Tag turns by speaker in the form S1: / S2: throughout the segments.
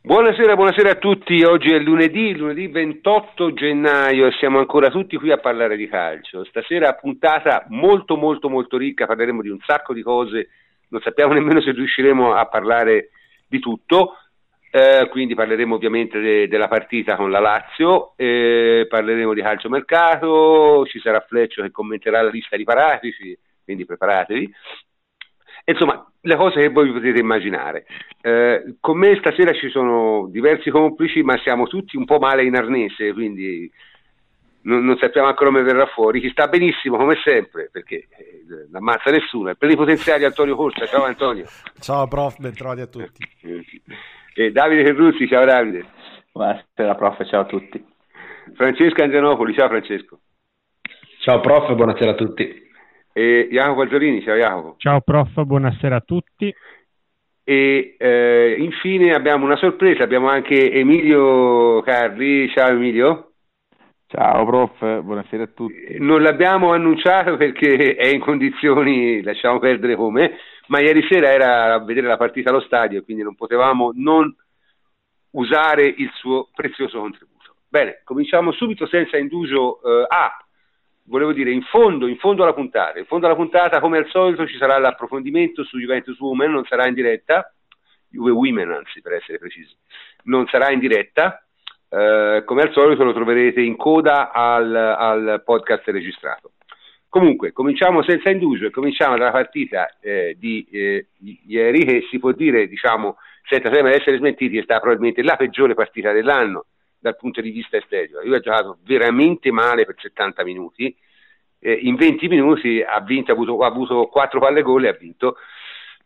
S1: Buonasera, buonasera a tutti. Oggi è lunedì, lunedì 28 gennaio e siamo ancora tutti qui a parlare di calcio. Stasera puntata molto molto molto ricca, parleremo di un sacco di cose, non sappiamo nemmeno se riusciremo a parlare di tutto. Eh, quindi parleremo ovviamente de- della partita con la Lazio, eh, parleremo di calcio mercato, ci sarà Fleccio che commenterà la lista di paratici, quindi preparatevi. Insomma, le cose che voi potete immaginare. Eh, con me stasera ci sono diversi complici, ma siamo tutti un po' male in arnese, quindi non, non sappiamo ancora come verrà fuori. Chi sta benissimo, come sempre, perché eh, non ammazza nessuno. È plenipotenziario Antonio Corsa. Ciao Antonio.
S2: Ciao prof, bentrovati a tutti.
S1: E Davide Ferruzzi, ciao Davide.
S3: Buonasera prof, ciao a tutti.
S1: Francesco Angianopoli, ciao Francesco.
S4: Ciao prof, buonasera a tutti.
S1: E Jacopo Alzorini, ciao Jacopo.
S5: Ciao prof, buonasera a tutti.
S1: E eh, infine abbiamo una sorpresa, abbiamo anche Emilio Carri, ciao Emilio.
S6: Ciao prof, buonasera a tutti.
S1: Non l'abbiamo annunciato perché è in condizioni, lasciamo perdere come, ma ieri sera era a vedere la partita allo stadio, quindi non potevamo non usare il suo prezioso contributo. Bene, cominciamo subito senza indugio. Eh, ah, volevo dire, in fondo, in fondo alla puntata, in fondo alla puntata, come al solito, ci sarà l'approfondimento su Juventus Women, non sarà in diretta, Juve Women anzi, per essere precisi, non sarà in diretta, eh, come al solito lo troverete in coda al, al podcast registrato. Comunque, cominciamo senza indugio e cominciamo dalla partita eh, di eh, ieri che si può dire, diciamo, senza sempre essere smentiti, è stata probabilmente la peggiore partita dell'anno dal punto di vista estetico. Io ho giocato veramente male per 70 minuti, eh, in 20 minuti ha vinto, ha avuto, ha avuto 4 palle gol e ha vinto.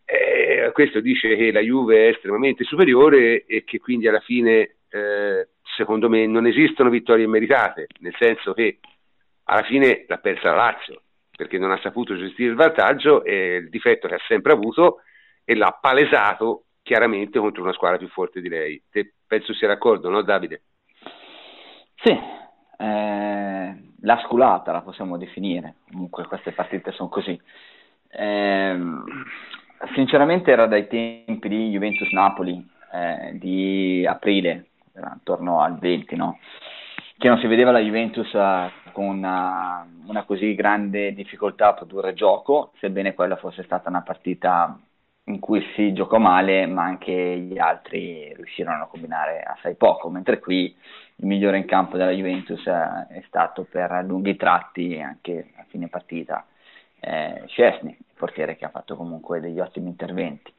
S1: Eh, questo dice che la Juve è estremamente superiore e che quindi alla fine, eh, secondo me, non esistono vittorie meritate, nel senso che alla fine l'ha persa la Lazio perché non ha saputo gestire il vantaggio e il difetto che ha sempre avuto e l'ha palesato chiaramente contro una squadra più forte di lei. Te penso sia d'accordo, no Davide?
S3: Sì, eh, la sculata la possiamo definire, comunque queste partite sono così. Eh, sinceramente era dai tempi di Juventus-Napoli eh, di aprile, attorno al 20, no? che non si vedeva la Juventus eh, con una, una, così grande difficoltà a produrre gioco, sebbene quella fosse stata una partita in cui si giocò male, ma anche gli altri riuscirono a combinare assai poco, mentre qui il migliore in campo della Juventus eh, è stato per lunghi tratti, anche a fine partita, eh, Scesni, il portiere che ha fatto comunque degli ottimi interventi.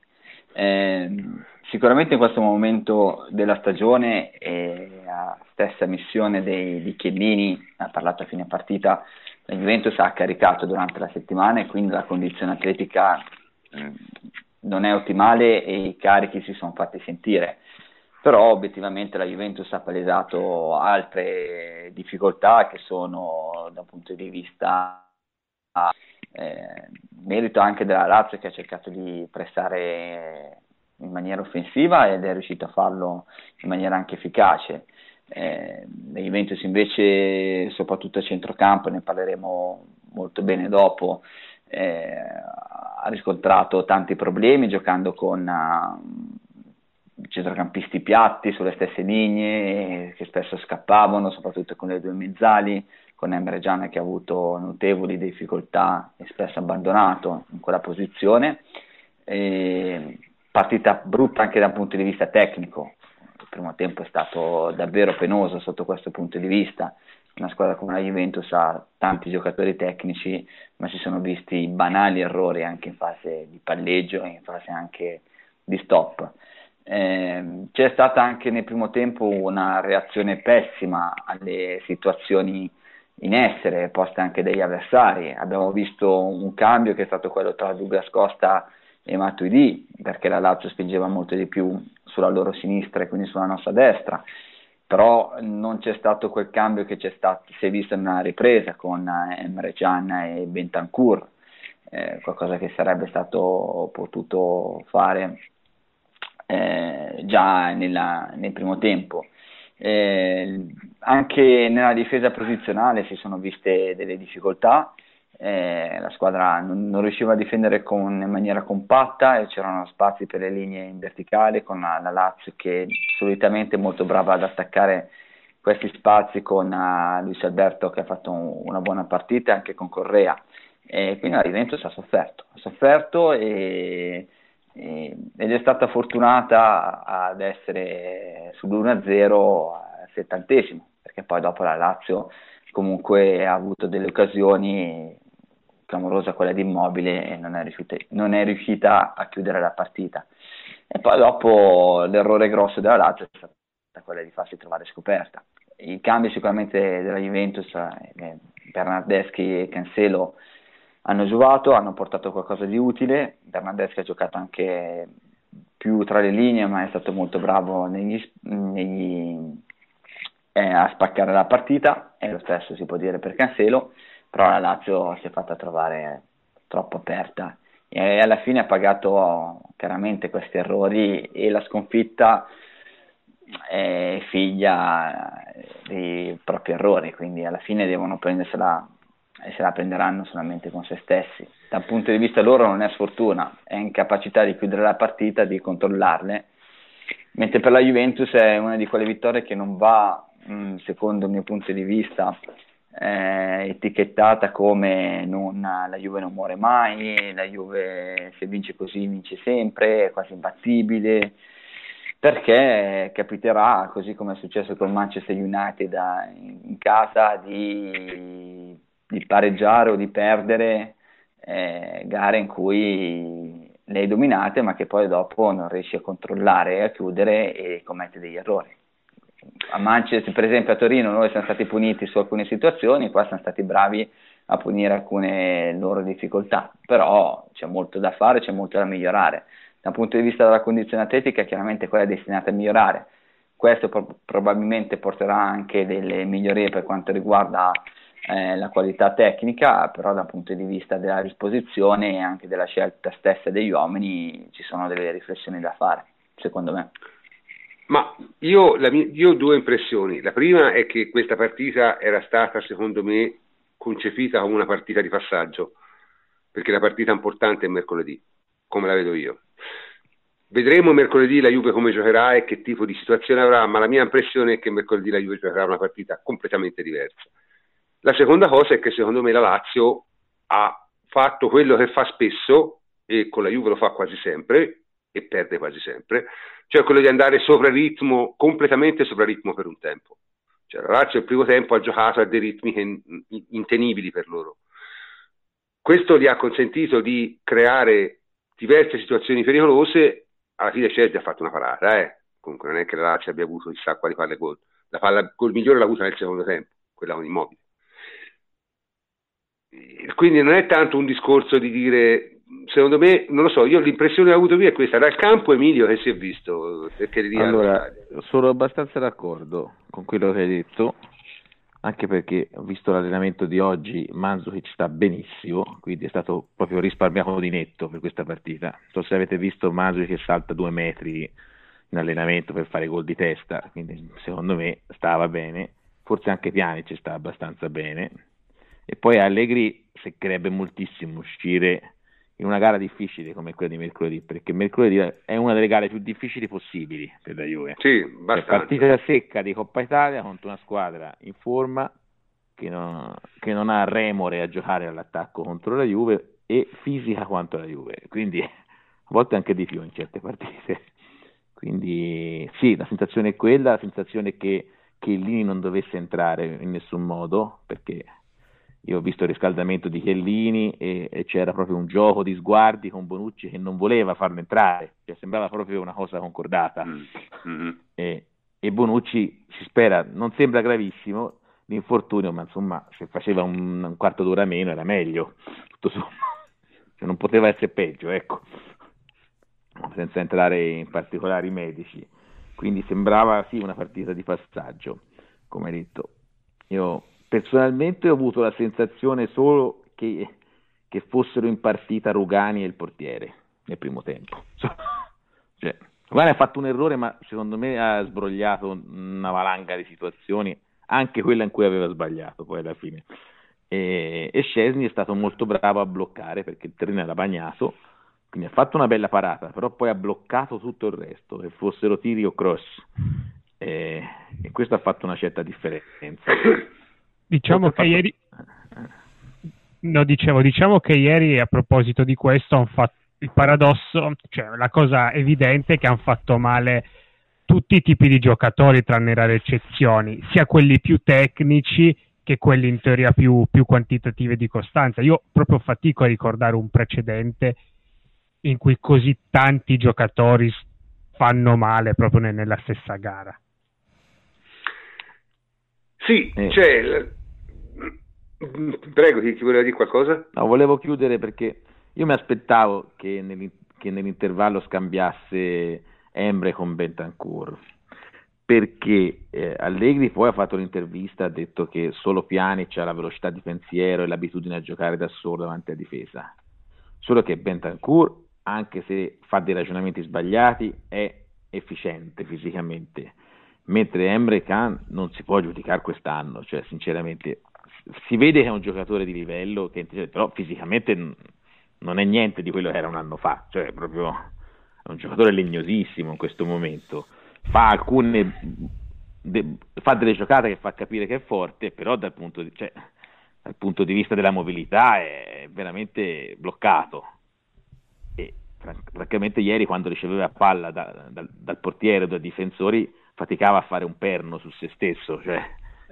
S3: Eh, sicuramente in questo momento della stagione e a stessa missione dei, di Chiellini, ha parlato a fine partita, la Juventus ha caricato durante la settimana e quindi la condizione atletica mm, non è ottimale e i carichi si sono fatti sentire. Però obiettivamente la Juventus ha palesato altre difficoltà che sono da un punto di vista eh, merito anche della Lazio che ha cercato di prestare in maniera offensiva ed è riuscito a farlo in maniera anche efficace. Eh, la Juventus invece, soprattutto a centrocampo, ne parleremo molto bene dopo, eh, ha riscontrato tanti problemi giocando con uh, centrocampisti piatti sulle stesse linee che spesso scappavano, soprattutto con le due mezzali con Emre Can che ha avuto notevoli difficoltà e spesso abbandonato in quella posizione. E partita brutta anche dal punto di vista tecnico, il primo tempo è stato davvero penoso sotto questo punto di vista. Una squadra come la Juventus ha tanti giocatori tecnici, ma si sono visti banali errori anche in fase di palleggio e in fase anche di stop. Eh, c'è stata anche nel primo tempo una reazione pessima alle situazioni in essere poste anche dagli avversari. Abbiamo visto un cambio che è stato quello tra Douglas Costa e Matuidi, perché la Lazio spingeva molto di più sulla loro sinistra e quindi sulla nostra destra, però non c'è stato quel cambio che stato, si è visto nella ripresa con Emre Can e Bentancur, eh, qualcosa che sarebbe stato potuto fare eh, già nella, nel primo tempo. Eh, anche nella difesa posizionale si sono viste delle difficoltà, eh, la squadra non, non, riusciva a difendere con, in maniera compatta e c'erano spazi per le linee in verticale con la, la Lazio che solitamente molto brava ad attaccare questi spazi con uh, Luis Alberto che ha fatto un, una buona partita anche con Correa. E quindi la Juventus ha sofferto, ha sofferto e, e, ed è stata fortunata ad essere sull'1-0 al settantesimo perché poi dopo la Lazio comunque ha avuto delle occasioni clamorosa quella di Immobile e non è, riuscita, non è riuscita a chiudere la partita. E poi dopo l'errore grosso della Lazio è stata quella di farsi trovare scoperta. I cambi sicuramente della Juventus eh, Bernardeschi e Cancelo hanno giocato, hanno portato qualcosa di utile. Bernardeschi ha giocato anche più tra le linee ma è stato molto bravo negli, negli eh, a spaccare la partita, e lo stesso si può dire per Cancelo, però la Lazio si è fatta trovare troppo aperta e alla fine ha pagato chiaramente questi errori e la sconfitta è figlia dei propri errori, quindi alla fine devono prendersela e se la prenderanno solamente con se stessi. Dal punto di vista loro non è sfortuna, è incapacità di chiudere la partita, di controllarle, mentre per la Juventus è una di quelle vittorie che non va Mm, secondo il mio punto di vista, eh, etichettata come non, la Juve non muore mai, la Juve se vince così vince sempre, è quasi imbattibile, perché capiterà, così come è successo con Manchester United in casa, di, di pareggiare o di perdere eh, gare in cui le hai dominate ma che poi dopo non riesci a controllare e a chiudere e commetti degli errori a Manchester, per esempio a Torino, noi siamo stati puniti su alcune situazioni, qua siamo stati bravi a punire alcune loro difficoltà, però c'è molto da fare, c'è molto da migliorare. Dal punto di vista della condizione atletica, chiaramente quella è destinata a migliorare. Questo pro- probabilmente porterà anche delle migliorie per quanto riguarda eh, la qualità tecnica, però dal punto di vista della disposizione e anche della scelta stessa degli uomini ci sono delle riflessioni da fare, secondo me.
S1: Ma io, mia, io, ho due impressioni. La prima è che questa partita era stata, secondo me, concepita come una partita di passaggio, perché la partita importante è mercoledì, come la vedo io. Vedremo mercoledì la Juve come giocherà e che tipo di situazione avrà, ma la mia impressione è che mercoledì la Juve giocherà una partita completamente diversa. La seconda cosa è che secondo me la Lazio ha fatto quello che fa spesso, e con la Juve lo fa quasi sempre, e perde quasi sempre, cioè quello di andare sopra ritmo, completamente sopra ritmo per un tempo. Cioè, la Lazio il primo tempo ha giocato a dei ritmi intenibili per loro. Questo gli ha consentito di creare diverse situazioni pericolose. Alla fine Chelsea ha fatto una parata, eh. comunque non è che la Lazio abbia avuto chissà quali palle gol. La palla gol migliore l'ha avuta nel secondo tempo, quella con Immobile. Quindi non è tanto un discorso di dire secondo me, non lo so, io l'impressione che ho avuto qui è questa, dal campo Emilio che si è visto.
S6: Allora, sono abbastanza d'accordo con quello che hai detto, anche perché ho visto l'allenamento di oggi, Manzukic sta benissimo, quindi è stato proprio risparmiato di netto per questa partita. Non so se avete visto Manzukic che salta due metri in allenamento per fare gol di testa, quindi secondo me stava bene, forse anche Piani ci sta abbastanza bene. E poi Allegri seccherebbe moltissimo uscire in una gara difficile come quella di mercoledì, perché mercoledì è una delle gare più difficili possibili per la Juve.
S1: Sì,
S6: È partita secca di Coppa Italia contro una squadra in forma che non, che non ha remore a giocare all'attacco contro la Juve e fisica quanto la Juve, quindi a volte anche di più in certe partite. Quindi sì, la sensazione è quella, la sensazione è che Chiellini non dovesse entrare in nessun modo, perché io ho visto il riscaldamento di Chiellini e, e, c'era proprio un gioco di sguardi con Bonucci che non voleva farlo entrare, cioè sembrava proprio una cosa concordata. Mm-hmm. E, e, Bonucci si spera, non sembra gravissimo l'infortunio, ma insomma se faceva un, un quarto d'ora meno era meglio, tutto sommato, cioè, non poteva essere peggio, ecco, senza entrare in particolari medici. Quindi sembrava sì una partita di passaggio, come hai detto. Io Personalmente ho avuto la sensazione solo che, che fossero in partita Rugani e il portiere nel primo tempo. cioè, Rugani ha fatto un errore, ma secondo me ha sbrogliato una valanga di situazioni, anche quella in cui aveva sbagliato poi alla fine. E, e Scesni è stato molto bravo a bloccare perché il terreno era bagnato, Quindi ha fatto una bella parata, però poi ha bloccato tutto il resto, che fossero tiri o cross. E, e questo ha fatto una certa differenza.
S5: Diciamo che ieri... No, dicevo, diciamo che ieri a proposito di questo hanno fatto il paradosso, cioè la cosa evidente è che hanno fatto male tutti i tipi di giocatori, tranne rare eccezioni, sia quelli più tecnici che quelli in teoria più, più quantitativi di costanza. Io proprio fatico a ricordare un precedente in cui così tanti giocatori fanno male proprio nella stessa gara.
S1: Sì, eh. cioè, prego, ti, ti voleva dire qualcosa?
S6: No, volevo chiudere perché io mi aspettavo che, che nell'intervallo scambiasse Embre con Bentancur perché eh, Allegri poi ha fatto un'intervista, ha detto che solo Pjanic ha la velocità di pensiero e l'abitudine a giocare da solo davanti alla difesa. Solo che Bentancur, anche se fa dei ragionamenti sbagliati, è efficiente fisicamente, mentre Emre Khan non si può giudicare quest'anno, cioè sinceramente si vede che è un giocatore di livello, che, però fisicamente non è niente di quello che era un anno fa, cioè proprio è un giocatore legnosissimo in questo momento fa alcune de, fa delle giocate che fa capire che è forte, però dal punto di, cioè, dal punto di vista della mobilità è veramente bloccato. E francamente ieri quando riceveva palla da, da, dal portiere o dai difensori faticava a fare un perno su se stesso, cioè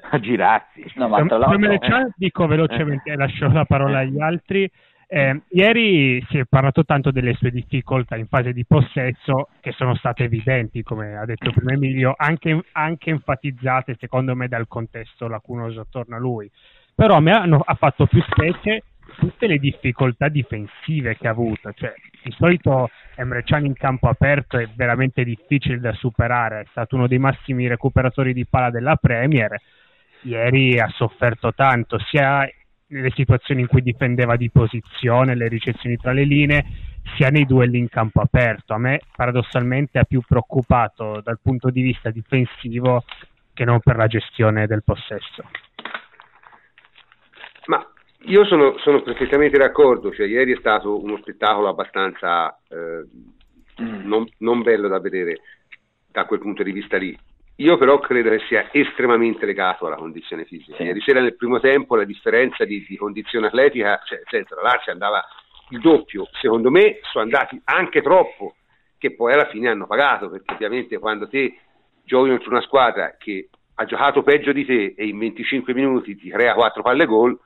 S6: a girarsi.
S5: No, ma tra l'altro... eh. dico velocemente, eh. lascio la parola agli altri. Eh, ieri si è parlato tanto delle sue difficoltà in fase di possesso che sono state evidenti, come ha detto prima Emilio, anche, anche enfatizzate secondo me dal contesto lacunoso attorno a lui. Però a me hanno, ha fatto più specie tutte le difficoltà difensive che ha avuto. Cioè, di solito Emre Can in campo aperto è veramente difficile da superare, è stato uno dei massimi recuperatori di pala della Premier. Ieri ha sofferto tanto, sia nelle situazioni in cui difendeva di posizione, le ricezioni tra le linee, sia nei duelli in campo aperto. A me paradossalmente ha più preoccupato dal punto di vista difensivo che non per la gestione del possesso.
S1: Io sono, sono perfettamente d'accordo, cioè, ieri è stato uno spettacolo abbastanza eh, non, non bello da vedere da quel punto di vista lì. Io però credo che sia estremamente legato alla condizione fisica. Sì. Ieri sera nel primo tempo la differenza di, di condizione atletica, cioè, senza la Lazio andava il doppio, secondo me sono andati anche troppo, che poi alla fine hanno pagato, perché ovviamente quando te giochi contro una squadra che ha giocato peggio di te e in 25 minuti ti crea 4 palle gol,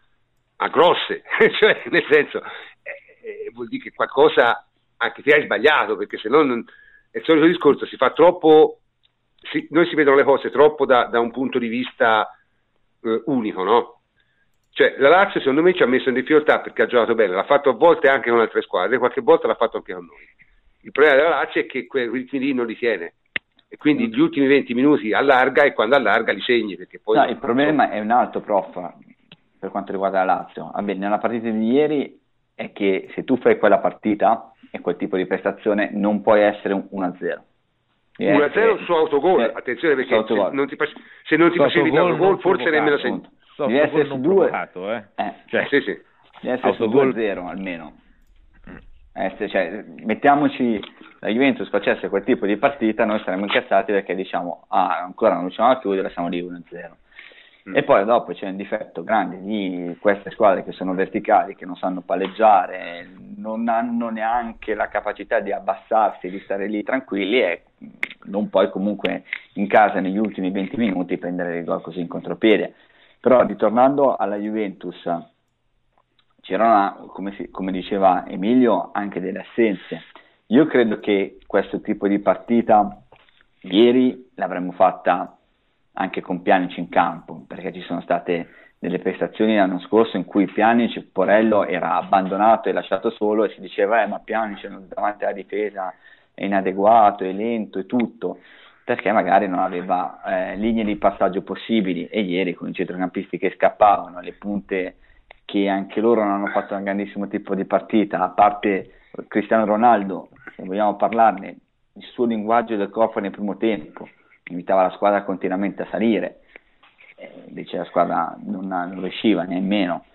S1: a grosse, cioè nel senso eh, eh, vuol dire che qualcosa anche te hai sbagliato, perché se no non, è il solito discorso, si fa troppo si, noi si vedono le cose troppo da, da un punto di vista eh, unico, no? Cioè, la Lazio secondo me ci ha messo in difficoltà perché ha giocato bene, l'ha fatto a volte anche con altre squadre, qualche volta l'ha fatto anche con noi. Il problema della Lazio è che quei ritmi lì non li tiene e quindi gli ultimi 20 minuti allarga e quando allarga li segni. Perché poi
S3: no, il problema so. è un altro, prof, per quanto riguarda la Lazio. Vabbè, nella partita di ieri è che se tu fai quella partita e quel tipo di prestazione non puoi essere un 1-0
S1: 1-0 su autogol, eh, attenzione perché se non, ti, se non ti facevi l'autogol forse nemmeno senti.
S3: Devi essere su due, eh.
S1: eh. Cioè, sì, sì.
S3: Devi essere autogol. su 2-0 almeno. Eh, cioè, mettiamoci la Juventus facesse quel tipo di partita, noi saremmo incazzati perché diciamo, ah, ancora non riusciamo a chiudere, siamo lì 1-0. Mm. E poi dopo c'è un difetto grande di queste squadre che sono verticali, che non sanno palleggiare, non hanno neanche la capacità di abbassarsi, di stare lì tranquilli e non puoi comunque in casa negli ultimi 20 minuti prendere il gol così in contropiede. Però ritornando alla Juventus, c'erano, come, si, come diceva Emilio, anche delle assenze. Io credo che questo tipo di partita ieri l'avremmo fatta anche con Pjanic in campo, perché ci sono state delle prestazioni l'anno scorso in cui Pjanic, Porello, era abbandonato e lasciato solo e si diceva eh, ma Pjanic davanti alla difesa è inadeguato, è lento e tutto, perché magari non aveva eh, linee di passaggio possibili. E ieri con i centrocampisti che scappavano, le punte che anche loro non hanno fatto un grandissimo tipo di partita, a parte Cristiano Ronaldo, se vogliamo parlarne, il suo linguaggio del corpo nel primo tempo, invitava la squadra continuamente a salire, eh, invece la squadra non, non riusciva nemmeno.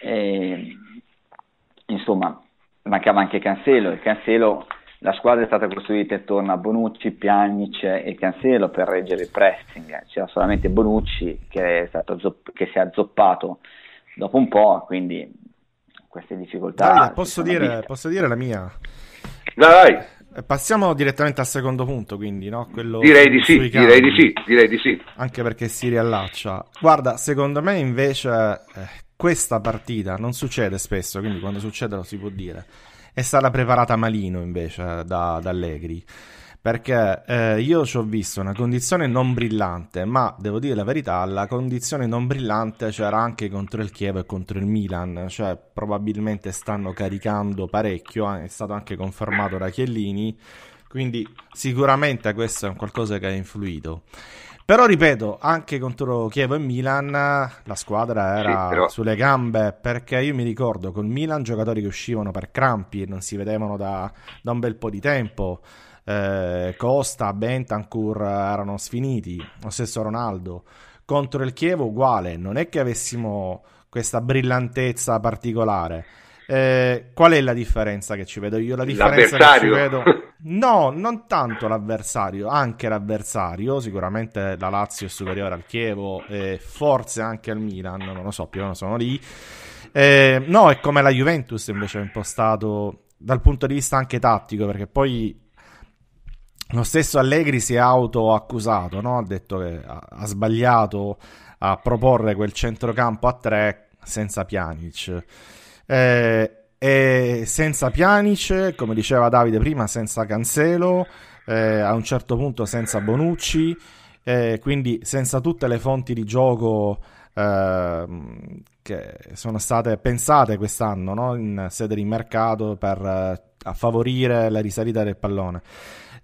S3: E, insomma, mancava anche Cancelo, il Cancelo la squadra è stata costruita intorno a Bonucci, Pjanic e Cancelo per reggere il pressing, c'era solamente Bonucci che, zopp- che si è azzoppato dopo un po', quindi queste difficoltà...
S2: Davide, posso, dire, posso dire la mia?
S1: Vai,
S2: eh, Passiamo direttamente al secondo punto, quindi, no? Quello
S1: direi di sì, direi di sì, direi di sì.
S2: Anche perché si riallaccia. Guarda, secondo me invece eh, questa partita non succede spesso, quindi quando succede lo si può dire. È stata preparata malino invece da, da Allegri perché eh, io ci ho visto una condizione non brillante, ma devo dire la verità, la condizione non brillante c'era anche contro il Chievo e contro il Milan, cioè probabilmente stanno caricando parecchio, eh, è stato anche confermato da Chiellini, quindi sicuramente questo è un qualcosa che ha influito. Però ripeto, anche contro Chievo e Milan la squadra era sì, però... sulle gambe perché io mi ricordo col Milan giocatori che uscivano per crampi e non si vedevano da, da un bel po' di tempo eh, Costa, Bentancur erano sfiniti, lo stesso Ronaldo. Contro il Chievo uguale, non è che avessimo questa brillantezza particolare. Eh, qual è la differenza che ci vedo io? La differenza che ci vedo... No, non tanto l'avversario, anche l'avversario. Sicuramente la Lazio è superiore al Chievo e forse anche al Milan, non lo so, più o meno sono lì. Eh, no, è come la Juventus invece è impostato dal punto di vista anche tattico, perché poi lo stesso Allegri si è autoaccusato, no? ha detto che ha, sbagliato a proporre quel centrocampo a tre senza Pjanic. Eh, e senza Pjanic, come diceva Davide prima, senza Cancelo, eh, a un certo punto senza Bonucci, eh, quindi senza tutte le fonti di gioco ehm, che sono state pensate quest'anno no? in sede di mercato per eh, favorire la risalita del pallone.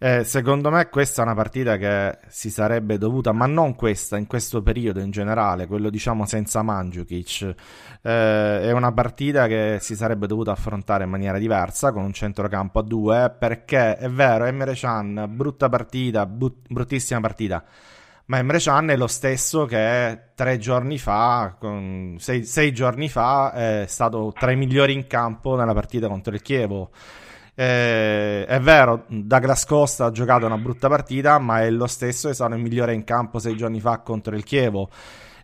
S2: Eh, secondo me questa è una partita che si sarebbe dovuta, ma non questa, in questo periodo in generale, quello diciamo senza Mandzukic, eh, è una partita che si sarebbe dovuta affrontare in maniera diversa, con un centrocampo a due, perché è vero, Emre Can, brutta partita, but- bruttissima partita, ma Emre Can è lo stesso che tre giorni fa, sei, sei, giorni fa, è stato tra i migliori in campo nella partita contro il Chievo. Eh, è vero, Douglas Costa ha giocato una brutta partita, ma è lo stesso è stato il migliore in campo sei giorni fa contro il Chievo.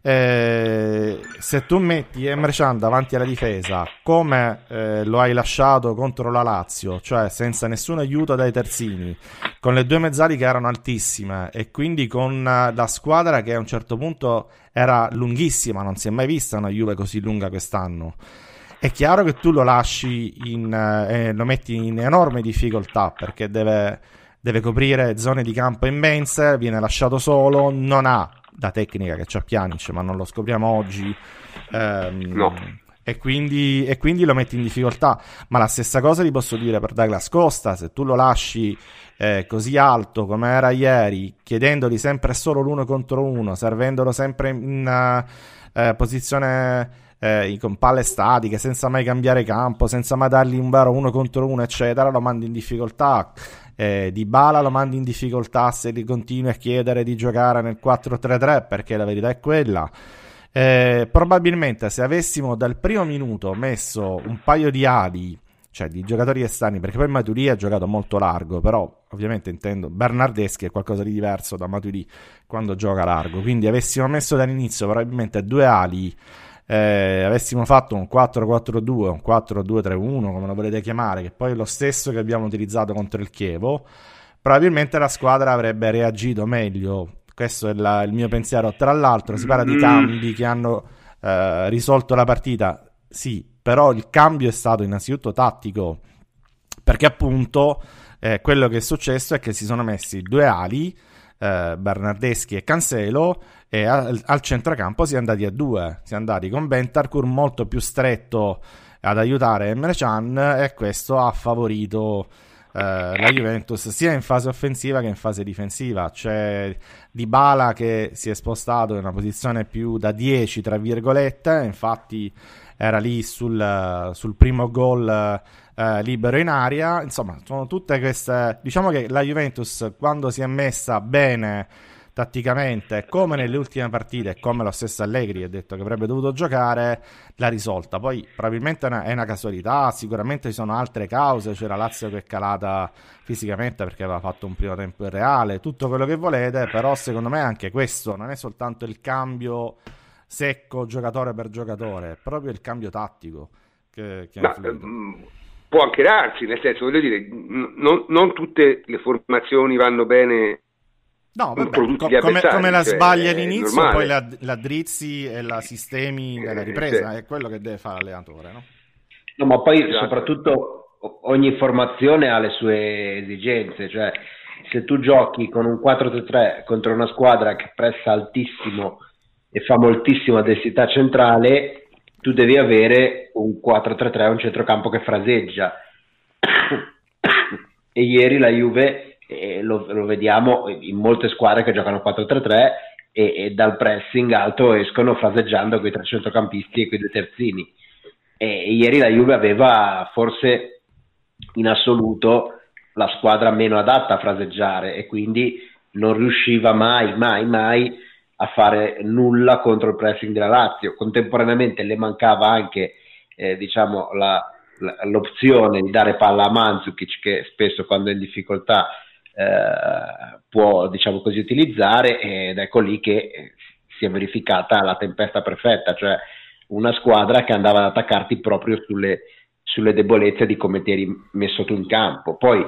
S2: Eh, se tu metti Emre davanti alla difesa come eh, lo hai lasciato contro la Lazio, cioè senza nessun aiuto dai terzini, con le due mezzali che erano altissime e quindi con la squadra che a un certo punto era lunghissima, non si è mai vista una Juve così lunga quest'anno è chiaro che tu lo lasci in, eh, lo metti in enorme difficoltà perché deve, deve, coprire zone di campo immense, viene lasciato solo, non ha la tecnica che c'ha Pjanic, ma non lo scopriamo oggi. Ehm, no. E quindi, e quindi, lo metti in difficoltà. Ma la stessa cosa ti posso dire per Douglas Costa: se tu lo lasci eh, così alto come era ieri, chiedendogli sempre solo l'uno contro uno, servendolo sempre in uh, uh, posizione eh, con palle statiche, senza mai cambiare campo, senza mai dargli un vero uno contro uno, eccetera, lo mandi in difficoltà. Eh, di Bala lo mandi in difficoltà se gli continui a chiedere di giocare nel 4-3-3 perché la verità è quella. Eh, probabilmente se avessimo dal primo minuto messo un paio di ali, cioè di giocatori esterni, perché poi Maturi ha giocato molto largo, però ovviamente intendo Bernardeschi è qualcosa di diverso da Maturi quando gioca largo, quindi avessimo messo dall'inizio probabilmente due ali eh, avessimo fatto un 4-4-2, un 4-2-3-1, come lo volete chiamare, che poi è lo stesso che abbiamo utilizzato contro il Chievo, probabilmente la squadra avrebbe reagito meglio. Questo è la, il mio pensiero. Tra l'altro, si parla di mm. cambi che hanno eh, risolto la partita. Sì, però il cambio è stato innanzitutto tattico, perché appunto eh, quello che è successo è che si sono messi due ali eh, Bernardeschi e Cancelo e al, al, centrocampo si è andati a due, si è andati con Bentarcur molto più stretto ad aiutare Emre Can e questo ha favorito eh, la Juventus sia in fase offensiva che in fase difensiva. C'è Dybala che si è spostato in una posizione più da 10, tra virgolette, infatti era lì sul, sul primo gol eh, libero in aria. Insomma, sono tutte queste. Diciamo che la Juventus, quando si è messa bene tatticamente, come nelle ultime partite, come lo stesso Allegri ha detto che avrebbe dovuto giocare, l'ha risolta. Poi probabilmente è una, è una casualità, sicuramente ci sono altre cause, c'era Lazio che è calata fisicamente perché aveva fatto un primo tempo irreale, tutto quello che volete, però secondo me anche questo non è soltanto il cambio secco giocatore per giocatore, è proprio il cambio tattico che, che Ma,
S1: mh, può anche darsi, nel senso, voglio dire, non, non tutte le formazioni vanno bene
S2: No, vabbè, com- come, come, la cioè, sbaglia all'inizio, poi la, la, drizzi e la sistemi nella ripresa, sì. è quello che deve fare l'allenatore, no?
S4: No, ma poi esatto. soprattutto ogni formazione ha le sue esigenze, cioè se tu giochi con un 4-3 contro una squadra che pressa altissimo e fa moltissima densità centrale, tu devi avere un 4-3-3, un centrocampo che fraseggia. e ieri la Juve e lo, lo, vediamo in molte squadre che giocano 4-3-3 e, e dal pressing alto escono fraseggiando quei 300 campisti e quei due terzini. E, e ieri la Juve aveva forse in assoluto la squadra meno adatta a fraseggiare e quindi non riusciva mai, mai, mai a fare nulla contro il pressing della Lazio. Contemporaneamente le mancava anche eh, diciamo, la, l'opzione di dare palla a Mandzukic che spesso quando è in difficoltà eh, può diciamo così utilizzare ed ecco lì che si è verificata la tempesta perfetta, cioè una squadra che andava ad attaccarti proprio sulle, sulle debolezze di come ti eri messo tu in campo. Poi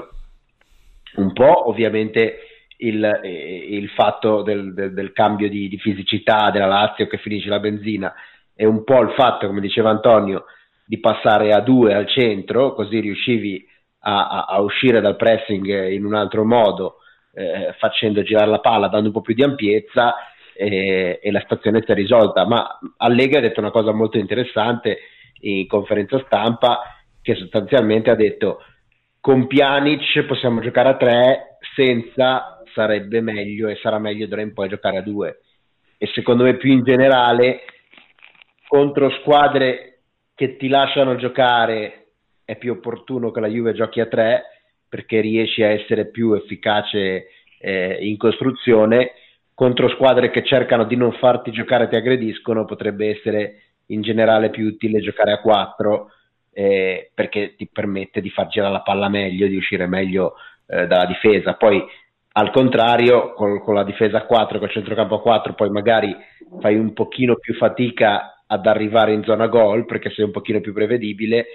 S4: un po' ovviamente il, eh, il fatto del, del, del cambio di, di, fisicità della Lazio che finisce la benzina e un po' il fatto, come diceva Antonio, di passare a due al centro, così riuscivi a, a, uscire dal pressing in un altro modo, eh, facendo girare la palla, dando un po' più di ampiezza eh, e la situazione si è risolta. Ma Allegri ha detto una cosa molto interessante in conferenza stampa che sostanzialmente ha detto con Pjanic possiamo giocare a tre, senza sarebbe meglio e sarà meglio d'ora in poi giocare a due. E secondo me più in generale contro squadre che ti lasciano giocare è più opportuno che la Juve giochi a tre perché riesci a essere più efficace eh, in costruzione contro squadre che cercano di non farti giocare e ti aggrediscono potrebbe essere in generale più utile giocare a quattro eh, perché ti permette di far girare la palla meglio, di uscire meglio eh, dalla difesa. Poi al contrario, con, con, la difesa a 4, col centrocampo a 4, poi magari fai un pochino più fatica ad arrivare in zona gol perché sei un pochino più prevedibile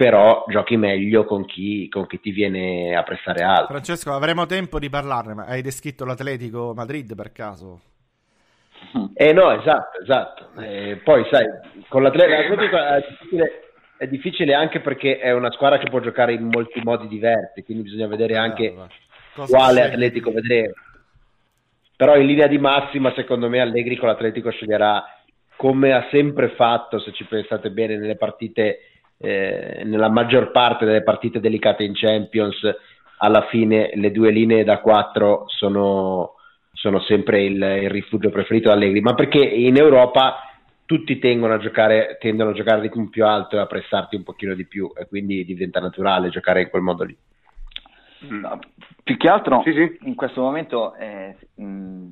S4: però giochi meglio con chi, con chi, ti viene a prestare alto.
S2: Francesco, avremo tempo di parlarne, ma hai descritto l'Atletico Madrid per caso?
S4: Eh no, esatto, esatto. Eh, poi sai, con l'Atletico è difficile, è difficile, anche perché è una squadra che può giocare in molti modi diversi, quindi bisogna vedere anche ah, quale Atletico vedere. Però in linea di massima, secondo me, Allegri con l'Atletico sceglierà come ha sempre fatto, se ci pensate bene, nelle partite eh, nella maggior parte delle partite delicate in Champions alla fine le due linee da quattro sono, sono sempre il, il, rifugio preferito da Allegri, ma perché in Europa tutti tendono a giocare, tendono a giocare a ritmo più alto e a pressarti un pochino di più e quindi diventa naturale giocare in quel modo lì.
S3: No, più che altro sì, sì. in questo momento, eh, mh,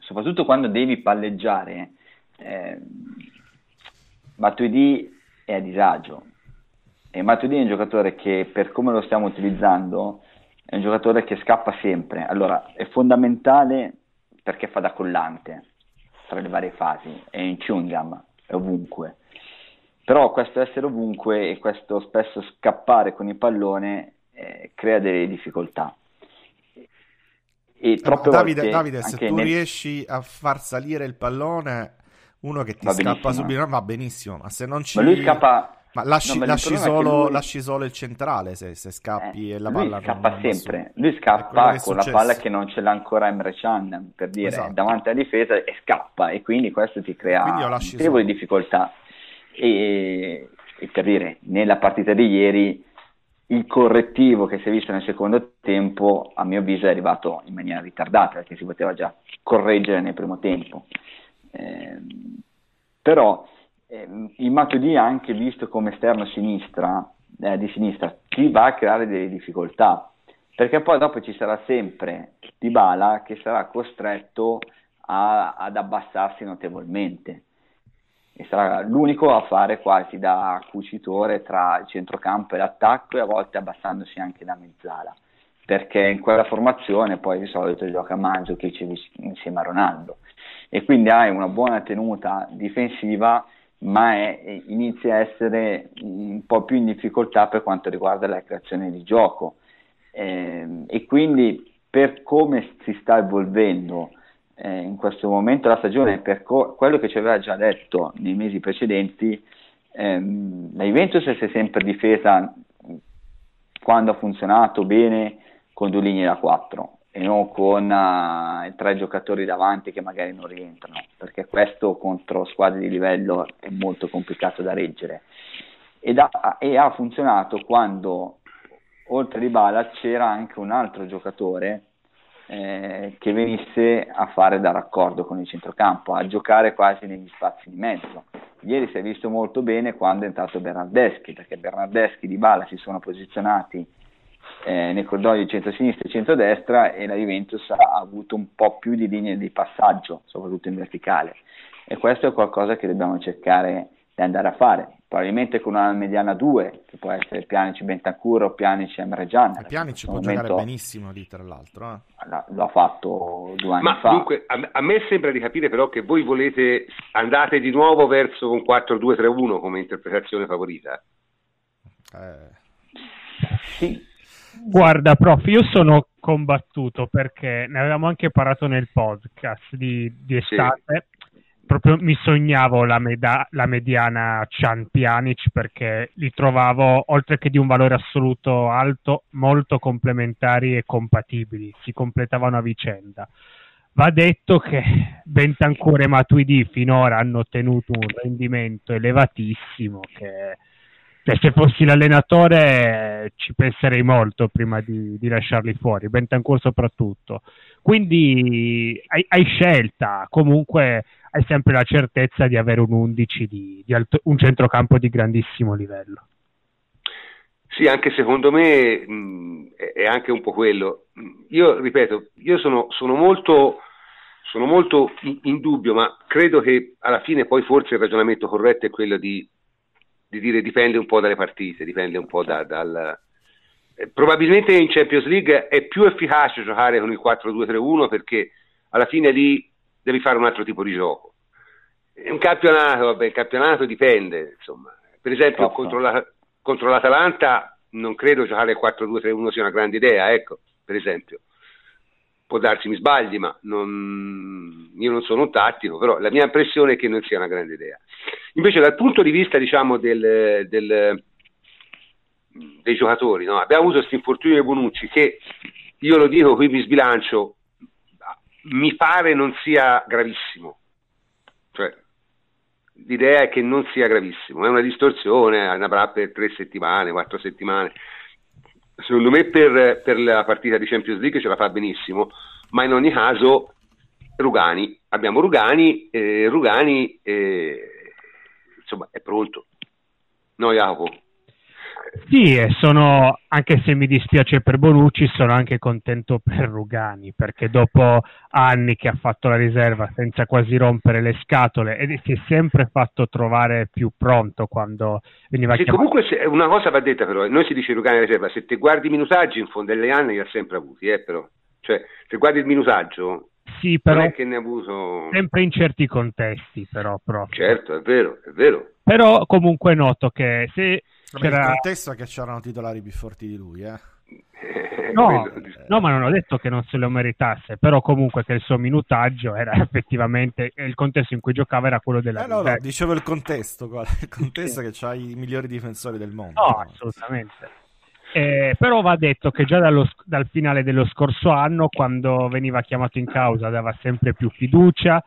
S3: soprattutto quando devi palleggiare, eh, Matuidi è a disagio. E Matuidi è un giocatore che, per come lo stiamo utilizzando, è un giocatore che scappa sempre. Allora, è fondamentale perché fa da collante tra le varie fasi, è in chewing gum, è ovunque. Però questo essere ovunque e questo spesso scappare con il pallone eh, crea delle difficoltà.
S2: E troppe Davide, volte Davide se tu nel... riesci a far salire il pallone uno che ti va scappa subito va benissimo, ma se non ci...
S3: Ma lui scappa...
S2: Ma lasci, no, lasci, solo, lui... lasci, solo, il centrale se, se scappi
S3: eh,
S2: e la palla
S3: scappa non, sempre. Lui scappa con la palla che non ce l'ha ancora Emre Can, per dire, esatto. davanti alla difesa e scappa e quindi questo ti crea notevoli difficoltà. E, e per dire, nella partita di ieri il correttivo che si è visto nel secondo tempo, a mio avviso, è arrivato in maniera ritardata, perché si poteva già correggere nel primo tempo. Eh, però eh, il Matuidi anche visto come esterno sinistra, eh, di sinistra. Ti va a creare delle difficoltà. Perché poi dopo ci sarà sempre Dybala che sarà costretto a, ad abbassarsi notevolmente. E sarà l'unico a fare quasi da cucitore tra il centrocampo e l'attacco e a volte abbassandosi anche da mezzala. Perché in quella formazione poi di solito gioca Mandzukic insieme a Ronaldo e quindi hai una buona tenuta difensiva ma è, inizia a essere un po' più in difficoltà per quanto riguarda la creazione di gioco. Eh, e quindi per come si sta evolvendo eh, in questo momento la stagione, per co- quello che ci aveva già detto nei mesi precedenti, ehm, la Juventus si è sempre difesa quando ha funzionato bene con due linee da quattro e non con uh, tre giocatori davanti che magari non rientrano, perché questo contro squadre di livello è molto complicato da reggere. Ed ha, e ha funzionato quando oltre a Bala c'era anche un altro giocatore eh, che venisse a fare da raccordo con il centrocampo, a giocare quasi negli spazi di mezzo. Ieri si è visto molto bene quando è entrato Bernardeschi, perché Bernardeschi di Bala si sono posizionati eh, nei corridoi centro-sinistra e centro-destra e la Juventus ha avuto un po' più di linee di passaggio, soprattutto in verticale. E questo è qualcosa che dobbiamo cercare di andare a fare probabilmente con una mediana 2 che può essere Pianici Bentancur o Pianici Emre Can
S2: Pianici può momento, giocare benissimo lì tra l'altro eh.
S3: lo ha fatto due anni
S1: Ma
S3: fa
S1: dunque a, a, me sembra di capire però che voi volete andate di nuovo verso un 4-2-3-1 come interpretazione favorita
S5: eh. sì Guarda, prof, io sono combattuto perché ne avevamo anche parlato nel podcast di, di estate. Sì proprio mi sognavo la, meda- la mediana Chan Pjanic perché li trovavo, oltre che di un valore assoluto alto, molto complementari e compatibili, si completavano a vicenda. Va detto che Bentancur e Matuidi finora hanno ottenuto un rendimento elevatissimo che cioè, se fossi l'allenatore ci penserei molto prima di, di lasciarli fuori, Bentancur soprattutto. Quindi hai, hai scelta, comunque hai sempre la certezza di avere un 11 di, di alto, un centrocampo di grandissimo livello.
S1: Sì, anche secondo me mh, è anche un po' quello. Io ripeto, io sono, sono molto, sono molto in, in, dubbio, ma credo che alla fine poi forse il ragionamento corretto è quello di, di dire dipende un po' dalle partite, dipende un po' da, dal... Eh, probabilmente in Champions League è più efficace giocare con il 4-2-3-1 perché alla fine lì devi fare un altro tipo di gioco. Un campionato, vabbè, il campionato dipende, insomma. Per esempio contro, la, contro, l'Atalanta non credo giocare 4-2-3-1 sia una grande idea, ecco, per esempio. Può darsi mi sbagli, ma non, io non sono un tattico, però la mia impressione è che non sia una grande idea. Invece dal punto di vista, diciamo, del, del, dei giocatori, no? abbiamo avuto questo infortunio di Bonucci che, io lo dico, qui mi sbilancio, mi pare non sia gravissimo. Cioè, l'idea è che non sia gravissimo, è una distorsione, avrà per tre settimane, quattro settimane. Secondo me per, per, la partita di Champions League ce la fa benissimo, ma in ogni caso Rugani, abbiamo Rugani, eh, Rugani eh, insomma è pronto. No Jacopo?
S5: Sì, e sono, anche se mi dispiace per Bonucci, sono anche contento per Rugani, perché dopo anni che ha fatto la riserva senza quasi rompere le scatole e si è sempre fatto trovare più pronto quando veniva
S1: sì,
S5: chiamato.
S1: Comunque una cosa va detta però, noi si dice Rugani riserva, se ti guardi i minutaggi in fondo degli anni li ha sempre avuti, eh, però. Cioè, se guardi il minutaggio,
S5: sì, però
S1: non è che ne ha avuto...
S5: Sempre in certi contesti, però. Proprio.
S1: Certo, è vero, è vero.
S5: Però comunque noto che se
S2: c'era... Il contesto è che c'erano titolari più forti di lui, eh.
S5: No, no, ma non ho detto che non se lo meritasse, però comunque che il suo minutaggio era effettivamente il contesto in cui giocava era quello della
S2: eh, no, no, dicevo il contesto, il contesto sì. che c'ha i migliori difensori del mondo.
S5: No, assolutamente. Eh, però va detto che già dallo, dal finale dello scorso anno, quando veniva chiamato in causa, dava sempre più fiducia,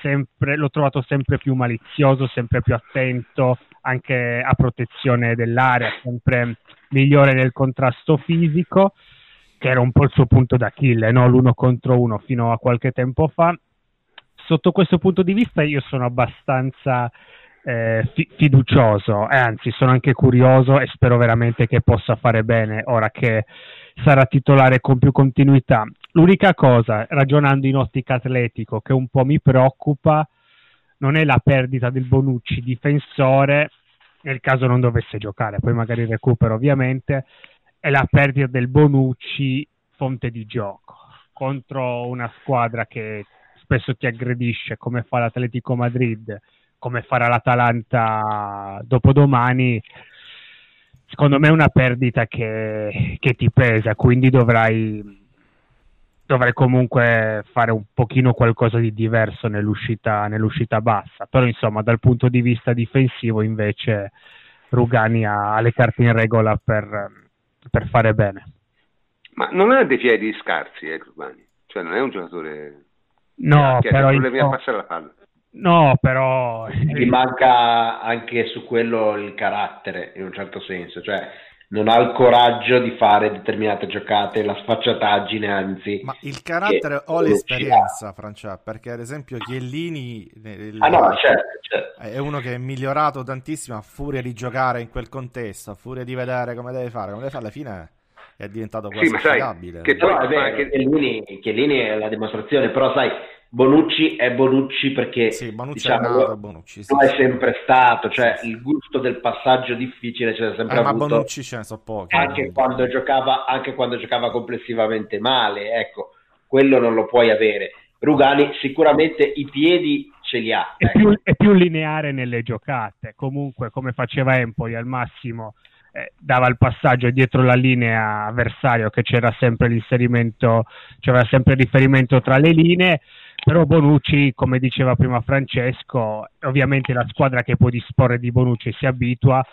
S5: sempre, l'ho trovato sempre più malizioso, sempre più attento anche a protezione dell'area, sempre migliore nel contrasto fisico, che era un po' il suo punto d'Achille, no? l'uno contro uno fino a qualche tempo fa. Sotto questo punto di vista io sono abbastanza eh, fi- fiducioso e anzi sono anche curioso e spero veramente che possa fare bene ora che sarà titolare con più continuità. L'unica cosa, ragionando in ottica atletico, che un po' mi preoccupa non è la perdita del Bonucci difensore, nel caso non dovesse giocare, poi magari recupero ovviamente, è la perdita del Bonucci fonte di gioco. Contro una squadra che spesso ti aggredisce come fa l'Atletico Madrid, come farà l'Atalanta dopodomani, secondo me è una perdita che, che ti pesa, quindi dovrai, dovrai, comunque fare un pochino qualcosa di diverso nell'uscita, nell'uscita bassa. Però insomma dal punto di vista difensivo invece Rugani ha, ha le carte in regola per, per fare bene.
S1: Ma non ha dei piedi scarsi, eh, Rugani. Cioè non è un giocatore...
S5: No,
S1: che
S5: però...
S1: ha problemi a passare la palla.
S5: No, però...
S4: Gli manca anche su quello il carattere, in un certo senso, cioè non ha il coraggio di fare determinate giocate, la sfacciataggine, anzi...
S2: Ma il carattere o l'esperienza, Francia, perché ad esempio Chiellini il...
S4: ah, no, certo, certo.
S2: è uno che è migliorato tantissimo a furia di giocare in quel contesto, a furia di vedere come deve fare, come deve fare alla fine è diventato quasi sì, affidabile.
S1: Che poi,
S4: no, beh,
S1: che...
S4: Chiellini, Chiellini è la dimostrazione, però sai Bonucci è Bonucci perché
S2: sì, Bonucci
S4: diciamo,
S2: è, nato, Bonucci, sì,
S4: lo è sempre stato, cioè il gusto del passaggio difficile c'è sempre
S2: eh,
S4: avuto.
S2: Ma Bonucci ce ne so pochi.
S4: Anche quando, giocava, anche quando giocava complessivamente male, ecco, quello non lo puoi avere. Rugani sicuramente i piedi ce li ha.
S5: È, ecco. più, è più lineare nelle giocate, comunque come faceva Empoli al massimo eh, dava il passaggio dietro la linea avversario che c'era sempre l'inserimento, c'era sempre il riferimento tra le linee, però Bonucci, come diceva prima Francesco, ovviamente la squadra che può disporre di Bonucci si abitua,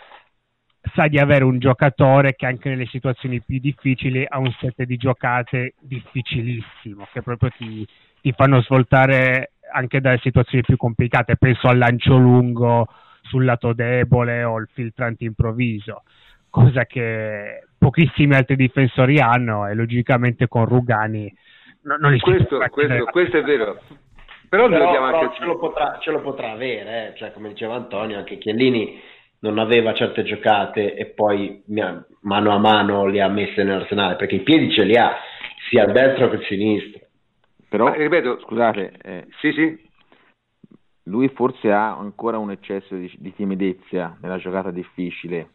S5: sa di avere un giocatore che anche nelle situazioni più difficili ha un set di giocate difficilissimo, che proprio ti, ti fanno svoltare anche dalle situazioni più complicate, penso al lancio lungo sul lato debole o il filtrante improvviso cosa che pochissimi altri difensori hanno e logicamente con Rugani no, non
S1: questo, questo, questo, è vero. Però,
S4: però, però anche... ce, lo potrà, ce, lo potrà, avere eh? cioè, come diceva Antonio anche Chiellini non aveva certe giocate e poi mano a mano le ha messe nell'arsenale perché i piedi ce li ha sia a destra che a sinistra
S6: però Ma, ripeto scusate eh,
S1: sì sì.
S6: lui forse ha ancora un eccesso di, di timidezza nella giocata difficile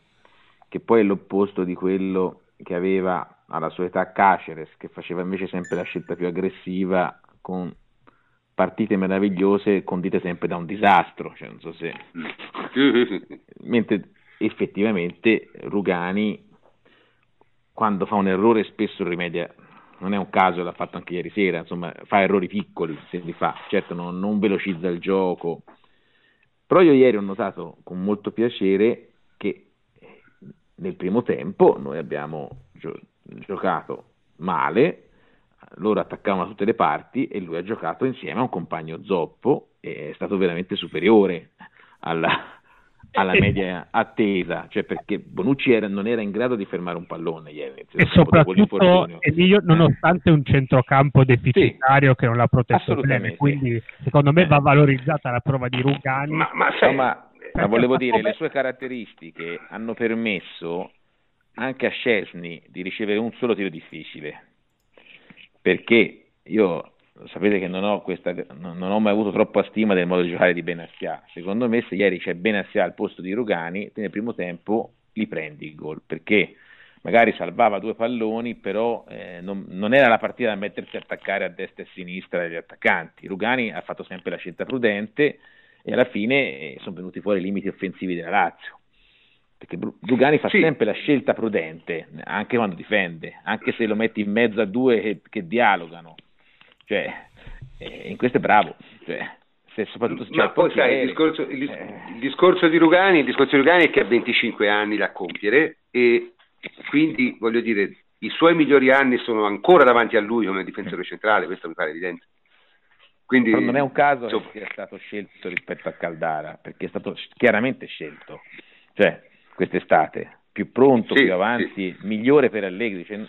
S6: che poi è l'opposto di quello che aveva alla sua età Caceres, che faceva invece sempre la scelta più aggressiva con partite meravigliose condite sempre da un disastro, cioè non so se... Mentre effettivamente Rugani quando fa un errore spesso rimedia, non è un caso, l'ha fatto anche ieri sera, insomma fa errori piccoli se li fa, certo non, non velocizza il gioco, però io ieri ho notato con molto piacere che nel primo tempo noi abbiamo giocato male, loro attaccavano da tutte le parti e lui ha giocato insieme a un compagno zoppo e è stato veramente superiore alla, alla media attesa, cioè perché Bonucci era, non era in grado di fermare un pallone ieri.
S5: E soprattutto Emilio, nonostante un centrocampo deficitario sì, che non l'ha protetto bene, quindi secondo me va valorizzata la prova di Rugani.
S6: Ma, ma, sai, ma ma volevo dire, le sue caratteristiche hanno permesso anche a Scesni di ricevere un solo tiro difficile, perché io sapete che non ho, questa, non ho, mai avuto troppa stima del modo di giocare di Benassia. Secondo me, se ieri c'è Benassia al posto di Rugani, nel primo tempo li prendi il gol perché magari salvava due palloni, però eh, non, non, era la partita da mettersi a attaccare a destra e a sinistra degli attaccanti. Rugani ha fatto sempre la scelta prudente e alla fine eh, sono venuti fuori i limiti offensivi della Lazio. Perché Dugani fa sì. sempre la scelta prudente, anche quando difende, anche se lo metti in mezzo a due che, che dialogano. Cioè, eh, in questo è bravo. Cioè,
S1: Ma poi sai, il discorso, il, eh. il discorso, di Rugani, il discorso di Rugani è che ha 25 anni da compiere e quindi voglio dire i suoi migliori anni sono ancora davanti a lui come difensore centrale, questo mi pare evidente. Quindi,
S6: non è un caso insomma... che sia stato scelto rispetto a Caldara, perché è stato chiaramente scelto, cioè quest'estate, più pronto, sì, più avanti, sì. migliore per Allegri, cioè,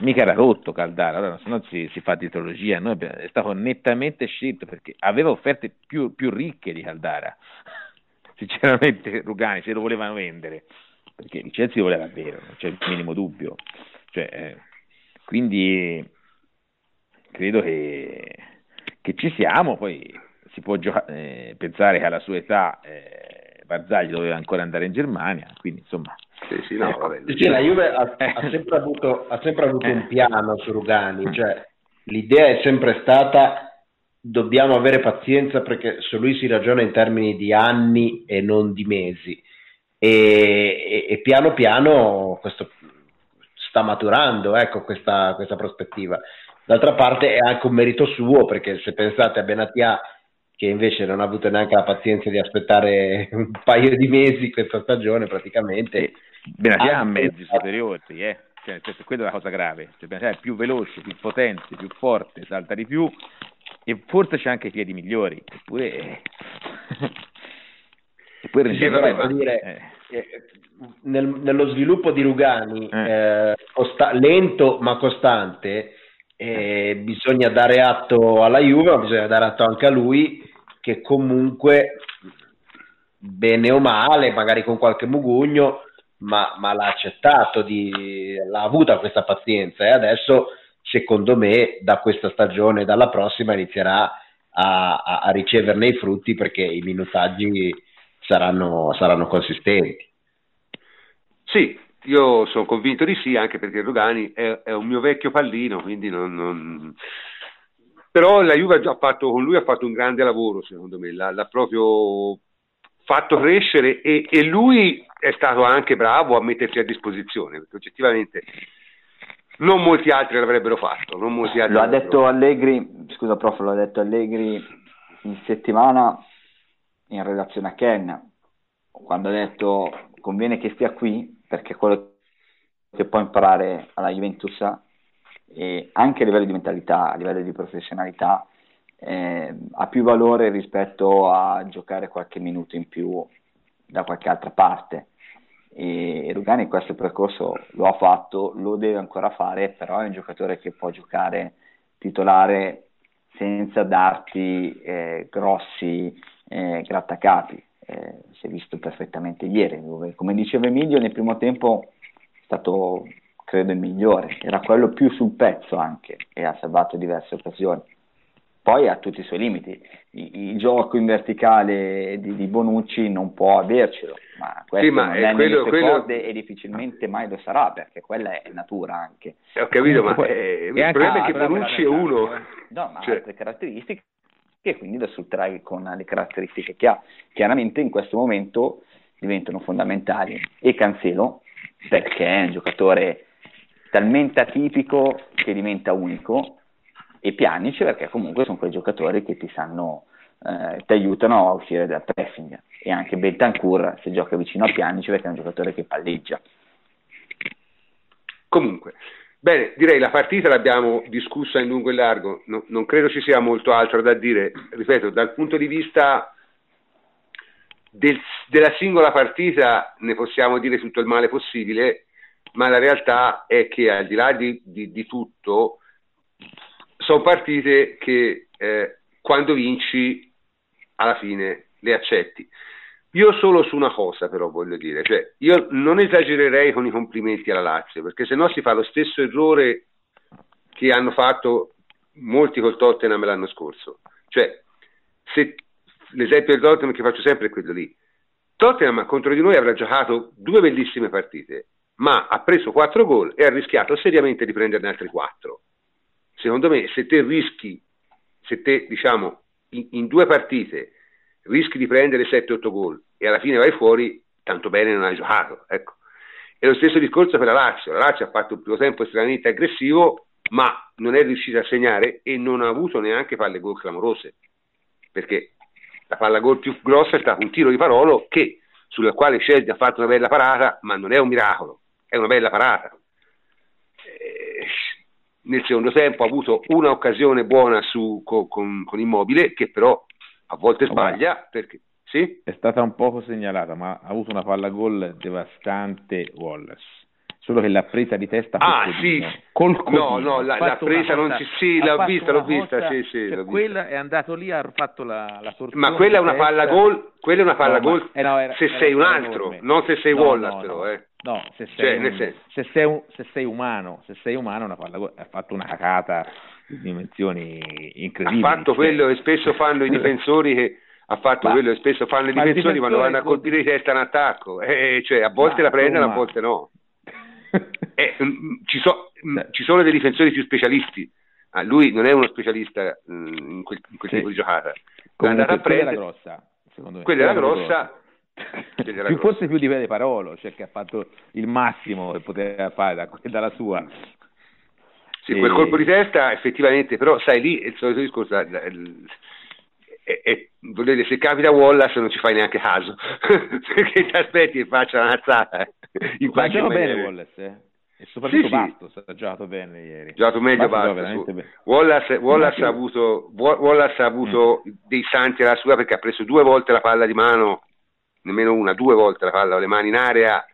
S6: mica era rotto Caldara, allora se no si, si fa titologia, Noi abbiamo, è stato nettamente scelto perché aveva offerte più, più ricche di Caldara, sinceramente Rugani se lo volevano vendere, perché il Chelsea voleva davvero, non c'è il minimo dubbio. Cioè, eh, quindi credo che, che ci siamo, poi si può gioca- eh, pensare che alla sua età eh, Barzagli doveva ancora andare in Germania, quindi insomma...
S1: Sì, sì, no, vabbè,
S4: sì, la Juve ha, ha sempre avuto, ha sempre avuto un piano su Rugani, cioè l'idea è sempre stata dobbiamo avere pazienza perché su lui si ragiona in termini di anni e non di mesi. E, e, e piano piano questo sta maturando ecco, questa, questa, prospettiva. D'altra parte è anche un merito suo perché se pensate a Benatia che invece non ha avuto neanche la pazienza di aspettare un paio di mesi questa stagione praticamente.
S6: Benatia ha mezzi superiori, eh. cioè, quella è la cosa grave, cioè, Benatia è più veloce, più potente, più forte, salta di più e forse c'è anche i piedi migliori, eppure...
S4: eppure sì, però, dire, eh. Eh, nel, nello sviluppo di Rugani, eh. eh costa- lento ma costante, eh, bisogna dare atto alla Juve, ma bisogna dare atto anche a lui che comunque, bene o male, magari con qualche mugugno, ma, ma l'ha accettato, di, l'ha avuta questa pazienza e adesso secondo me da questa stagione, dalla prossima, inizierà a, a, a riceverne i frutti perché i minutaggi saranno, saranno consistenti.
S1: Sì, io sono convinto di sì, anche perché Rogani è, è un mio vecchio pallino, quindi non, non... Però la Juve ha già fatto, con lui ha fatto un grande lavoro, secondo me, l'ha, l'ha proprio fatto crescere e, e, lui è stato anche bravo a mettersi a disposizione, perché oggettivamente non molti altri l'avrebbero fatto. Non molti altri
S3: lo ha detto Allegri, scusa prof, lo ha detto Allegri in settimana in relazione a Ken, quando ha detto conviene che stia qui perché quello che può imparare alla Juventus e anche a livello di mentalità, a livello di professionalità, eh, ha più valore rispetto a giocare qualche minuto in più da qualche altra parte e Rugani questo percorso lo ha fatto, lo deve ancora fare, però è un giocatore che può giocare titolare senza darti eh, grossi eh, grattacapi. Eh, si è visto perfettamente ieri, come diceva Emilio, nel primo tempo è stato, credo, il migliore, era quello più sul pezzo anche e ha salvato diverse occasioni poi ha tutti i suoi limiti. Il, gioco in verticale di, di, Bonucci non può avercelo, ma questo sì, ma non è, è quello, quello... corde e difficilmente mai lo sarà, perché quella è natura anche.
S1: Eh, ho capito, ma è, il problema è che Bonucci è uno.
S3: No, ma cioè... altre caratteristiche e quindi da sfruttare con le caratteristiche che ha. Chiaramente in questo momento diventano fondamentali e Cancelo, perché è un giocatore talmente atipico che diventa unico e Pjanic perché comunque sono quei giocatori che ti sanno eh, ti aiutano a uscire dal pressing. E anche Bentancur se gioca vicino a Pjanic perché è un giocatore che palleggia.
S1: Comunque bene direi la partita l'abbiamo discussa in lungo e largo. No, non credo ci sia molto altro da dire. Ripeto dal punto di vista del, della singola partita ne possiamo dire tutto il male possibile ma la realtà è che al di là di, di, di tutto sono partite che eh, quando vinci alla fine le accetti. Io solo su una cosa però voglio dire, cioè io non esagererei con i complimenti alla Lazio, perché se no si fa lo stesso errore che hanno fatto molti col Tottenham l'anno scorso. Cioè, se, l'esempio del Tottenham che faccio sempre è quello lì. Tottenham contro di noi avrà giocato due bellissime partite, ma ha preso quattro gol e ha rischiato seriamente di prenderne altri quattro secondo me se te rischi, se te diciamo in, in due partite rischi di prendere 7-8 gol e alla fine vai fuori, tanto bene non hai giocato. Ecco. E lo stesso discorso per la Lazio. La Lazio ha fatto un primo tempo estremamente aggressivo, ma non è riuscita a segnare e non ha avuto neanche palle gol clamorose. Perché la palla gol più grossa è stato un tiro di Parolo che, sulla quale Scelti ha fatto una bella parata, ma non è un miracolo, è una bella parata. Nel secondo tempo ha avuto un'occasione buona su, con, con, con, Immobile che però a volte sbaglia perché sì?
S6: è stata un poco segnalata ma ha avuto una palla gol devastante Wallace. Solo che l'ha presa di testa
S1: ah sì. col codino. no no la, l'ha presa non ci sì l'ho vista l'ho vista sì, sì,
S6: cioè, quella
S1: vista.
S6: è andato lì ha fatto la, la
S1: ma quella è una palla gol quella è una palla no, gol eh no, era, se era sei un altro non se sei no, Wallace no, però eh
S6: No, se sei,
S1: Cioè,
S6: un-
S1: senso-
S6: se sei un- se sei umano, se sei umano una palla, ha fatto una cacata di dimensioni
S1: ha
S6: incredibili.
S1: fatto
S6: cioè-
S1: quello che spesso fanno i difensori che ha fatto
S6: Ma-
S1: quello che spesso fanno i difensori quando vanno a colpire di testa in attacco. Eh, cioè a volte la prendono a
S6: insomma-
S1: volte no. Eh, mm, ci, so- mm, ci sono dei difensori più specialisti. Ah, lui non è uno specialista mm, in quel, in quel
S6: Sì.
S1: tipo di giocata. L'ha
S6: Comunque,
S1: andata a
S6: quella era
S1: prendere-
S6: grossa, secondo me.
S1: quella era grossa. quella
S6: Più- forse più di Pede Parolo, cioè che ha fatto il massimo che poteva fare da- dalla sua.
S1: Sì,
S6: E-
S1: quel colpo di testa effettivamente, però sai lì è il solito discorso, è- è- dire, se capita Wallace non ci fai neanche caso, perché ti aspetti che faccia una nazzata eh,
S6: Ma gioca bene. Wallace, eh? E soprattutto
S1: Sì, sì.
S6: Bastos ha giocato bene ieri.
S1: Ha giocato meglio
S6: Bastos
S1: Bastos.
S6: bene.
S1: Wallace, Wallace ha
S6: Sì.
S1: avuto, Wa- Wallace ha avuto
S6: Mm.
S1: dei santi alla sua perché ha preso due volte la palla di mano, nemmeno una, due volte la palla con le mani in area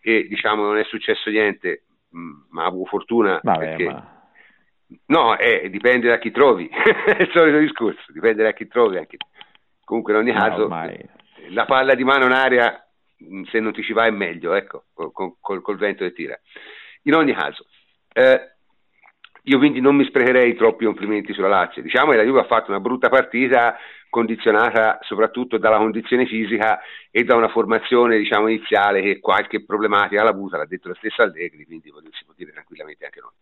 S1: e diciamo non è successo niente, mm, ma avuto fortuna
S6: Vabbè,
S1: perché
S6: ma...
S1: No, eh, dipende da chi trovi, è il solito discorso, dipende da chi trovi anche. Comunque in ogni
S6: no,
S1: caso
S6: ormai...
S1: la palla di mano in aria, mh, se non ti ci va è meglio, ecco, col, col- col vento che tira. In ogni caso, eh, io quindi non mi sprecherei troppi complimenti sulla Lazio. Diciamo che la Juve ha fatto una brutta partita condizionata soprattutto dalla condizione fisica e da una formazione diciamo, iniziale che qualche problematica l'ha avuta, l'ha detto lo stesso Allegri, quindi si può dire tranquillamente anche noi.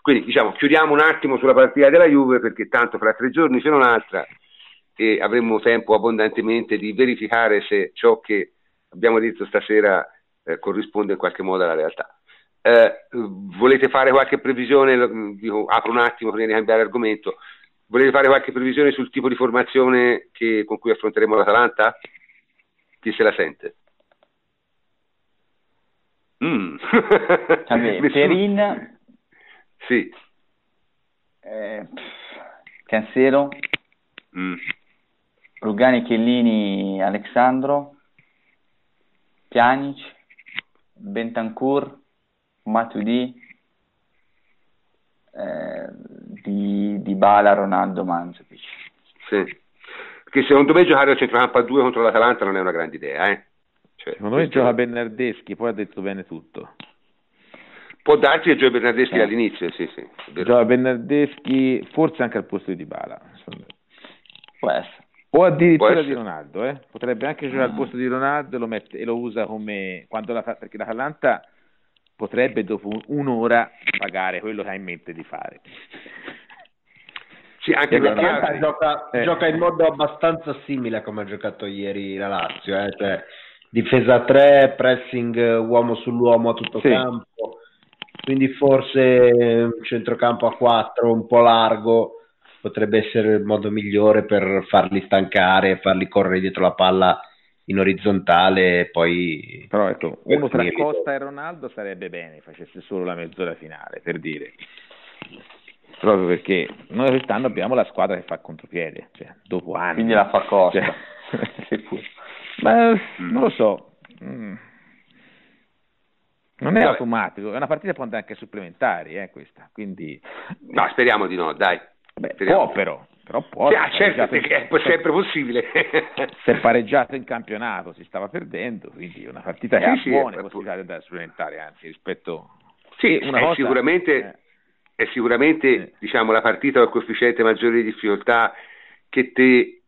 S1: Quindi diciamo, chiudiamo un attimo sulla partita della Juve perché tanto fra tre giorni c'è un'altra e avremo tempo abbondantemente di verificare se ciò che abbiamo detto stasera eh, corrisponde in qualche modo alla realtà. Eh, volete fare qualche previsione? Dico, apro un attimo prima di cambiare argomento. Volete fare qualche previsione sul tipo di formazione che- con cui affronteremo l'Atalanta? Chi se la sente? Mm.
S3: Vabbè, Perin,
S1: Sì.
S3: eh, Cancelo,
S1: Mm.
S3: Rugani, Chiellini, Alexandro, Pjanic, Bentancur, Matuidi, eh, di, di Bala, Ronaldo, Mandzukic.
S1: Sì. Perché secondo me giocare al centrocampo a due contro l'Atalanta non è una grande idea, eh? Cioè,
S6: Secondo me gioca Bernardeschi, poi ha detto bene tutto.
S1: Può darsi che giochi Bernardeschi
S3: Sì.
S1: all'inizio, sì, sì.
S6: Gioca Bernardeschi, forse anche al posto di me.
S3: Può essere.
S6: O addirittura di. Ronaldo, eh? potrebbe anche giocare al
S3: Mm.
S6: posto di Ronaldo e lo, mette- e lo usa come quando la fa- perché l'Atalanta potrebbe dopo un- un'ora pagare quello che ha in mente di fare.
S1: Sì, anche perché
S4: L'Atalanta gioca,
S6: Eh.
S4: gioca in modo abbastanza simile a come ha giocato ieri la Lazio, eh, cioè difesa a 3, pressing uomo sull'uomo a tutto
S6: Sì.
S4: campo, quindi forse un centrocampo a 4 un po' largo potrebbe essere il modo migliore per farli stancare, farli correre dietro la palla in orizzontale e poi
S6: Però ecco, uno tra. Costa e Ronaldo sarebbe bene facesse solo la mezz'ora finale, per dire. Proprio perché noi quest'anno abbiamo la squadra che fa contropiede, cioè dopo anni.
S3: Quindi la fa Costa.
S6: Cioè. Ma non lo so. Mm. Non è
S1: Vabbè.
S6: automatico, è una partita che può andare anche supplementari, eh, questa. Quindi
S1: No, speriamo di no, dai. Speriamo.
S6: può però, però può.
S1: Sì, ah, certo,
S6: in-
S1: è sempre possibile.
S6: si è pareggiato in campionato, si stava perdendo, quindi una partita che
S1: Sì,
S6: ha
S1: sì,
S6: buone
S1: è-
S6: possibilità di andare a supplementari, anzi rispetto
S1: Sì,
S6: una
S1: è
S6: cosa-
S1: sicuramente,
S6: eh.
S1: è sicuramente
S6: Sì.
S1: diciamo, la partita col coefficiente maggiore di difficoltà che te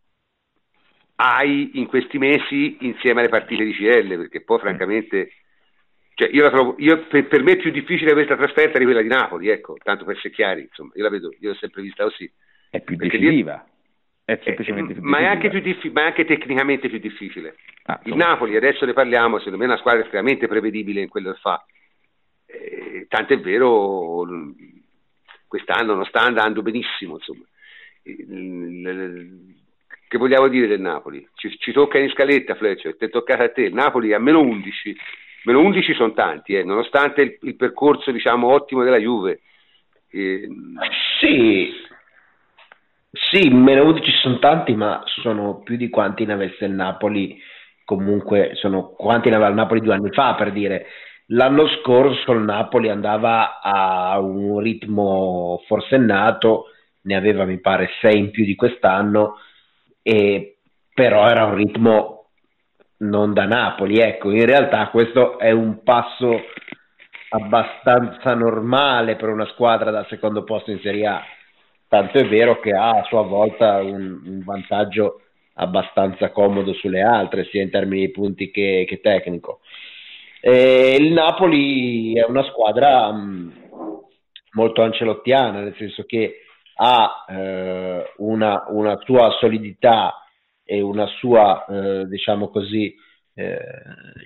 S1: hai in questi mesi insieme alle partite di CL, perché poi francamente cioè, io la trovo, io, per, per me è più difficile questa trasferta di quella di Napoli, ecco, tanto per essere chiari, insomma, io la vedo, io l'ho sempre vista così.
S6: È più
S1: Perché
S6: decisiva. È
S1: Eh,
S6: semplicemente più
S1: ma, è anche più diffi- ma è anche tecnicamente più difficile.
S6: Ah,
S1: Il Napoli, adesso ne parliamo, secondo me è una squadra estremamente prevedibile in quello che fa. Eh, tant'è vero, quest'anno non sta andando benissimo, insomma. Che vogliamo dire del Napoli? Ci, ci tocca in scaletta, Fletcher, ti è toccato a te. Il Napoli a meno 11, meno 11 sono tanti, eh, nonostante il, il percorso diciamo ottimo della Juve. Eh,
S4: Sì, sì, meno 11 sono tanti, ma sono più di quanti ne avesse il Napoli, comunque sono quanti ne aveva il Napoli due anni fa, per dire. L'anno scorso il Napoli andava a un ritmo forsennato, ne aveva mi pare 6 in più di quest'anno, e però era un ritmo non da Napoli. Ecco, in realtà questo è un passo abbastanza normale per una squadra dal secondo posto in Serie A. Tanto è vero che ha a sua volta un, un vantaggio abbastanza comodo sulle altre, sia in termini di punti che, che tecnico. E il Napoli è una squadra mh, molto ancelottiana, nel senso che ha eh, una, una, sua solidità e una sua, eh, diciamo così, eh,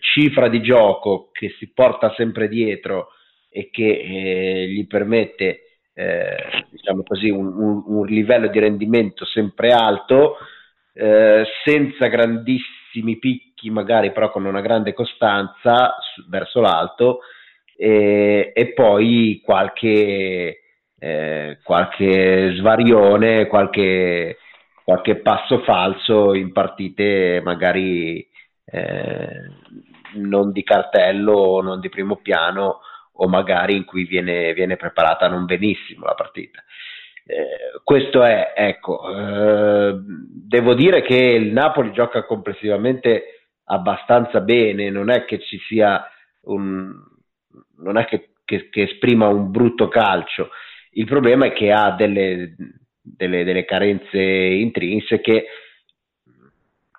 S4: cifra di gioco che si porta sempre dietro e che eh, gli permette, eh, diciamo così, un, un, un, livello di rendimento sempre alto, eh, senza grandissimi picchi, magari però con una grande costanza verso l'alto, e, e poi qualche, eh, qualche svarione, qualche, qualche passo falso in partite magari eh, non di cartello non di primo piano o magari in cui viene, viene preparata non benissimo la partita. Eh, questo è, ecco, eh, devo dire che il Napoli gioca complessivamente abbastanza bene, non è che ci sia un, non è che, che, che esprima un brutto calcio, il problema è che ha delle, delle, delle carenze intrinseche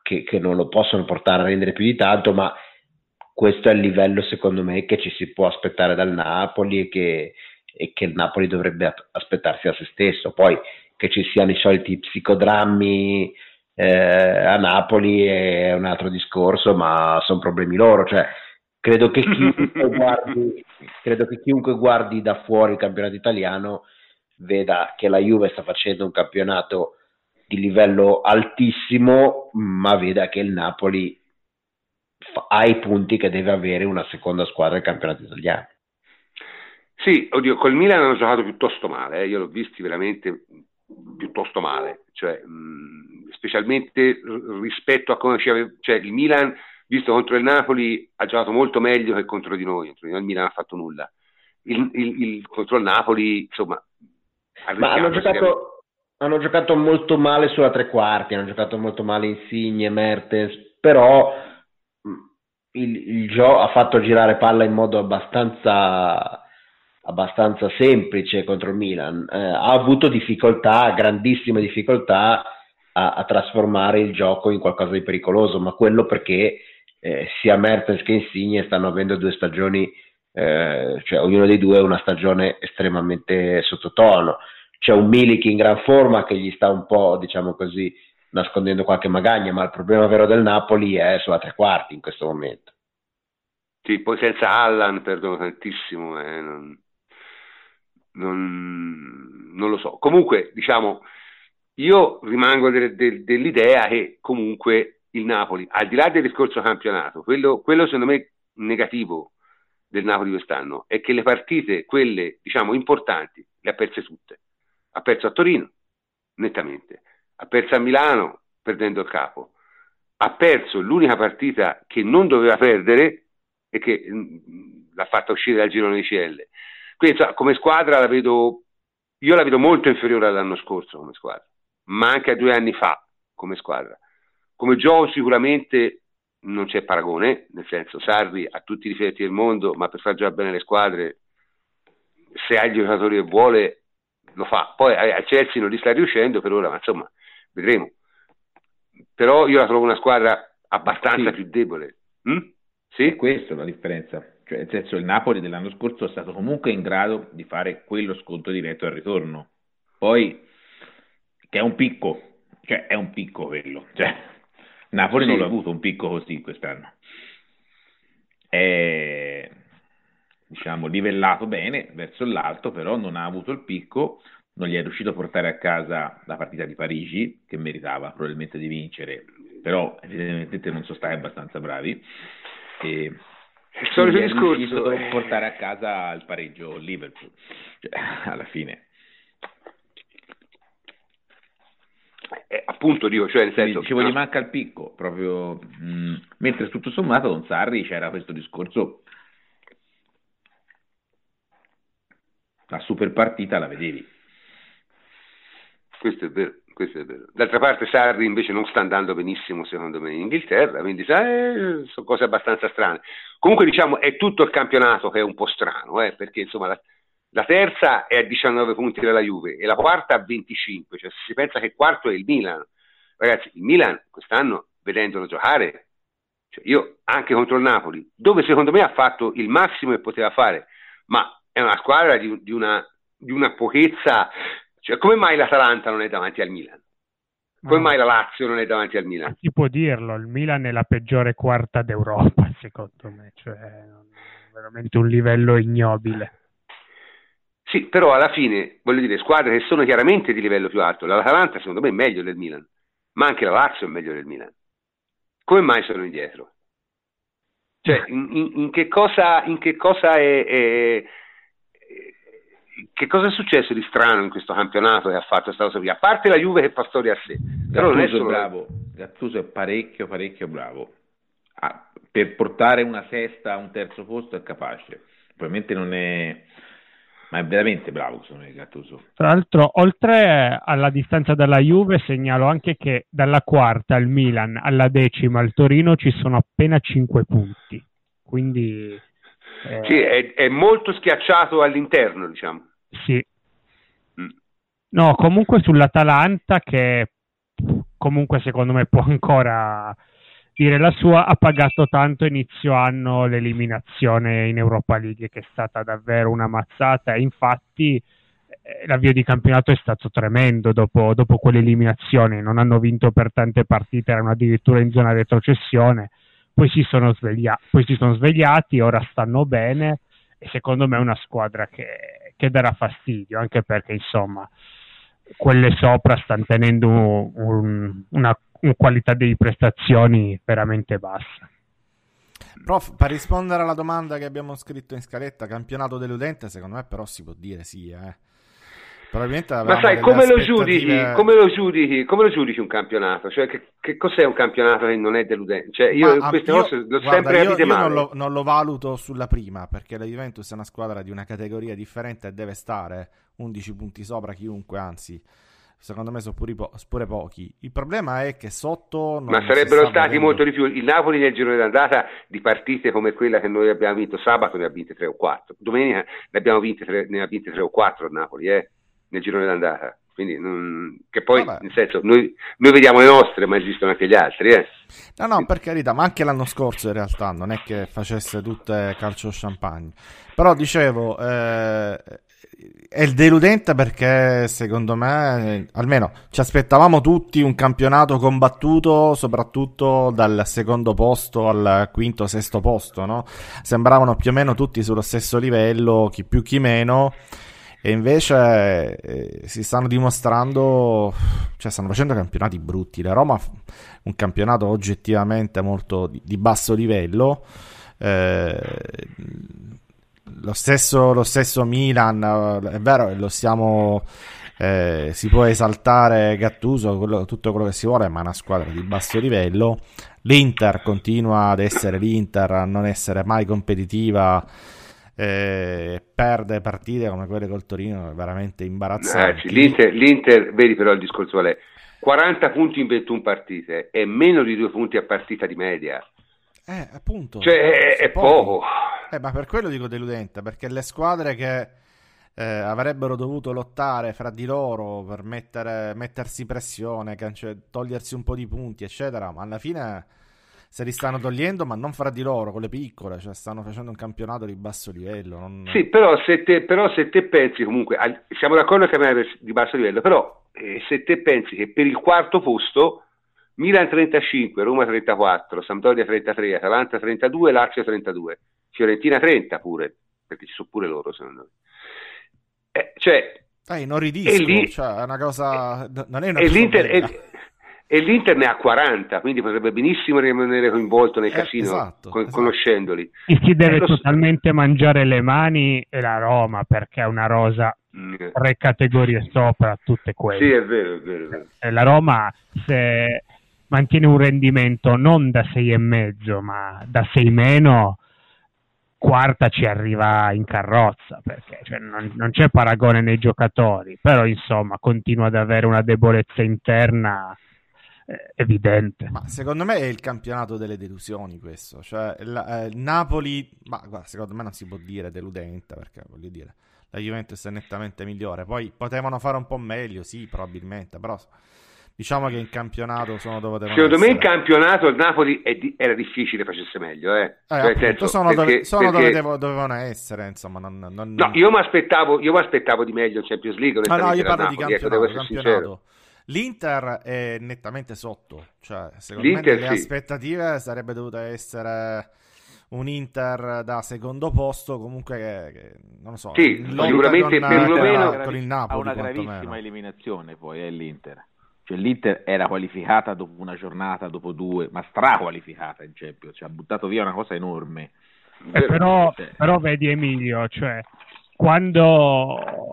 S4: che, che, non lo possono portare a rendere più di tanto, ma questo è il livello secondo me che ci si può aspettare dal Napoli e che, e che il Napoli dovrebbe aspettarsi a se stesso. Poi che ci siano i soliti psicodrammi eh, a Napoli è un altro discorso, ma sono problemi loro. Cioè, credo, che guardi, credo che chiunque guardi da fuori il campionato italiano veda che la Juve sta facendo un campionato di livello altissimo, ma veda che il Napoli ha i punti che deve avere una seconda squadra del campionato italiano.
S1: Sì, oddio, col Milan hanno giocato piuttosto male, eh. io l'ho visti veramente piuttosto male, cioè, mh, specialmente rispetto a come ci aveva, cioè il Milan, visto contro il Napoli, ha giocato molto meglio che contro di noi, contro di noi il Milan ha fatto nulla. Il, il, il, contro il Napoli, insomma,
S4: ma hanno giocato, hanno giocato, molto male sulla tre quarti, hanno giocato molto male Insigne, Mertens, però il, il Gio ha fatto girare palla in modo abbastanza abbastanza semplice contro il Milan, eh, ha avuto difficoltà, grandissime difficoltà a, a, trasformare il gioco in qualcosa di pericoloso, ma quello perché eh, sia Mertens che Insigne stanno avendo due stagioni, eh, cioè ognuno dei due ha una stagione estremamente sottotono. C'è un Milik in gran forma che gli sta un po', diciamo così, nascondendo qualche magagna, ma il problema vero del Napoli è sulla tre quarti in questo momento.
S1: Sì, poi senza Allan perdono tantissimo, eh, non, non, non, lo so. Comunque, diciamo, io rimango de, de, dell'idea che comunque il Napoli, al di là del discorso campionato, quello, quello secondo me negativo del Napoli quest'anno è che le partite, quelle diciamo importanti, le ha perse tutte. Ha perso a Torino, nettamente, ha perso a Milano perdendo il capo, ha perso l'unica partita che non doveva perdere e che mh, mm, l'ha fatta uscire dal girone di CL. Quindi come squadra la vedo, io la vedo molto inferiore all'anno scorso come squadra, ma anche a due anni fa come squadra. Come gioco sicuramente non c'è paragone, nel senso Sarri ha tutti i difetti del mondo, ma per far giocare bene le squadre, se ha i giocatori che vuole, lo fa. Poi a Chelsea non li sta riuscendo per ora, ma insomma, vedremo. Però io la trovo una squadra abbastanza sì. più debole.
S6: Mm? Sì? È questa la differenza. Cioè, nel senso, il Napoli dell'anno scorso è stato comunque in grado di fare quello sconto diretto al ritorno. Poi, che è un picco, cioè è un picco quello. Cioè, Napoli sì. non l'ha avuto un picco così quest'anno. È, diciamo, livellato bene verso l'alto, però non ha avuto il picco, non gli è riuscito a portare a casa la partita di Parigi, che meritava probabilmente di vincere, però evidentemente non sono stati abbastanza bravi. E
S1: il solito discorso
S6: a portare a casa il pareggio Liverpool cioè, alla fine.
S1: Eh, appunto dico cioè nel senso
S6: dicevo gli manca il picco proprio mh, mm, mentre tutto sommato con Sarri c'era questo discorso. La super partita la vedevi
S1: questo è vero questo è vero. D'altra parte Sarri invece non sta andando benissimo secondo me in Inghilterra, quindi sai, sono cose abbastanza strane. Comunque diciamo è tutto il campionato che è un po' strano, eh, perché insomma la, la, terza è a 19 punti della Juve e la quarta a 25, cioè si pensa che il quarto è il Milan. Ragazzi, il Milan quest'anno, vedendolo giocare, cioè io anche contro il Napoli, dove secondo me ha fatto il massimo che poteva fare, ma è una squadra di, di, una, di una pochezza cioè, come mai l'Atalanta non è davanti al Milan? Come no. mai la Lazio non è davanti al Milan?
S5: Si può dirlo, il Milan è la peggiore quarta d'Europa, secondo me, cioè veramente un livello ignobile.
S1: Sì, però alla fine, voglio dire, squadre che sono chiaramente di livello più alto, l'Atalanta secondo me è meglio del Milan, ma anche la Lazio è meglio del Milan. Come mai sono indietro? Cioè, in, in, in che cosa, in che cosa è, è che cosa è successo di strano in questo campionato che ha fatto questa cosa qui? A parte la Juve che fa storia a sé.
S6: Però Gattuso è, è bravo, Gattuso è parecchio, parecchio bravo. Ah, per portare una sesta a un terzo posto è capace. Probabilmente non è... Ma è veramente bravo, secondo me, Gattuso.
S5: Tra l'altro, oltre alla distanza dalla Juve, segnalo anche che dalla quarta al Milan alla decima al Torino ci sono appena 5 punti. Quindi...
S1: Eh... Sì, è, è molto schiacciato all'interno, diciamo.
S5: Sì. No, comunque sull'Atalanta che comunque secondo me può ancora dire la sua, ha pagato tanto inizio anno l'eliminazione in Europa League che è stata davvero una mazzata. Infatti eh, l'avvio di campionato è stato tremendo dopo, dopo quell'eliminazione, non hanno vinto per tante partite, erano addirittura in zona retrocessione, poi si sono, sveglia- poi si sono svegliati, ora stanno bene. E secondo me è una squadra che che darà fastidio, anche perché insomma quelle sopra stanno tenendo un, un, una, una qualità di prestazioni veramente bassa.
S2: Prof, per rispondere alla domanda che abbiamo scritto in scaletta, campionato deludente, secondo me però si può dire sì, eh.
S1: Probabilmente Ma sai, come lo, giudichi, come, lo giudichi, come lo giudichi un campionato? Cioè, che, che, cos'è un campionato che non è deludente? Cioè, io Ma, queste io, cose l'ho guarda, sempre
S2: io,
S1: io
S2: non lo, non lo, valuto sulla prima, perché la Juventus è una squadra di una categoria differente e deve stare 11 punti sopra chiunque, anzi, secondo me sono pure, po- pure pochi. Il problema è che sotto...
S1: Ma sarebbero stati vedendo... molto di più. Il Napoli nel giro d'andata di partite come quella che noi abbiamo vinto sabato ne ha vinte 3 o 4. Domenica ne abbiamo vinte 3, ne ha vinte 3 o 4 il Napoli, eh nel girone d'andata. Quindi, non, che poi, Vabbè. nel senso, noi, noi, vediamo le nostre, ma esistono anche gli altri. Eh.
S2: No, no, per carità, ma anche l'anno scorso in realtà non è che facesse tutte calcio champagne. Però dicevo, eh, è deludente perché secondo me, almeno ci aspettavamo tutti un campionato combattuto, soprattutto dal secondo posto al quinto, sesto posto, no? Sembravano più o meno tutti sullo stesso livello, chi più chi meno e invece eh, si stanno dimostrando, cioè stanno facendo campionati brutti. La Roma un campionato oggettivamente molto di, di basso livello. Eh, lo, stesso, lo stesso Milan, è vero, lo stiamo. Eh, si può esaltare Gattuso, quello, tutto quello che si vuole, ma è una squadra di basso livello. L'Inter continua ad essere l'Inter, a non essere mai competitiva eh, perde partite come quelle col Torino veramente imbarazzanti.
S1: Eh, l'Inter, L'Inter, vedi però il discorso qual è? 40 punti in 21 partite è meno di due punti a partita di media.
S2: Eh, appunto.
S1: Cioè, è, è poco.
S2: Eh, ma per quello dico deludente, perché le squadre che eh, avrebbero dovuto lottare fra di loro per mettere, mettersi pressione, cioè, togliersi un po' di punti, eccetera, ma alla fine se li stanno togliendo, ma non fra di loro, con le piccole, cioè stanno facendo un campionato di basso livello. Non...
S1: Sì, però se, te, però se te pensi comunque, siamo d'accordo che è di basso livello, però eh, se te pensi che per il quarto posto Milan 35, Roma 34, Sampdoria 33, Atalanta 32, Lazio 32, Fiorentina 30 pure, perché ci sono pure loro secondo me. Eh, cioè,
S2: Dai, non ridisco, lì, cioè, è una cosa... Non è una
S1: e l'Inter, e l'Inter ne ha 40, quindi potrebbe benissimo rimanere coinvolto nel eh, casino esatto, con, esatto. conoscendoli.
S5: E si deve eh, totalmente so... mangiare le mani e la Roma perché è una rosa mm. tre categorie sopra tutte quelle.
S1: Sì, è vero, è vero. È vero.
S5: E la Roma se mantiene un rendimento non da 6,5 ma da 6 meno quarta ci arriva in carrozza perché cioè, non, non, c'è paragone nei giocatori, però insomma continua ad avere una debolezza interna eh, evidente.
S2: Ma secondo me è il campionato delle delusioni questo, cioè la, eh, Napoli, ma guarda, secondo me non si può dire deludente perché voglio dire, la Juventus è nettamente migliore, poi potevano fare un po' meglio, sì, probabilmente, però diciamo che in campionato sono dove devono
S1: Secondo
S2: essere.
S1: me in campionato il Napoli di- era difficile facesse meglio. Eh.
S2: Eh,
S1: Cioè,
S2: appunto,
S1: senso,
S2: sono,
S1: perché,
S2: dove, sono
S1: perché-
S2: dove devo- dovevano essere, insomma. Non, non-
S1: No, io mi aspettavo, di meglio in Champions League.
S2: Ah, no, io parlo di
S1: Napoli, ecco, devo
S2: campionato.
S1: sincero.
S2: campionato. L'Inter è nettamente sotto, cioè, secondo
S1: L'Inter
S2: me nelle
S1: sì.
S2: aspettative sarebbe dovuta essere un Inter da secondo posto, comunque che, che, non lo so,
S1: Sì, sicuramente
S2: con,
S1: perlomeno-
S2: con il
S6: ha
S2: Napoli
S6: una
S2: quantomeno.
S6: gravissima eliminazione poi è l'Inter. Cioè l'Inter era qualificata dopo una giornata, dopo due, ma straqualificata in Champions, cioè ha buttato via una cosa enorme.
S5: Eh, però,
S6: Cioè,
S5: però vedi Emilio, cioè, quando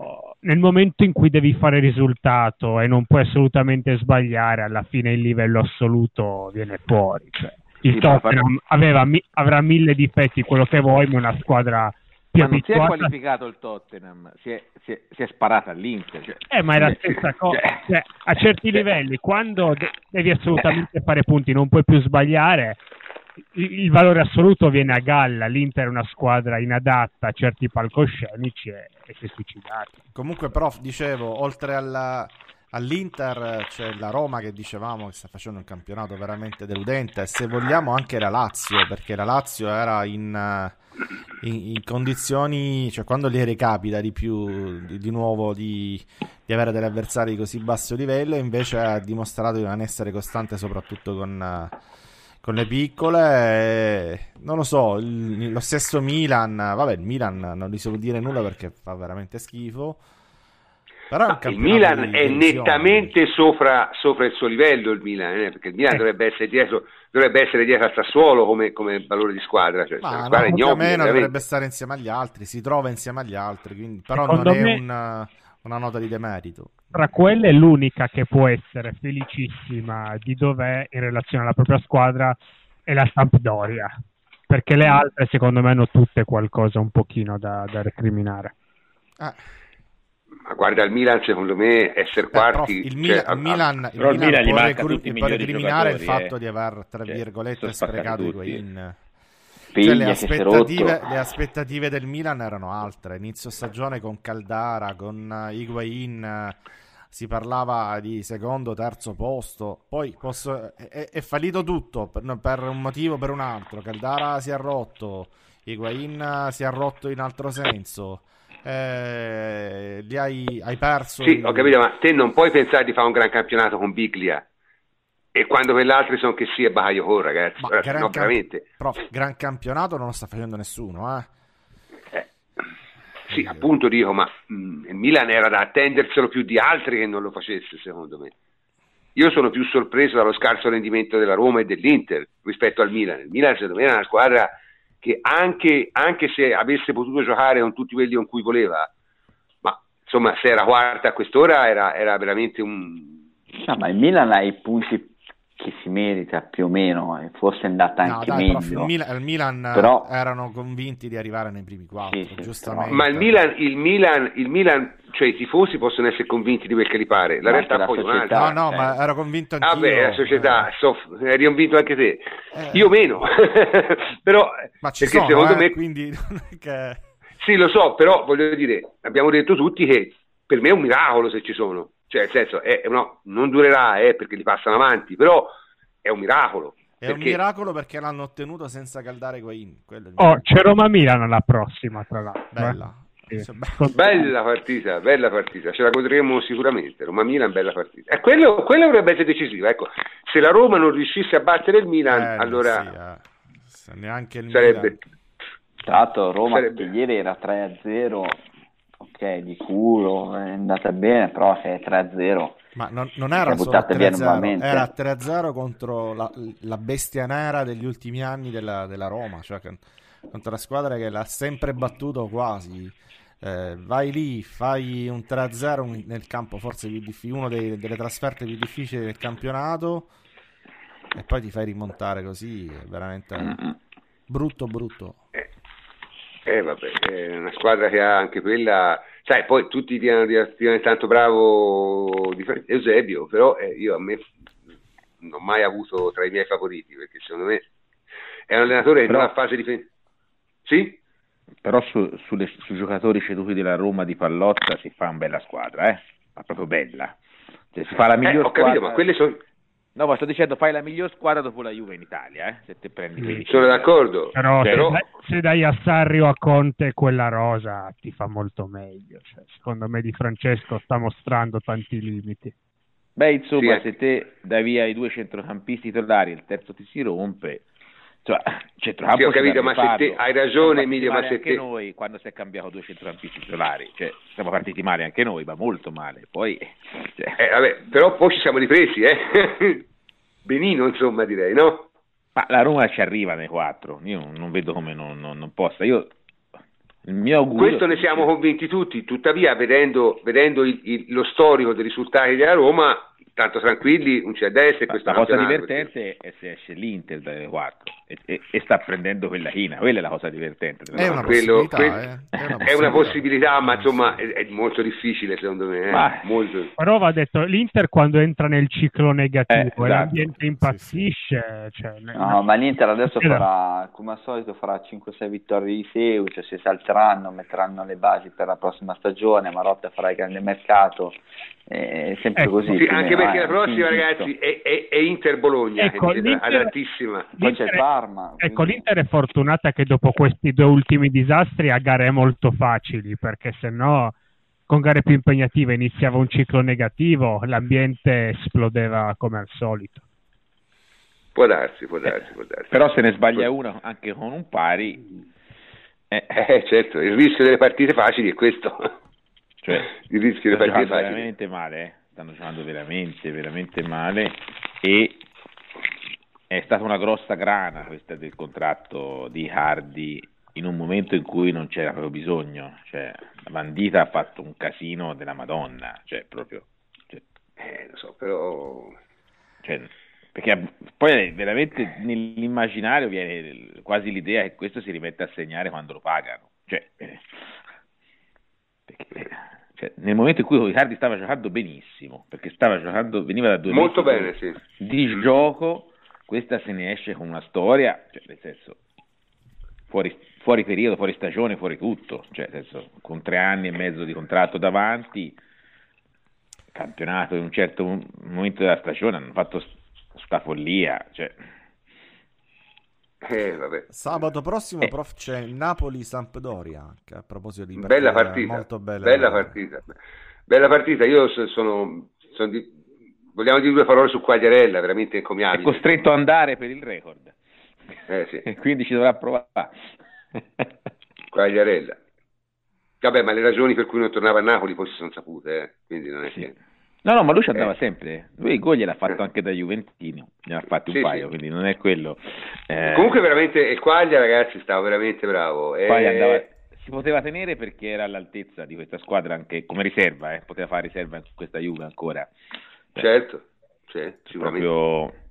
S5: nel momento in cui devi fare risultato e non puoi assolutamente sbagliare, alla fine il livello assoluto viene fuori. Cioè, il
S6: Sì,
S5: Tottenham aveva mi- avrà mille difetti, quello che vuoi, ma una squadra più
S6: ma non si è qualificato il Tottenham, si è, si è- si è sparata all'Inter. Cioè,
S5: Eh, ma è la
S6: cioè,
S5: stessa cosa.
S6: cioè,
S5: Cioè, a certi
S6: cioè,
S5: livelli, quando de- devi assolutamente fare punti, non puoi più sbagliare, il, valore assoluto viene a galla. L'Inter è una squadra inadatta a certi palcoscenici e, e si è suicidata.
S2: Comunque, prof, dicevo, oltre alla- all'Inter c'è la Roma che dicevamo che sta facendo un campionato veramente deludente, se vogliamo anche la Lazio, perché la Lazio era in, eh, in- in condizioni, cioè quando gli recapita di più, di, di nuovo, di, di avere degli avversari di così basso livello, invece ha dimostrato di non essere costante soprattutto con... eh, con le piccole, e non lo so, il- lo stesso Milan, vabbè, il Milan non gli so dire nulla perché fa veramente schifo. Però
S1: Il Milan è nettamente sopra, sopra il suo livello, il Milan, eh, perché il Milan
S5: Eh.
S1: dovrebbe essere dietro, dovrebbe essere dietro al Sassuolo come, come valore di squadra, cioè,
S2: Ma
S1: una
S2: no,
S1: squadra
S2: più o
S1: ignobile,
S2: meno
S1: veramente.
S2: dovrebbe stare insieme agli altri, si trova insieme agli altri, quindi- però
S5: Secondo
S2: non è
S5: me-
S2: un- una nota di demerito.
S5: Tra quelle, l'unica che può essere felicissima di dov'è in relazione alla propria squadra è la Sampdoria. Perché le altre, secondo me, hanno tutte qualcosa un pochino da, da recriminare.
S2: Ah,
S1: Ma guarda, il Milan secondo me essere
S2: beh, prof,
S1: quarti...
S2: il,
S1: cioè, a-
S2: il Milan, il
S7: Però il
S2: Milan
S7: Milan gli
S2: può, recru-
S7: i
S2: può recriminare il fatto
S7: eh.
S2: di aver, tra
S7: Cioè,
S2: virgolette,
S7: spaccati
S2: sprecato
S7: tutti.
S2: Higuain.
S3: Figlia
S2: Cioè, le, aspettative, le aspettative del Milan erano altre. Inizio stagione con Caldara, con eh, Higuain, eh, si parlava di secondo, terzo posto. Poi posso- è, è- è fallito tutto per, per un motivo o per un altro. Caldara si è rotto, Higuain eh, si è rotto in altro senso. Eh, li hai, hai perso.
S1: Sì,
S2: in-
S1: ho capito, ma te non puoi pensare di fare un gran campionato con Biglia. E quando quell'altro sono che sì è Baio ragazzi.
S2: Ma
S1: Ragazzi,
S2: gran
S1: no,
S2: camp-
S1: veramente.
S2: prof, gran campionato non lo sta facendo nessuno, eh.
S1: Eh, sì, appunto dico, ma mh, il Milan era da attenderselo più di altri che non lo facesse, secondo me. Io sono più sorpreso dallo scarso rendimento della Roma e dell'Inter rispetto al Milan. Il Milan, secondo me, era una squadra che anche, anche se avesse potuto giocare con tutti quelli con cui voleva, ma insomma, se era quarta a quest'ora era, era veramente un,
S3: No, ma il Milan ha i punti che si merita più o meno, e forse è andata
S2: No,
S3: anche
S2: dai, prof,
S3: meglio.
S2: il Milan, il Milan,
S3: Però-
S2: eh, erano convinti di arrivare nei primi quattro,
S3: Sì, sì,
S2: giustamente.
S1: Ma il Milan, il Milan, il Milan, cioè i tifosi possono essere convinti di quel che li pare, la
S3: Ma
S1: realtà
S3: la
S1: poi è
S3: società.
S1: un'altra.
S2: No, no,
S3: eh.
S2: ma ero convinto anch'io.
S1: Ah beh, la società,
S2: Eh,
S1: so, eri convinto anche te.
S2: eh,
S1: Io meno, però
S2: Ma ci
S1: perché
S2: sono,
S1: secondo
S2: eh,
S1: me
S2: quindi non è che...
S1: sì, lo so, però voglio dire, abbiamo detto tutti che per me è un miracolo se ci sono, cioè nel senso, è, no, non durerà eh, perché li passano avanti, però è un miracolo.
S2: È un
S1: perché-
S2: miracolo perché l'hanno ottenuto senza caldare Guain.
S5: Oh, c'è Roma-Milan alla prossima, tra l'altro. eh.
S2: Bella.
S5: Sì.
S2: Be-
S1: Bella partita, bella partita, ce la godremo sicuramente. Roma Milan, bella partita. E quello, quello dovrebbe essere decisivo. Ecco, se la Roma non riuscisse a battere il Milan,
S2: Eh,
S1: allora
S2: sì, eh. Se neanche il
S1: sarebbe.
S2: Milan.
S3: Tra l'altro Roma
S1: Sarebbe-
S3: che ieri era 3-0, ok, di culo, è andata bene, però se è 3-0
S2: Ma non, non era solo
S3: buttate via
S2: 3-0,
S3: nuovamente.
S2: era 3-0 contro la, la bestia nera degli ultimi anni della, della Roma, cioè che- contro la squadra che l'ha sempre battuto quasi. Eh, vai lì, fai un 3-0 un- nel campo forse più difficile, uno dei- delle trasferte più difficili del campionato e poi ti fai rimontare così, è veramente brutto brutto.
S1: Eh, Eh vabbè, è una squadra che ha anche quella, sai, poi tutti dicono di essere tanto bravo di Eusebio, però eh, io a me non ho mai avuto tra i miei favoriti, perché secondo me è un allenatore che
S6: Però-
S1: non ha fase difensiva. Sì?
S6: Però su, sulle- sui giocatori ceduti della Roma di Pallotta si fa una bella squadra, eh? Ma proprio bella. Cioè, si fa la
S1: Eh,
S6: miglior
S1: ho capito,
S6: squadra.
S1: ma quelle sono...
S6: No, ma sto dicendo, fai la miglior squadra dopo la Juve in Italia, eh? Se te prendi quelli
S1: Sono d'accordo.
S5: Però, se,
S1: Però-
S5: dai, se dai a Sarri o a Conte quella rosa ti fa molto meglio. Cioè, secondo me Di Francesco sta mostrando tanti limiti.
S6: Beh, insomma,
S1: Sì,
S6: se te dai via i due centrocampisti titolari e il terzo ti si rompe, cioè, centrocampo
S1: Sì, ho capito, ma se te- hai ragione, Emilio, ma se
S6: anche
S1: te-
S6: noi quando si è cambiato due centrocampisti titolari, cioè, siamo partiti male anche noi, ma molto male. Poi, cioè,
S1: Eh, vabbè, però poi ci siamo ripresi, eh? Benino, insomma, direi, no?
S6: ma la Roma ci arriva nei quattro, io non- non vedo come non, non- non possa. Io, il mio augurio...
S1: Questo ne siamo convinti tutti, tuttavia vedendo, vedendo il- il- lo storico dei risultati della Roma, tanto tranquilli, un c'è a destra e
S6: La, cosa divertente è se esce l'Inter dalle quattro e, e- e sta prendendo quella china, quella è la cosa divertente.
S2: È una
S1: quello-
S2: possibilità,
S1: que-
S2: eh.
S1: È una possibilità, ma insomma è, è molto difficile secondo me. eh.
S6: Ma-
S1: Molto.
S5: Però va detto, l'Inter quando entra nel ciclo negativo
S6: Eh, esatto.
S5: l'ambiente impazzisce, cioè,
S3: No, ma l'Inter adesso
S5: Sì,
S3: farà, come al solito, farà 5-6 vittorie di feu, cioè si salteranno, metteranno le basi per la prossima stagione, Marotta farà il grande mercato, è sempre
S5: Ecco,
S3: così.
S1: Sì, anche perché
S3: eh,
S1: la prossima, ragazzi, è, è- è
S5: Ecco,
S1: mi sembra
S5: l'Inter-
S1: adattissima.
S3: Poi c'è Parma.
S5: Ecco,
S3: quindi-
S5: l'Inter è fortunata che dopo questi due ultimi disastri ha gare molto facili, perché se no con gare più impegnative iniziava un ciclo negativo, l'ambiente esplodeva come al solito.
S1: Può darsi, può darsi, può darsi.
S6: Però se ne sbaglia una anche con un pari, eh,
S1: Eh, certo, il rischio delle partite facili è questo.
S6: cioè,
S1: il rischio partite
S6: giocando
S1: facili.
S6: veramente male, eh. stanno giocando veramente, veramente male e è stata una grossa grana questa del contratto di Hardy in un momento in cui non c'era proprio bisogno, cioè la bandita ha fatto un casino della Madonna, cioè proprio, cioè,
S1: Eh, lo so, però...
S6: cioè, perché poi veramente nell'immaginario viene quasi l'idea che questo si rimette a segnare quando lo pagano, cioè, eh, perché, cioè, nel momento in cui Icardi stava giocando benissimo, perché stava giocando, veniva da due
S1: Molto
S6: mesi
S1: bene, sì.
S6: di gioco, questa se ne esce con una storia, cioè, nel senso, fuori, fuori periodo, fuori stagione, fuori tutto, cioè, nel senso, con tre anni e mezzo di contratto davanti, campionato in un certo mo- momento della stagione, hanno fatto sta follia, cioè,
S1: Eh, vabbè.
S2: Sabato prossimo,
S6: Eh.
S2: prof, c'è Napoli-Sampdoria. Anche a proposito di
S1: Bella
S2: partite
S1: partita,
S2: molto belle.
S1: bella partita. Bella partita, io so- sono... sono di- Vogliamo dire due parole su Quagliarella, veramente
S6: è
S1: encomiabile.
S6: costretto ad andare per il record,
S1: Eh sì,
S6: e quindi ci dovrà provare.
S1: Quagliarella. Vabbè, ma le ragioni per cui non tornava a Napoli poi si sono sapute, eh. quindi non è
S6: Sì.
S1: che...
S6: No, no, ma lui ci andava
S1: Eh.
S6: sempre. Lui i gol gliel'ha fatto
S1: Eh.
S6: anche da Juventino, ne ha fatti un
S1: Sì,
S6: paio,
S1: sì.
S6: quindi non è quello. Eh,
S1: Comunque veramente, il Quaglia ragazzi stava veramente bravo. eh.
S6: poi andava- si poteva tenere perché era all'altezza di questa squadra anche come riserva, eh, poteva fare riserva in questa Juve ancora. Cioè,
S1: Certo, sì, sicuramente.
S6: proprio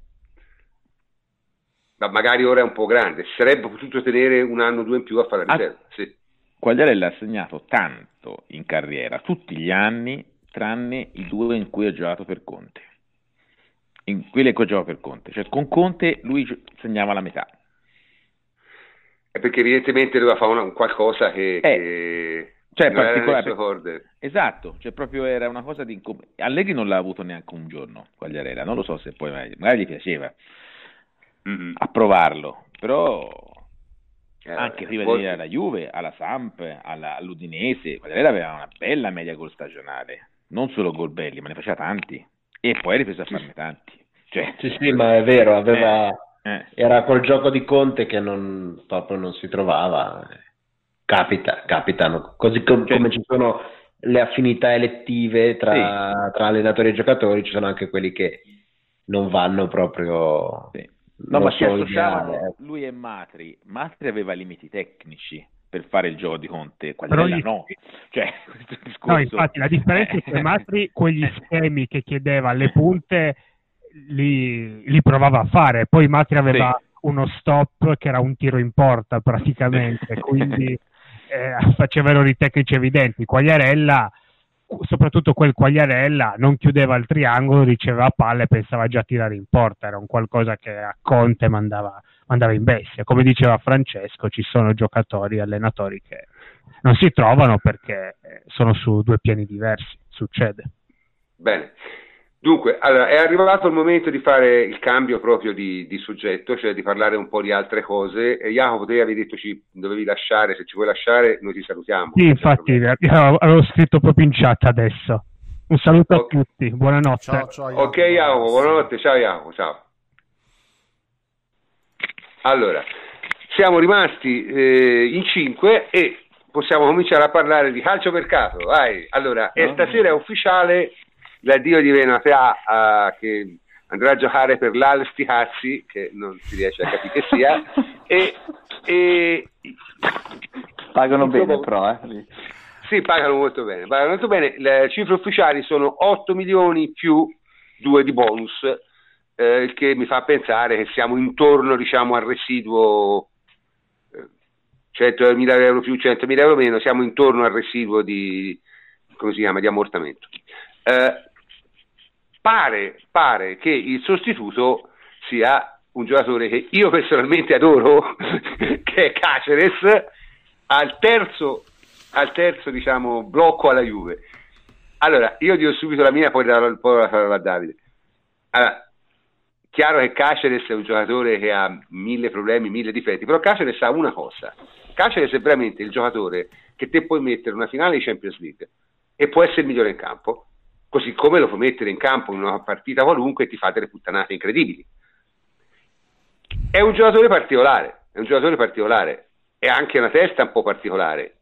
S1: Ma magari ora è un po' grande, si sarebbe potuto tenere un anno o due in più a fare la
S6: Ah.
S1: riserva. Sì.
S6: Quagliarella ha segnato tanto in carriera, tutti gli anni, tranne i due in cui ha giocato per Conte. In quelli in cui ha giocato per Conte, cioè con Conte lui segnava la metà.
S1: È perché evidentemente doveva fare una- un qualcosa che, che
S6: cioè,
S1: non
S6: particolare-. Esatto, cioè proprio era una cosa di incom- Allegri non l'ha avuto neanche un giorno, Quagliarella, non lo so se poi magari, gli piaceva
S1: Mhm.
S6: a provarlo, però
S1: Eh,
S6: anche prima di
S1: poi-
S6: venire alla Juve, alla Samp, alla- all'Udinese, Quagliarella aveva una bella media gol stagionale, non solo gol belli, ma ne faceva tanti e poi ha ripreso a farne tanti. Cioè,
S4: Sì, sì, ma è vero, aveva...
S6: eh,
S4: Era quel gioco di Conte che non, proprio non si trovava. Capita, capitano. Così com-
S6: Cioè-
S4: come ci sono le affinità elettive tra, tra allenatori e giocatori, ci sono anche quelli che non vanno proprio.
S6: sì. No, ma si associavano
S4: eh.
S6: lui e Matri. Matri aveva limiti tecnici per fare il gioco di Conte, Quagliarella
S5: gli-
S6: no. Cioè, discorso...
S5: No, infatti la differenza è che Matri quegli schemi che chiedeva alle punte li, li provava a fare, poi Matri aveva uno stop che era un tiro in porta praticamente, quindi eh, faceva errori tecnici evidenti. Quagliarella, soprattutto quel Quagliarella, non chiudeva il triangolo, riceveva palle e pensava già a tirare in porta. Era un qualcosa che a Conte mandava, mandava in bestia. Come diceva Francesco, ci sono giocatori, allenatori che non si trovano perché eh, sono su due piani diversi. Succede.
S1: Bene. Dunque, allora, è arrivato il momento di fare il cambio proprio di, di, soggetto, cioè di parlare un po' di altre cose. E Jacopo, te avevi detto ci dovevi lasciare, se ci vuoi lasciare noi ti salutiamo.
S5: Sì, infatti, avevo scritto proprio in chat adesso. Un saluto okay. a tutti, buonanotte.
S1: Ciao, ciao, Jacopo. Ok Jacopo, buonanotte, ciao Jacopo, ciao. Allora, siamo rimasti eh, in cinque e possiamo cominciare a parlare di calcio mercato. Vai. Allora, no. stasera è ufficiale l'addio di Venatea uh, che andrà a giocare per l'Alsticazzi, che non si riesce a capire che sia, e, e
S3: pagano bene però, eh.
S1: Sì, pagano molto bene, pagano molto bene. Le cifre ufficiali sono 8 milioni più 2 di bonus, eh, il che mi fa pensare che siamo intorno diciamo, al residuo 100.000 euro più, 100.000 euro meno, siamo intorno al residuo di, come si chiama, di ammortamento. Eh, pare, pare che il sostituto sia un giocatore che io personalmente adoro, che è Caceres, al terzo, al terzo diciamo, blocco alla Juve. Allora, io dico subito la mia, poi la parola a Davide. Allora, chiaro che Caceres è un giocatore che ha mille problemi, mille difetti, però Caceres ha una cosa. Caceres è veramente il giocatore che te puoi mettere una finale di Champions League e può essere il migliore in campo, così come lo puoi mettere in campo in una partita qualunque e ti fa delle puttanate incredibili. È un giocatore particolare, è un giocatore particolare, e anche una testa un po' particolare.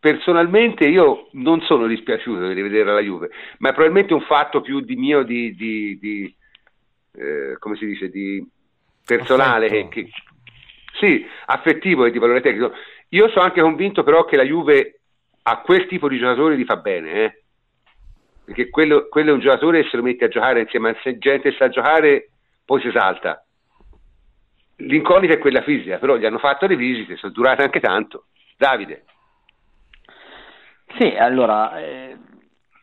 S1: Personalmente io non sono dispiaciuto di vedere la Juve, ma è probabilmente un fatto più di mio, di, di, di eh, come si dice, di personale che, che, sì, affettivo e di valore tecnico. Io sono anche convinto però che la Juve a quel tipo di giocatori li fa bene, eh? Perché quello, quello, è un giocatore che se lo mette a giocare insieme a gente che sa giocare, poi si salta. L'incognita è quella fisica, però gli hanno fatto le visite, sono durate anche tanto. Davide.
S3: Sì, allora... Eh,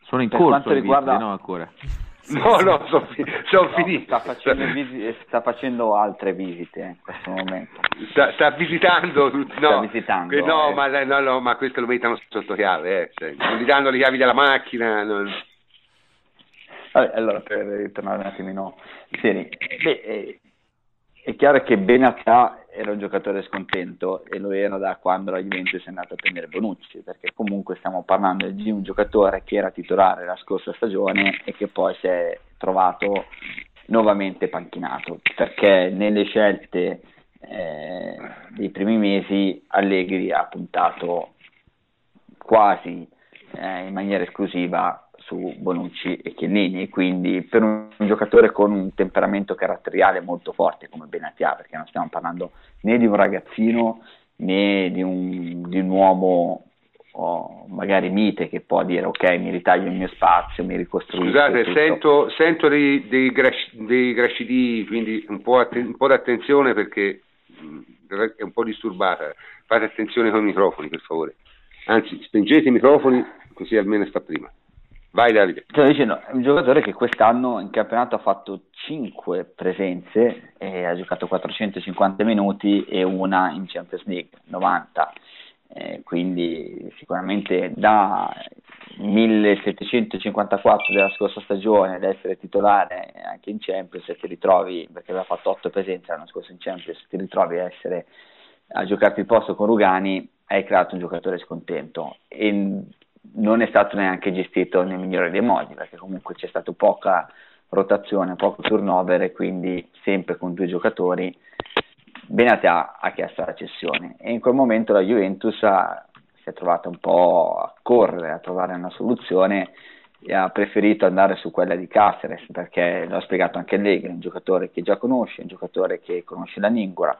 S6: sono in corso riguarda... visite, no ancora.
S1: No, no, sono, fi- son no, finito.
S3: Sta facendo, visi- sta facendo, altre visite in questo momento.
S1: Sta, sta visitando
S3: tutti. No, sta visitando,
S1: no, eh. ma, no, no, ma questo lo mettono sotto chiave. Eh. Cioè, non gli danno le chiavi della macchina. Non...
S3: Vabbè, allora, per tornare un attimino seri, beh, eh, è chiaro che Benatia era un giocatore scontento e lo era da quando la Juventus è andata a prendere Bonucci, perché comunque stiamo parlando di un giocatore che era titolare la scorsa stagione e che poi si è trovato nuovamente panchinato, perché nelle scelte eh, dei primi mesi Allegri ha puntato quasi eh, in maniera esclusiva su Bonucci e Chiellini, quindi per un, un, giocatore con un temperamento caratteriale molto forte come Benatia, perché non stiamo parlando né di un ragazzino né di un, di un uomo o magari mite che può dire ok mi ritaglio il mio spazio, mi ricostruisco.
S1: Scusate, sento, sento, dei, dei, dei grascidii, quindi un po', atten- un po' d'attenzione perché mm, è un po' disturbata. Fate attenzione con i microfoni per favore. Anzi, spengete i microfoni così almeno sta prima. Vai Davide.
S3: Stavo dicendo, è un giocatore che quest'anno in campionato ha fatto 5 presenze, ha giocato 450 minuti e una in Champions League, 90. Eh, quindi sicuramente da 1754 della scorsa stagione ad essere titolare anche in Champions e ti ritrovi, perché aveva fatto 8 presenze l'anno scorso in Champions, ti ritrovi a, essere, a giocarti il posto con Rugani, hai creato un giocatore scontento. E non è stato neanche gestito nel migliore dei modi, perché comunque c'è stata poca rotazione, poco turnover e quindi sempre con due giocatori Benatia ha chiesto la cessione. E in quel momento la Juventus ha, si è trovata un po' a correre, a trovare una soluzione e ha preferito andare su quella di Caceres perché l'ha spiegato anche Allegri, un giocatore che già conosce, un giocatore che conosce la lingua,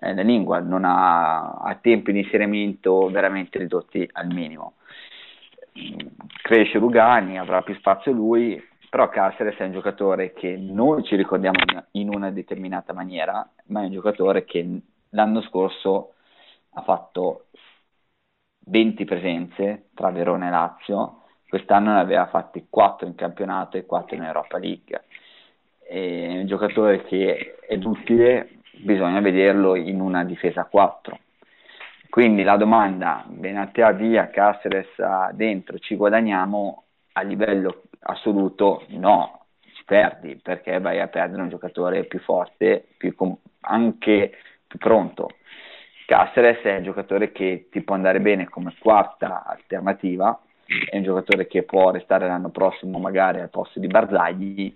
S3: eh, la lingua non ha, ha tempi di inserimento veramente ridotti al minimo cresce Rugani, avrà più spazio lui, però Caceres è un giocatore che noi ci ricordiamo in una determinata maniera, ma è un giocatore che l'anno scorso ha fatto 20 presenze tra Verona e Lazio, quest'anno ne aveva fatti 4 in campionato e 4 in Europa League. È un giocatore che è utile, bisogna vederlo in una difesa 4. Quindi la domanda, Benatea via, Caceres dentro, ci guadagniamo a livello assoluto? No, ci perdi perché vai a perdere un giocatore più forte, più com- anche più pronto. Caceres è un giocatore che ti può andare bene come quarta alternativa, è un giocatore che può restare l'anno prossimo magari al posto di Barzagli,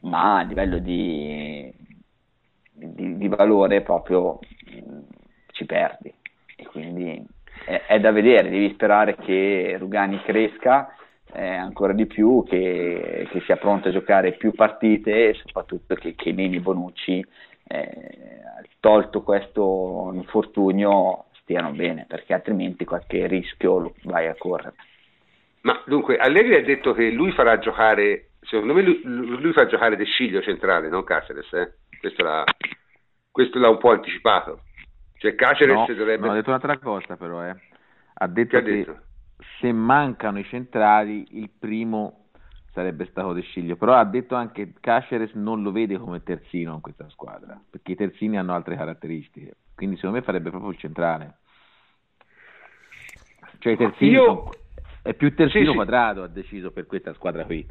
S3: ma a livello di, di, di valore proprio mh, ci perdi. E quindi è, è, da vedere, devi sperare che Rugani cresca eh, ancora di più, che, che, sia pronto a giocare più partite e soprattutto che, che Nini Bonucci, eh, tolto questo infortunio, stiano bene, perché altrimenti qualche rischio vai a correre.
S1: Ma dunque, Allegri ha detto che lui farà giocare, secondo me lui, lui fa giocare De Sciglio centrale, non Caceres, eh? questo, l'ha, questo, l'ha, un po' anticipato. Cioè Caceres
S6: no,
S1: dovrebbe...
S6: No, ha detto un'altra cosa però, eh. ha detto che,
S1: che detto?
S6: se mancano i centrali il primo sarebbe stato De Sciglio, però ha detto anche che Caceres non lo vede come terzino in questa squadra, perché i terzini hanno altre caratteristiche, quindi secondo me farebbe proprio il centrale. Cioè i terzini...
S1: Io...
S6: Sono è più terzino
S1: Sì, sì.
S6: quadrato ha deciso per questa squadra qui.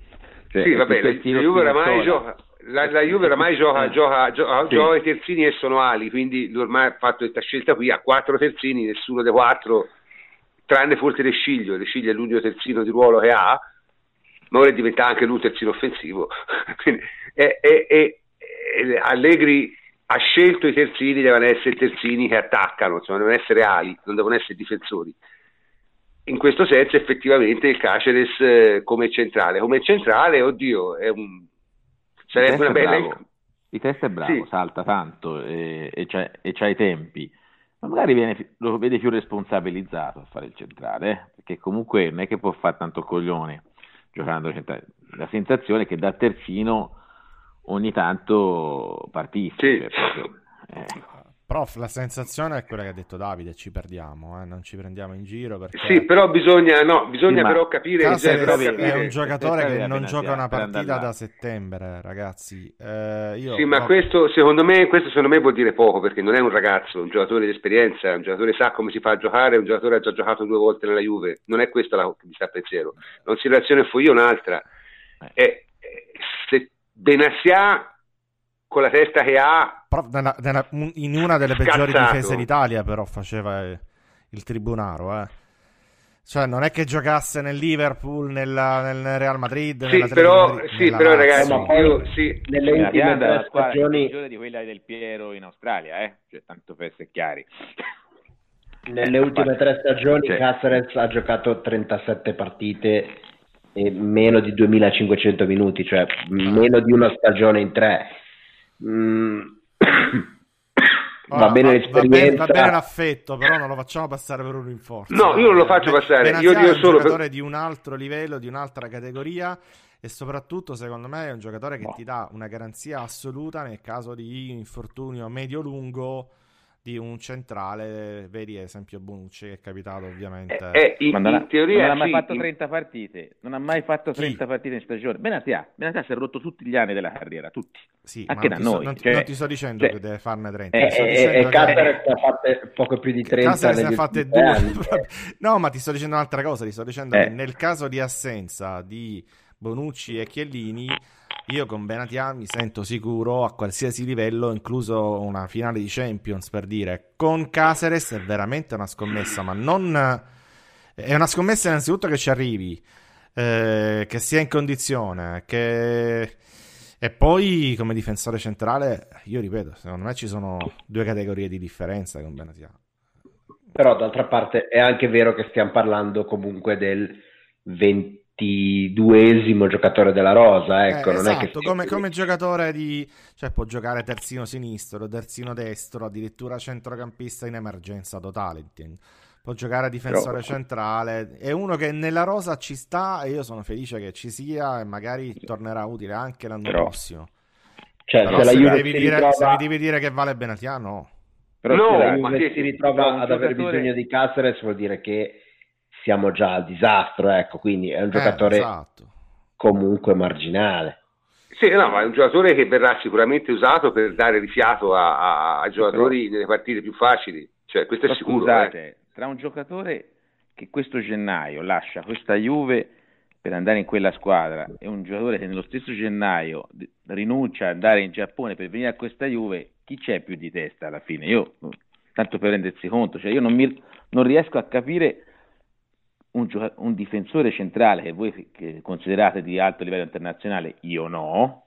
S6: Cioè,
S1: sì,
S6: è
S1: vabbè, la, Juve oramai gioca, la, la Juve oramai gioca, gioca, gioca,
S6: Sì.
S1: gioca i terzini e sono ali, quindi lui ormai ha fatto questa scelta qui, ha quattro terzini, nessuno dei quattro, tranne forse De Sciglio, De Sciglio è l'unico terzino di ruolo che ha, ma ora è diventato anche lui terzino offensivo. Quindi, e, e- e- e Allegri ha scelto i terzini, devono essere terzini che attaccano, insomma, devono essere ali, non devono essere difensori. In questo senso, effettivamente, il Caceres eh, come centrale, come centrale, oddio, è un, sarebbe una bella.
S6: bravo. Il test è bravo,
S1: Sì.
S6: salta tanto e, e c'ha, e c'ha i tempi, ma magari viene, lo vede più responsabilizzato a fare il centrale, eh, perché comunque non è che può fare tanto coglione giocando centrale. La sensazione è che da terzino ogni tanto partisce.
S1: Sì.
S6: cioè eh.
S2: Prof, la sensazione è quella che ha detto Davide, ci perdiamo, eh, non ci prendiamo in giro perché
S1: Sì, però bisogna, no, bisogna
S6: Sì,
S1: però capire, bisogna però
S6: Caceres
S2: è
S1: capire-
S2: un giocatore che non gioca una partita da settembre, ragazzi. Eh, io
S1: Sì, ma
S2: no,
S1: questo secondo me, questo secondo me vuol dire poco perché non è un ragazzo, è un giocatore di esperienza, un giocatore sa come si fa a giocare, un giocatore che ha già giocato due volte nella Juve, non è questa la che mi sta a pensiero. La considerazione fu io un'altra. È, è- se Benassia con la testa che ha,
S2: nella- nella- in una delle peggiori
S1: Scazzato.
S2: difese d'Italia, però faceva eh, il tribunaro, eh. Cioè, non è che giocasse nel Liverpool, nella- nel Real Madrid,
S1: sì, però,
S2: Madrid,
S1: sì,
S2: nella
S1: però ragazzi,
S4: Ma poi-
S1: io sì,
S4: Nelle ultime
S6: squadra
S4: stagioni,
S6: di quella del Piero in Australia, eh? cioè, tanto per essere chiari.
S4: nelle ultime tre stagioni
S6: Cioè,
S4: Caceres ha giocato 37 partite e meno di 2500 minuti, cioè meno di una stagione in tre. Mm. Va bene
S2: va,
S4: l'esperienza.
S2: va bene l'affetto, però non lo facciamo passare per un rinforzo.
S1: No, io non lo faccio
S2: Be-
S1: passare,
S2: Benatia
S1: io dico
S2: è un
S1: solo per-
S2: giocatore di un altro livello, di un'altra categoria e soprattutto, secondo me, è un giocatore che
S4: No.
S2: ti dà una garanzia assoluta nel caso di infortunio medio-lungo di un centrale, vedi esempio Bonucci che è capitato ovviamente.
S1: è, è- in,
S6: non,
S1: in teoria
S6: non ha mai
S1: sì,
S6: fatto
S1: in-
S6: 30 partite, non ha mai fatto
S2: Chi?
S6: 30 partite in stagione. Benatia, Benatia si è rotto tutti gli anni della carriera, tutti.
S2: Sì,
S6: anche da
S2: non ti, sto,
S6: noi,
S2: non, ti-
S6: cioè-
S2: non ti sto dicendo
S6: cioè-
S2: che deve farne 30,
S6: Eh,
S2: ti sto
S4: E, e,
S2: dicendo
S4: e
S2: che-
S4: ne ha fatte poco più di 30
S2: Caceres ne ha fatte due.
S4: anni.
S2: No, ma ti sto dicendo un'altra cosa. Ti sto dicendo
S6: Eh.
S2: che nel caso di assenza di Bonucci e Chiellini, io con Benatia mi sento sicuro a qualsiasi livello, incluso una finale di Champions per dire. Con Caceres è veramente una scommessa, ma non. È una scommessa innanzitutto che ci arrivi, eh, che sia in condizione, che. E poi come difensore centrale, io ripeto, secondo me ci sono due categorie di differenza con Benatia.
S4: Però d'altra parte è anche vero che stiamo parlando comunque del 22esimo giocatore della rosa, ecco,
S2: Eh,
S4: non è che
S2: esatto, come, come giocatore di... cioè può giocare terzino sinistro, terzino destro, addirittura centrocampista in emergenza totale, intendo. Può giocare difensore
S4: Però-
S2: centrale, è uno che nella rosa ci sta e io sono felice che ci sia e magari tornerà utile anche l'anno
S4: Però-
S2: prossimo.
S4: Cioè,
S2: Però
S4: se la
S2: se, mi
S4: Juve
S2: devi dire,
S4: ritrova,
S2: se mi devi dire che vale Benatia, no.
S6: Però
S1: No,
S6: scusa,
S4: la
S1: ma
S4: Juve si ritrova ad aver
S6: giocatore-
S4: bisogno di Caceres vuol dire che siamo già al disastro, ecco, quindi è un
S2: Eh,
S4: giocatore
S2: esatto.
S4: comunque marginale.
S1: Sì, no, ma è un giocatore che verrà sicuramente usato per dare rifiato a, a- ai giocatori nelle partite più facili. Cioè, questo è
S6: Però
S1: sicuro.
S6: scusate,
S1: eh.
S6: tra un giocatore che questo gennaio lascia questa Juve per andare in quella squadra e un giocatore che nello stesso gennaio rinuncia ad andare in Giappone per venire a questa Juve, chi c'è più di testa alla fine? Io, tanto per rendersi conto, cioè io non, mi- non riesco a capire un, gioca- un difensore centrale che voi che considerate di alto livello internazionale, io no,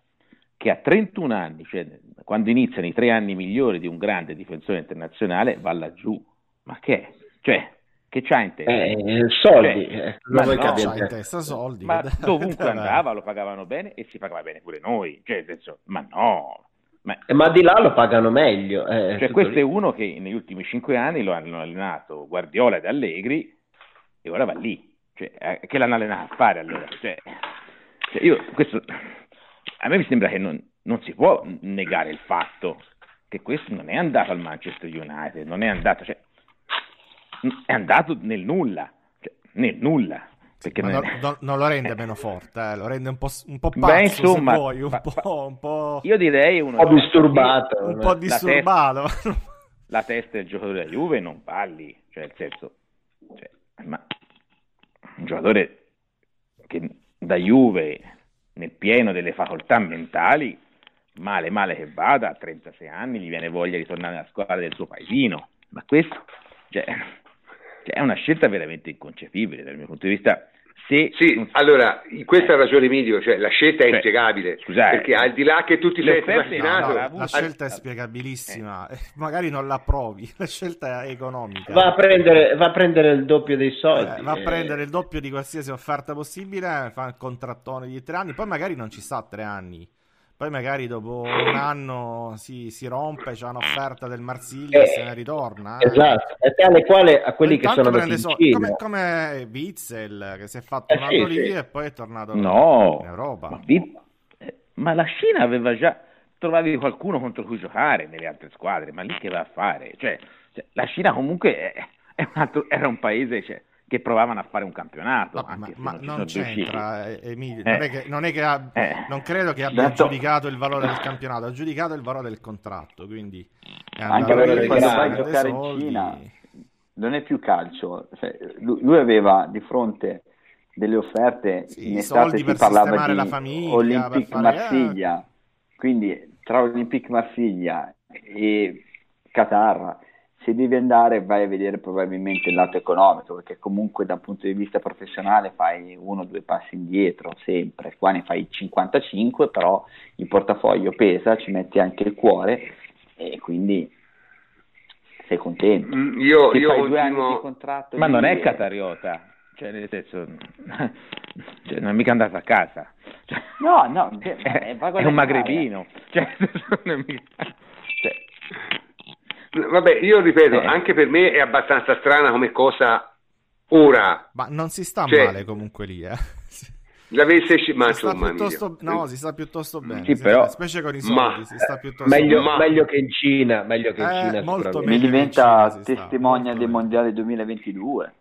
S6: che a 31 anni, cioè quando iniziano i tre anni migliori di un grande difensore internazionale, va laggiù. Ma che è? Cioè, che c'ha in testa?
S4: Eh, soldi,
S6: Cioè,
S4: eh,
S6: ma no,
S4: che abbia in
S2: c'ha in
S4: testa?
S2: testa soldi.
S6: ma dovunque andava lo pagavano bene e si pagava bene pure noi. Cioè, senso, ma no. Ma,
S4: Eh, ma di là lo pagano meglio. eh,
S6: cioè, questo
S4: lì.
S6: è uno che negli ultimi cinque anni lo hanno allenato Guardiola ed Allegri e ora va lì. Cioè, eh, che l'hanno allenato a fare allora? Cioè, cioè, io, questo, a me mi sembra che non, non si può negare il fatto che questo non è andato al Manchester United, non è andato, cioè, è andato nel nulla, cioè, nel nulla. Perché non
S2: non,
S6: è-
S2: non- non lo rende meno forte, eh, lo rende un po', un po'
S6: Beh,
S2: pazzo,
S6: insomma,
S2: se vuoi, un,
S6: fa-
S2: po', un po',
S6: Io direi uno
S4: Un po' disturbato.
S2: un po'
S4: eh.
S2: disturbato.
S6: la testa del giocatore della Juve non lì, cioè nel senso, cioè, ma un giocatore che da Juve nel pieno delle facoltà mentali, male male che vada, a 36 anni gli viene voglia di tornare alla squadra del suo paesino, ma questo cioè, cioè, è una scelta veramente inconcepibile dal mio punto di vista. Se
S1: Sì,
S6: non-
S1: allora, in questa ha ragione Emilio, cioè la scelta è
S6: Cioè,
S1: inspiegabile,
S6: scusate,
S1: perché al di là che tu ti sei immaginato,
S6: no, no,
S2: la scelta è spiegabilissima, eh, magari non la approvi, la scelta è economica.
S4: Va a, prendere, va a prendere il doppio dei
S2: Eh,
S4: soldi.
S2: va a
S4: eh.
S2: prendere il doppio di qualsiasi offerta possibile, fa un contrattone di tre anni, poi magari non ci sta tre anni, poi magari dopo un anno si, si rompe, c'è un'offerta del Marsiglia e
S4: Eh,
S2: se ne ritorna. eh.
S4: Esatto, è tale quale a quelli che
S2: Intanto
S4: sono
S2: prende
S4: Cina.
S2: come, come Witzel che si è fatto
S4: Eh,
S2: un
S4: sì,
S2: anno lì
S4: sì.
S2: e poi è tornato
S6: No,
S2: in Europa.
S6: Ma, vi- eh, ma la Cina aveva già trovavi qualcuno contro cui giocare nelle altre squadre, ma lì che va a fare? Cioè, cioè, la Cina comunque è, è un altro- era un paese cioè, che provavano a fare un campionato.
S2: Vabbè, ma, ma
S6: non,
S2: c'entra, eh, Emilio.
S6: Eh.
S2: Non, è che, non, è che ha-
S6: Eh.
S2: non credo che abbia
S3: Certo.
S2: giudicato il valore del campionato, ha giudicato il valore del contratto. Quindi
S3: Anche perché quando vai a giocare in
S2: soldi.
S3: Cina non è più calcio, Cioè, lui, lui aveva di fronte delle offerte,
S2: Sì,
S3: in estate si parlava
S2: sistemare
S3: di
S2: la famiglia,
S3: Olympique
S2: per fare-
S3: Marsiglia, quindi tra Olympique Marsiglia e Qatar, se devi andare vai a vedere probabilmente il lato economico, perché comunque da un punto di vista professionale fai uno o due passi indietro sempre, qua ne fai 55, però il portafoglio pesa, ci metti anche il cuore e quindi sei contento.
S1: Mm, io,
S3: Se
S1: io
S3: fai due anni di contratto
S6: Ma non è catariota, cioè nel senso, cioè, non è mica andato a casa. Cioè,
S3: No, no, cioè,
S6: è,
S3: è
S6: è un magrebino. Cioè, non è mica- cioè,
S1: vabbè, io ripeto,
S6: Eh.
S1: anche per me è abbastanza strana come cosa ora
S2: Ma non si sta
S1: Cioè-
S2: male comunque lì, eh. Si
S1: l'avesse sci- ma
S2: sta
S1: insomma,
S2: piuttosto, no, si sta piuttosto bene.
S6: Sì,
S2: si-
S6: però-
S2: specie con i
S1: Ma-
S2: soldi, si sta piuttosto
S4: Meglio,
S1: Ma-
S4: meglio che in Cina, meglio che in
S2: Eh,
S4: Cina
S2: molto.
S3: Mi diventa
S2: Cina si sta,
S3: testimonia
S2: molto
S3: dei mondiali 2022,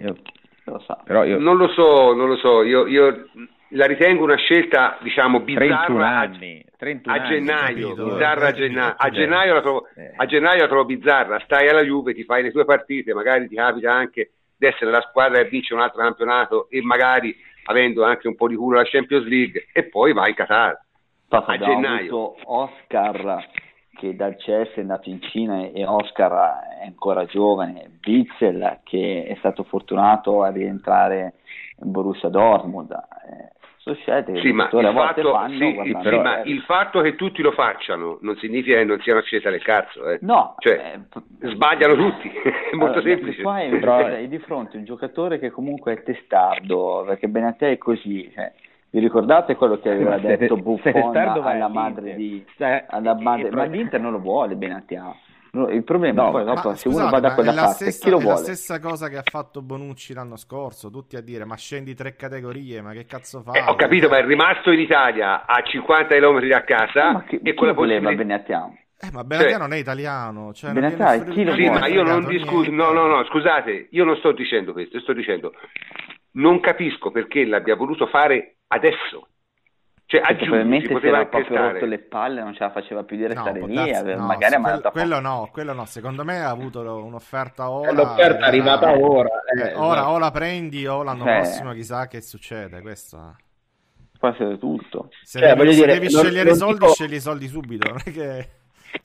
S6: io-
S3: lo sa.
S6: però io
S1: non lo so, non lo so, io, io la ritengo una scelta, diciamo,
S6: 31
S1: bizzarra a,
S6: anni, 31
S1: a gennaio,
S2: capito,
S1: bizzarra a gennaio, a
S2: capito.
S1: gennaio la trovo,
S6: Eh.
S1: a gennaio la trovo bizzarra, stai alla Juve, ti fai le tue partite, magari ti capita anche di essere la squadra che vince un altro campionato e magari avendo anche un po' di culo la Champions League e poi vai in Qatar.
S3: Infatti
S1: A gennaio.
S3: Oscar che dal CS è andato in Cina e Oscar è ancora giovane, Witzel che è stato fortunato a rientrare in Borussia Dortmund. Eh, che
S1: Sì, ma, il fatto,
S3: fanno
S1: sì,
S3: guardando
S1: sì, ma
S3: diverso.
S1: il fatto che tutti lo facciano non significa che non siano scelte del cazzo. Eh.
S3: No,
S1: Cioè,
S3: eh,
S1: sbagliano tutti, è molto
S3: Allora,
S1: semplice.
S3: Qua è,
S6: Però-
S3: è di fronte a un giocatore che comunque è testardo, perché Benatia è così. cioè, vi ricordate quello che aveva detto Buffon alla madre di...
S6: Cioè,
S3: alla madre- ma l'Inter non lo vuole Benatia. Il problema
S6: No,
S3: è poi dopo, se uno
S2: scusate,
S3: va da quella parte,
S2: stessa,
S3: chi lo
S2: è la
S3: vuole?
S2: stessa cosa che ha fatto Bonucci l'anno scorso, tutti a dire ma scendi tre categorie, ma che cazzo fai?
S1: Eh, ho capito, ma è rimasto in Italia a 50 km da casa
S3: Ma chi,
S1: e
S3: chi
S1: con la
S3: voleva?
S2: Eh, ma Benatia cioè, non è italiano. Cioè
S3: Benatia è chi lo
S1: Sì, ma io non discuto. No, no, no, scusate, io non sto dicendo questo, sto dicendo non capisco perché l'abbia voluto fare adesso. Cioè, a
S3: probabilmente si si proprio rotto le palle, non ce la faceva più di restare no, lì, aveva, no, magari ha
S2: mandato quello, no, quello no, secondo me ha avuto un'offerta ora.
S4: L'offerta è arrivata eh, ora.
S2: Eh, ora esatto. o la prendi o l'anno cioè, prossimo chissà che succede, questo
S3: può essere tutto.
S2: Se, cioè, devi, se dire, devi non, scegliere i soldi, dico... scegli i soldi subito, non è che...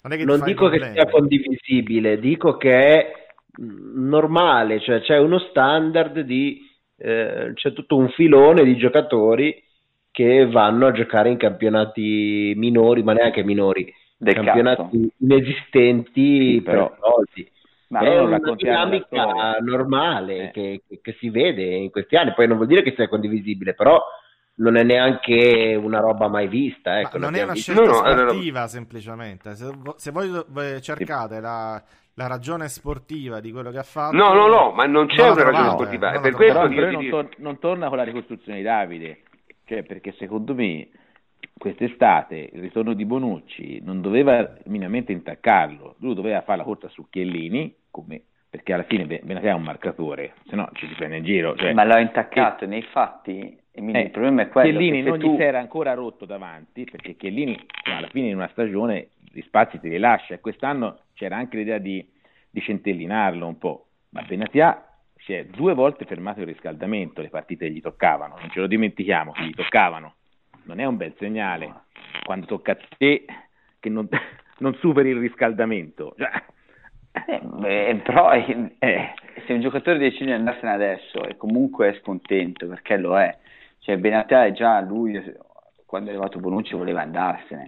S4: Non, è che non dico che sia condivisibile, dico che è normale, cioè c'è uno standard di... Eh, c'è tutto un filone di giocatori che vanno a giocare in campionati minori, ma neanche minori, Del campionati cazzo. inesistenti sì, però. per soldi. Ma è una dinamica normale eh. che, che, si vede in questi anni, poi non vuol dire che sia condivisibile, però non è neanche una roba mai vista. Ecco,
S2: non è una visto. scelta no, no, sportiva no. semplicemente, se, se, voi cercate sì. la, la, ragione sportiva di quello che ha fatto...
S1: No, no, no, ma non c'è una ragione sportiva, eh, per questo
S6: però, non, tor- non torna con la ricostruzione di Davide cioè, perché secondo me quest'estate il ritorno di Bonucci non doveva minimamente intaccarlo, lui doveva fare la corsa su Chiellini, come, perché alla fine Benatia è un marcatore, se no ci si prende in giro. Cioè,
S3: Ma l'ha intaccato, e, nei fatti? Eh, il problema è quello
S6: Chiellini non
S3: tu...
S6: gli si era ancora rotto davanti, perché Chiellini alla fine in una stagione gli spazi te li lascia e quest'anno c'era anche l'idea di, di centellinarlo un po', ma Benatia si è due volte fermato il riscaldamento, le partite gli toccavano, non ce lo dimentichiamo, gli toccavano. Non è un bel segnale quando tocca a te che non, non superi il riscaldamento. Cioè,
S3: eh, beh, però eh, eh, se un giocatore decide di andarsene adesso e comunque è scontento perché lo è, cioè Benatia è già lui quando è arrivato Bonucci voleva andarsene.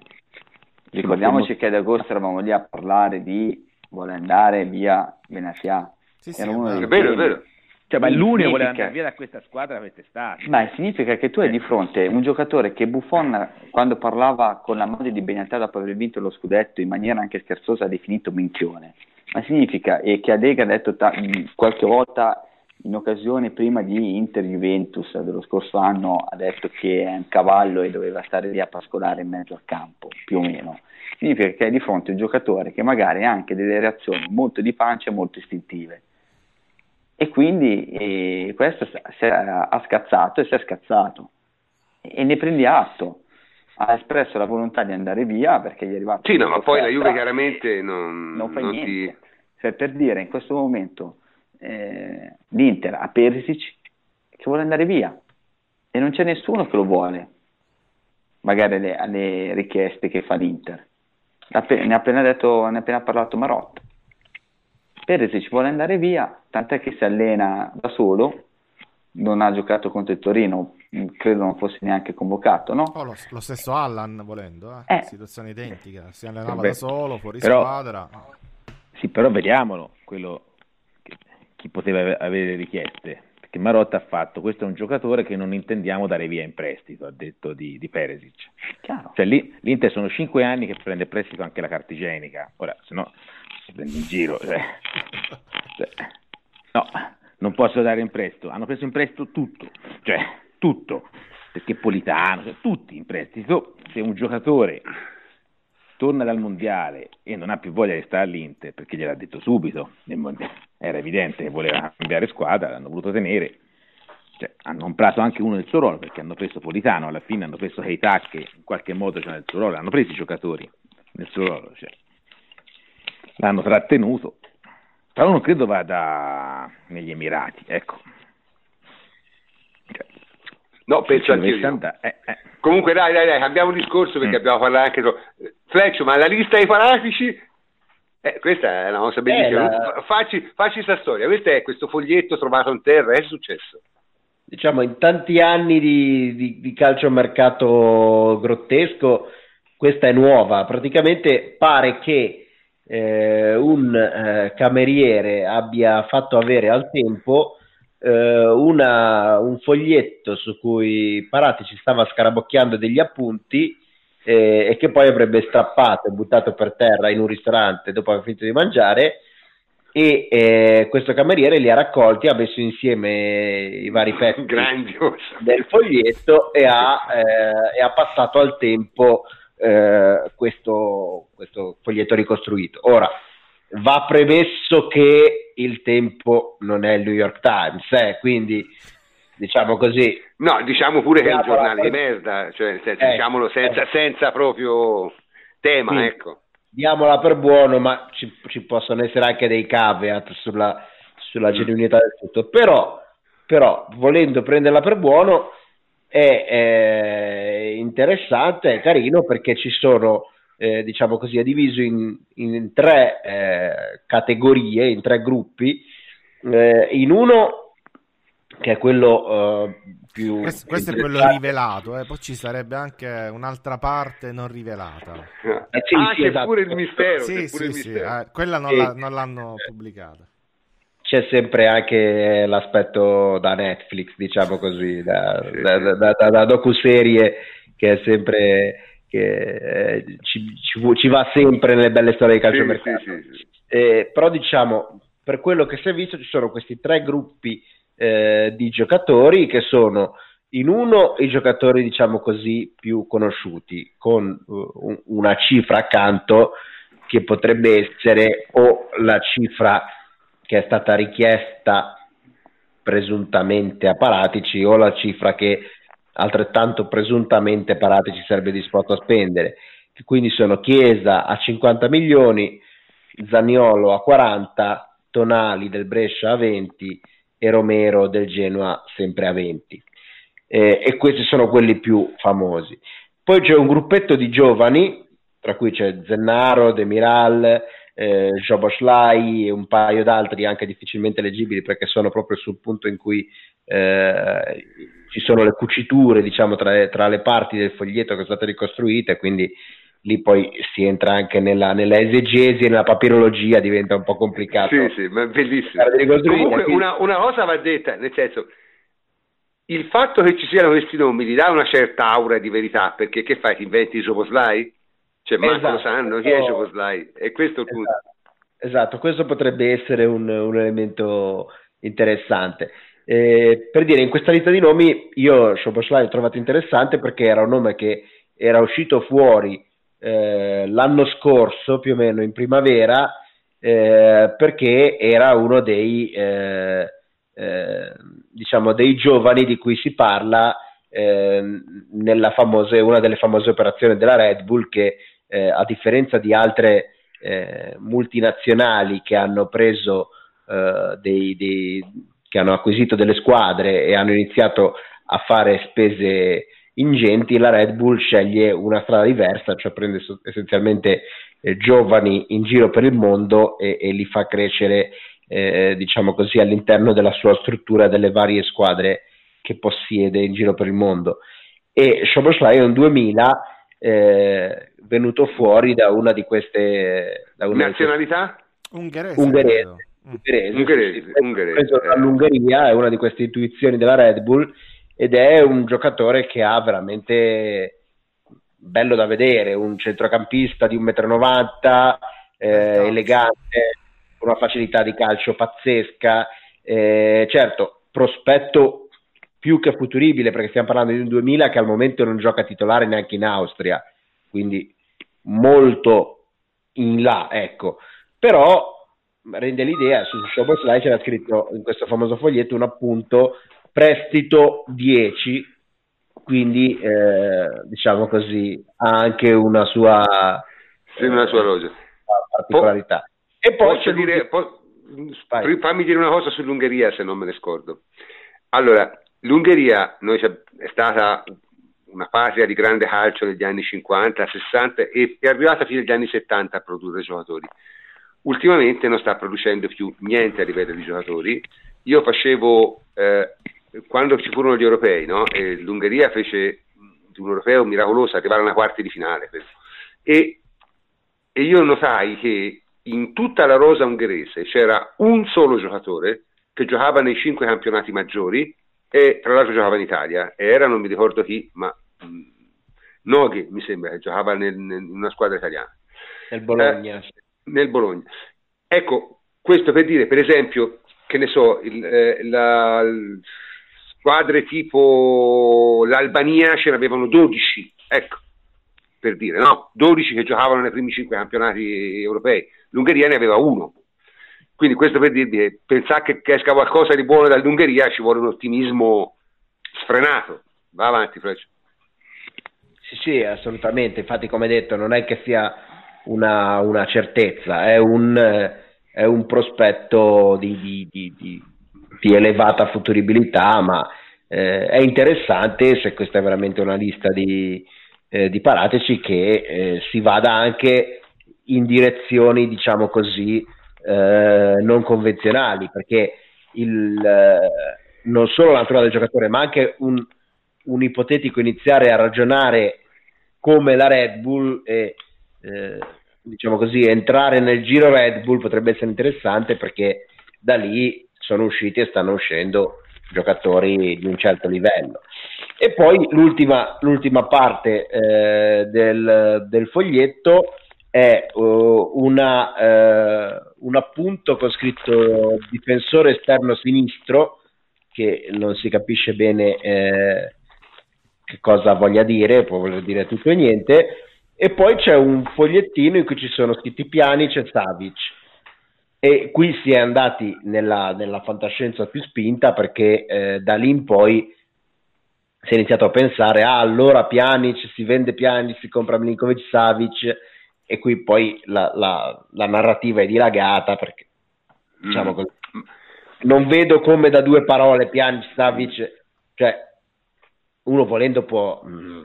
S3: Ricordiamoci che ad agosto eravamo lì a parlare di vuole andare via Benatia
S1: sì, sì, è vero, è vero.
S6: Cioè, ma l'unico voleva andare via da questa squadra quest'estate.
S3: Ma significa che tu hai di fronte un giocatore che Buffon, quando parlava con la moglie di Benatar dopo aver vinto lo scudetto, in maniera anche scherzosa ha definito minchione. Ma significa, e che Adega ha detto ta- qualche volta in occasione prima di Inter-Juventus dello scorso anno, ha detto che è un cavallo e doveva stare lì a pascolare in mezzo al campo, più o meno. Significa che hai di fronte un giocatore che magari ha anche delle reazioni molto di pancia e molto istintive e quindi eh, questo ha scazzato e si è scazzato. E ne prendi atto. Ha espresso la volontà di andare via perché gli è arrivato
S1: sì no ma poi la Juve chiaramente non,
S3: non fa non niente. ti... cioè, per dire in questo momento eh, l'Inter ha Perisic che vuole andare via. E non c'è nessuno che lo vuole. Magari alle, alle richieste che fa l'Inter. Ne ha appena detto ne ha appena parlato Marotta Perisic vuole andare via, tant'è che si allena da solo, non ha giocato contro il Torino, credo non fosse neanche convocato, no?
S2: Oh, lo, lo, stesso Allan volendo, eh? Eh. situazione identica, si allenava Beh, da solo, fuori però, squadra.
S6: Sì, però vediamolo, quello che, chi poteva avere richieste, perché Marotta ha fatto, questo è un giocatore che non intendiamo dare via in prestito, ha detto di, di Peresic. Chiaro. Cioè, lì, l'Inter sono cinque anni che prende prestito anche la carta igienica, ora se no si prende in giro. Cioè, cioè, no, non posso dare in prestito. Hanno preso in prestito tutto, cioè tutto, perché Politano, cioè, tutti in prestito. Se un giocatore torna dal mondiale e non ha più voglia di stare all'Inter, perché gliel'ha detto subito, era evidente che voleva cambiare squadra, l'hanno voluto tenere. Cioè, hanno comprato anche uno del suo ruolo perché hanno preso Politano, alla fine hanno preso Keita che in qualche modo c'è nel suo ruolo, hanno preso i giocatori nel suo ruolo. Cioè l'hanno trattenuto. Però non credo vada negli Emirati, ecco.
S1: Cioè, no, penso anche io. Eh, eh. Comunque dai, dai, dai, cambiamo discorso perché mm. abbiamo parlato anche... To... Fleccio, ma la lista dei fanatici... Eh, questa è una cosa bellissima. La... Facci, facci questa storia. Questo è questo foglietto trovato in terra. È successo?
S4: Diciamo, in tanti anni di, di, di calciomercato grottesco, questa è nuova. Praticamente pare che eh, un eh, cameriere abbia fatto avere al tempo eh, una, un foglietto su cui Paratici stava scarabocchiando degli appunti eh, e che poi avrebbe strappato e buttato per terra in un ristorante dopo aver finito di mangiare e eh, questo cameriere li ha raccolti, ha messo insieme i vari pezzi
S1: Grandioso.
S4: del foglietto e ha, eh, e ha passato al tempo eh, questo, questo foglietto ricostruito. Ora, va premesso che il tempo non è il New York Times, eh, quindi diciamo così.
S1: No, diciamo pure che è un giornale di merda, cioè, senza, ecco, diciamolo senza, ecco. senza, proprio tema, sì, ecco.
S4: Diamola per buono, ma ci, ci, possono essere anche dei caveat sulla, sulla mm. genuinità del tutto. Però, però, volendo prenderla per buono, è, è interessante, è carino perché ci sono, eh, diciamo così, è diviso in, in tre eh, categorie, in tre gruppi. Eh, in uno che è quello uh, più...
S2: Questo, questo è quello rivelato, eh? poi ci sarebbe anche un'altra parte non rivelata.
S1: Eh, sì, ah, sì, c'è esatto. pure il mistero.
S2: Sì,
S1: sì,
S2: il mistero. Eh, quella non, la, non l'hanno pubblicata.
S4: C'è sempre anche l'aspetto da Netflix, diciamo così, da, da, da, da, da docuserie che è sempre... che eh, ci, ci, ci, va sempre nelle belle storie di calciomercato. Eh, però diciamo, per quello che si è visto ci sono questi tre gruppi eh, di giocatori che sono in uno i giocatori diciamo così più conosciuti con uh, una cifra accanto che potrebbe essere o la cifra che è stata richiesta presuntamente a Paratici o la cifra che altrettanto presuntamente Paratici sarebbe disposto a spendere quindi sono Chiesa a 50 milioni Zaniolo a 40 Tonali del Brescia a 20 e Romero del Genoa sempre a 20. Eh, e questi sono quelli più famosi. Poi c'è un gruppetto di giovani, tra cui c'è Zennaro, Demiral, eh, Joboslai e un paio d'altri anche difficilmente leggibili perché sono proprio sul punto in cui eh, ci sono le cuciture diciamo, tra, tra, le parti del foglietto che sono state ricostruite, quindi lì poi si entra anche nella, nella esegesi e nella papirologia, diventa un po' complicato.
S1: Sì, sì, ma bellissimo. Comunque una, una, cosa va detta, nel senso, il fatto che ci siano questi nomi gli dà una certa aura di verità, perché che fai, ti inventi i Soposlai? Cioè, esatto. lo sanno, chi è Soposlai? E questo è il punto.
S4: Esatto, esatto. questo potrebbe essere un, un elemento interessante. Eh, per dire, in questa lista di nomi, io Soposlai l'ho trovato interessante perché era un nome che era uscito fuori eh, l'anno scorso, più o meno in primavera, eh, perché era uno dei, eh, eh diciamo, dei giovani di cui si parla ehm, nella famosa, una delle famose operazioni della Red Bull che eh, a differenza di altre multinazionali che hanno preso dei, dei, che hanno acquisito delle squadre e hanno iniziato a fare spese ingenti, la Red Bull sceglie una strada diversa, cioè prende essenzialmente eh, giovani in giro per il mondo e, e li fa crescere, eh, diciamo così, all'interno della sua struttura delle varie squadre che possiede in giro per il mondo. E Shoboslai è un 2000 eh, venuto fuori da una di queste... Da
S1: una Nazionalità?
S4: Ungherese. Ungherese.
S1: Ungherese, ungherese, ungherese.
S4: Preso dall'Ungheria, è una di queste intuizioni della Red Bull ed è un giocatore che ha veramente bello da vedere, un centrocampista di 1,90 m, eh, elegante, con una facilità di calcio pazzesca, eh, certo, prospetto più che futuribile perché stiamo parlando di un 2000 che al momento non gioca titolare neanche in Austria, quindi molto in là, ecco. Però rende l'idea, su Showboy c'era scritto in questo famoso foglietto un appunto prestito 10, quindi eh, diciamo così ha anche una sua,
S1: sì, una sua logica.
S4: particolarità. Po-
S1: e poi posso dire, po- fammi dire una cosa sull'Ungheria se non me ne scordo. Allora, l'Ungheria è stata una patria di grande calcio negli anni 50, 60 e è arrivata fino agli anni 70 a produrre giocatori. Ultimamente non sta producendo più niente a livello di giocatori. Io facevo eh, quando ci furono gli europei, no? l'Ungheria fece un europeo miracoloso arrivare a una quarta di finale. E, e io notai che in tutta la rosa ungherese c'era un solo giocatore che giocava nei cinque campionati maggiori e tra l'altro giocava in Italia e era non mi ricordo chi, ma mh, mm, Noghi mi sembra che giocava nel, nel, in una squadra italiana.
S4: Nel Bologna. Eh,
S1: nel Bologna. Ecco, questo per dire, per esempio, che ne so, il, eh, la, squadre tipo l'Albania ce n'avevano 12, ecco. per dire, no? 12 che giocavano nei primi 5 campionati europei, l'Ungheria ne aveva uno. Quindi questo per dirvi che pensare che, che esca qualcosa di buono dall'Ungheria ci vuole un ottimismo sfrenato. Va avanti, Freccia.
S4: Sì, sì, assolutamente. Infatti, come detto, non è che sia una, una certezza, è un, è un prospetto di, di, di, di, elevata futuribilità, ma eh, è interessante se questa è veramente una lista di, eh, di parateci che eh, si vada anche in direzioni, diciamo così, eh, non convenzionali, perché il, eh, non solo la natura del giocatore, ma anche un, un ipotetico iniziare a ragionare come la Red Bull e eh, diciamo così entrare nel giro Red Bull potrebbe essere interessante perché da lì sono usciti e stanno uscendo giocatori di un certo livello. E poi l'ultima, l'ultima parte eh, del, del, foglietto è uh, una, uh, un appunto con scritto difensore esterno sinistro, che non si capisce bene eh, che cosa voglia dire, può voler dire tutto e niente, e poi c'è un fogliettino in cui ci sono scritti Pjanic e Savic. E qui si è andati nella, nella fantascienza più spinta perché eh, da lì in poi si è iniziato a pensare ah allora Pjanic, si vende Pjanic, si compra Milinkovic Savic e qui poi la, la, la narrativa è dilagata perché diciamo mm. così, non vedo come da due parole Pjanic, Savic cioè uno volendo può mm,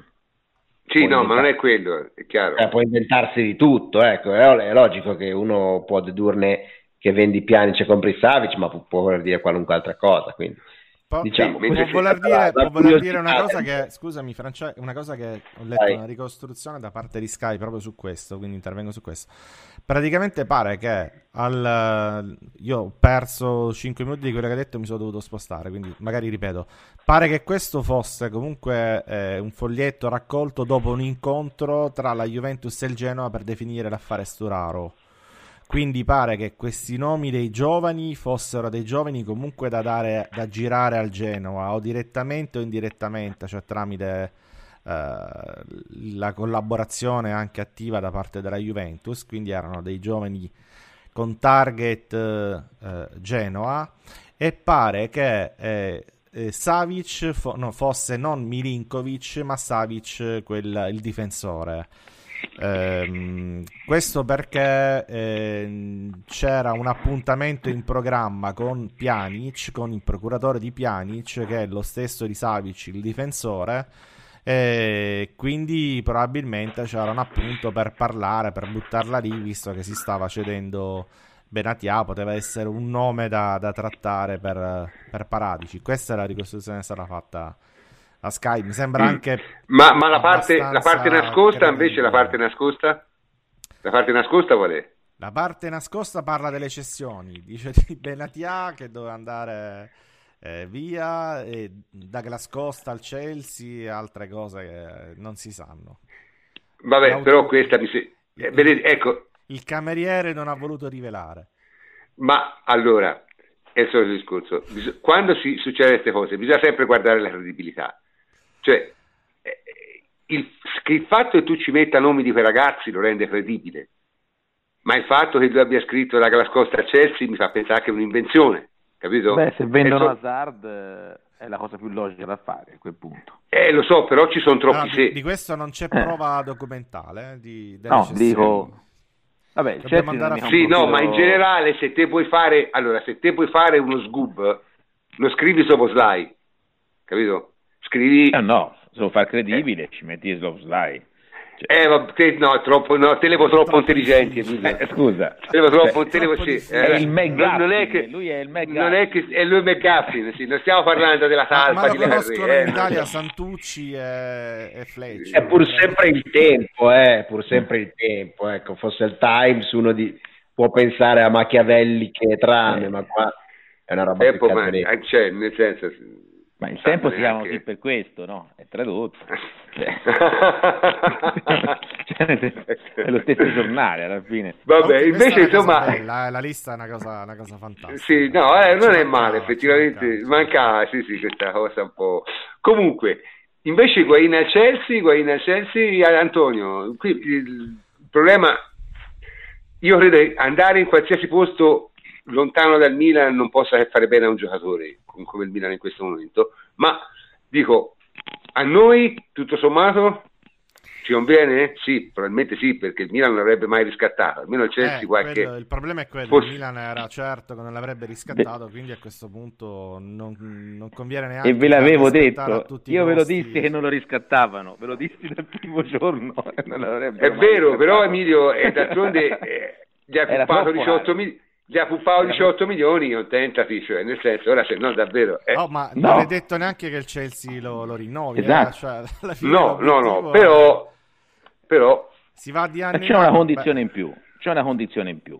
S1: sì, no, ma non è quello, è chiaro.
S4: Eh, può inventarsi di tutto, ecco, è, è, logico che uno può dedurne che vendi piani e compri Savic, ma può, può voler dire qualunque altra cosa. Quindi.
S2: Po- diciamo, può, voler dire, può voler dire una cosa che, scusami Francesco, una cosa che ho letto Dai. una ricostruzione da parte di Sky proprio su questo, quindi intervengo su questo. Praticamente pare che al, io ho perso 5 minuti di quello che ha detto e mi sono dovuto spostare, quindi magari ripeto. Pare che questo fosse comunque eh, un foglietto raccolto dopo un incontro tra la Juventus e il Genoa per definire l'affare Sturaro. Quindi pare che questi nomi dei giovani fossero dei giovani comunque da, dare, da girare al Genoa o direttamente o indirettamente, cioè tramite eh, la collaborazione anche attiva da parte della Juventus. Quindi erano dei giovani con target eh, Genoa e pare che eh, eh, Savic fo- no, fosse non Milinkovic ma Savic quel, il difensore Ehm, questo perché eh, c'era un appuntamento in programma con Pjanic, con il procuratore di Pjanic, che è lo stesso di Savic, il difensore. E quindi probabilmente c'era un appunto per parlare, per buttarla lì, visto che si stava cedendo Benatia, poteva essere un nome da, da trattare per, per Paradici. Questa è la ricostruzione che sarà fatta a Sky. Mi sembra mm. anche.
S1: Ma, ma la, parte, la, parte, nascosta invece, la parte nascosta? La parte nascosta qual è?
S2: La parte nascosta parla delle cessioni. Dice di Benatia che doveva andare eh, via, e Douglas Costa al Chelsea altre cose che non si sanno.
S1: Vabbè, L'auto... però questa mi si... eh, vedete, ecco.
S2: Il cameriere non ha voluto rivelare.
S1: Ma allora, è il solito discorso. Quando si succedono queste cose, bisogna sempre guardare la credibilità. Cioè, eh, il, il, fatto che tu ci metta nomi di quei ragazzi lo rende credibile, ma il fatto che tu abbia scritto la Glascosta a Chelsea mi fa pensare che è un'invenzione, capito?
S6: Beh, se vendono so... Hazard eh, è la cosa più logica da fare a quel punto.
S1: Eh, lo so, però ci sono troppi
S2: no,
S1: se.
S2: Di, di, questo non c'è prova documentale. Eh, di,
S6: no, dico...
S1: Vabbè, sì, no, ma in generale se te puoi fare, allora, se te puoi fare uno sgub, lo scrivi Soboslai, capito? Scrivi...
S6: Eh no, se lo far credibile eh. ci metti Soboslai.
S1: Cioè... Eh, ma te, no, troppo, no, te levo troppo, intelligenti.
S6: Eh, scusa,
S1: te levo troppo, cioè, te levo, sì,
S6: eh, è il McGuffin, non è che, lui è il McGuffin.
S1: Non è che è lui McGuffin, sì, non stiamo parlando della salsa.
S2: Ma, ma lo conoscono eh, in Italia Santucci e, e Fletch.
S4: È pur sempre il tempo, eh, pur sempre il tempo, ecco, fosse il Times uno di, può pensare a Machiavelli che trame, eh. ma qua è una roba
S1: tempo, ma, cioè, nel senso
S6: ma il tempo si chiama così per questo, no? È tradotto. Cioè, cioè, è lo stesso giornale alla fine.
S1: Vabbè, invece insomma...
S2: Bella, la lista è una cosa, una cosa fantastica.
S1: Sì, no, eh, non è male, effettivamente. Manca, sì, sì, questa cosa un po'... Comunque, Invece Higuain al Chelsea, Higuain al Chelsea, Antonio, qui il problema, io credo che andare in qualsiasi posto lontano dal Milan non possa fare bene a un giocatore come il Milan in questo momento, ma dico, a noi tutto sommato ci conviene? Sì, probabilmente sì, perché il Milan non l'avrebbe mai riscattato, almeno il Chelsea
S2: Eh,
S1: qualche...
S2: quello- il problema è quello,
S1: Forse-
S2: il Milan era certo che non l'avrebbe riscattato, quindi a questo punto non, non conviene neanche
S6: E ve l'avevo detto, io ve lo dissi che non lo riscattavano, ve lo dissi dal primo giorno.
S1: È vero, però. Emilio, eh, d'altronde eh, gli ha
S6: troppo
S1: 18,
S6: raro.
S1: Puppato
S6: Era
S1: 18 milioni, contentati, cioè, nel senso, ora se no davvero... eh.
S2: Oh, ma
S6: No.
S2: non è detto neanche che il Chelsea lo, lo rinnovi, eh,
S6: Esatto.
S2: cioè, alla fine
S1: no, no, no, però, però
S2: si va di in
S6: c'è una condizione
S2: beh,
S6: in più, c'è una condizione in più.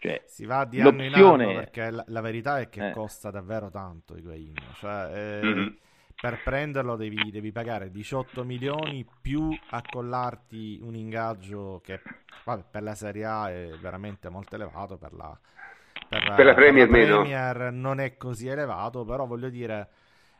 S6: Cioè,
S2: Si va di anno in
S6: l'opzione-
S2: anno perché la, la verità è che
S6: Eh.
S2: costa davvero tanto Higuain. Cioè, eh,
S1: Mhm.
S2: Per prenderlo devi, devi pagare 18 milioni più accollarti un ingaggio che vabbè, per la Serie A è veramente molto elevato, per la, per,
S1: Per la Premier
S2: per la
S1: meno.
S2: Premier non è così elevato, però voglio dire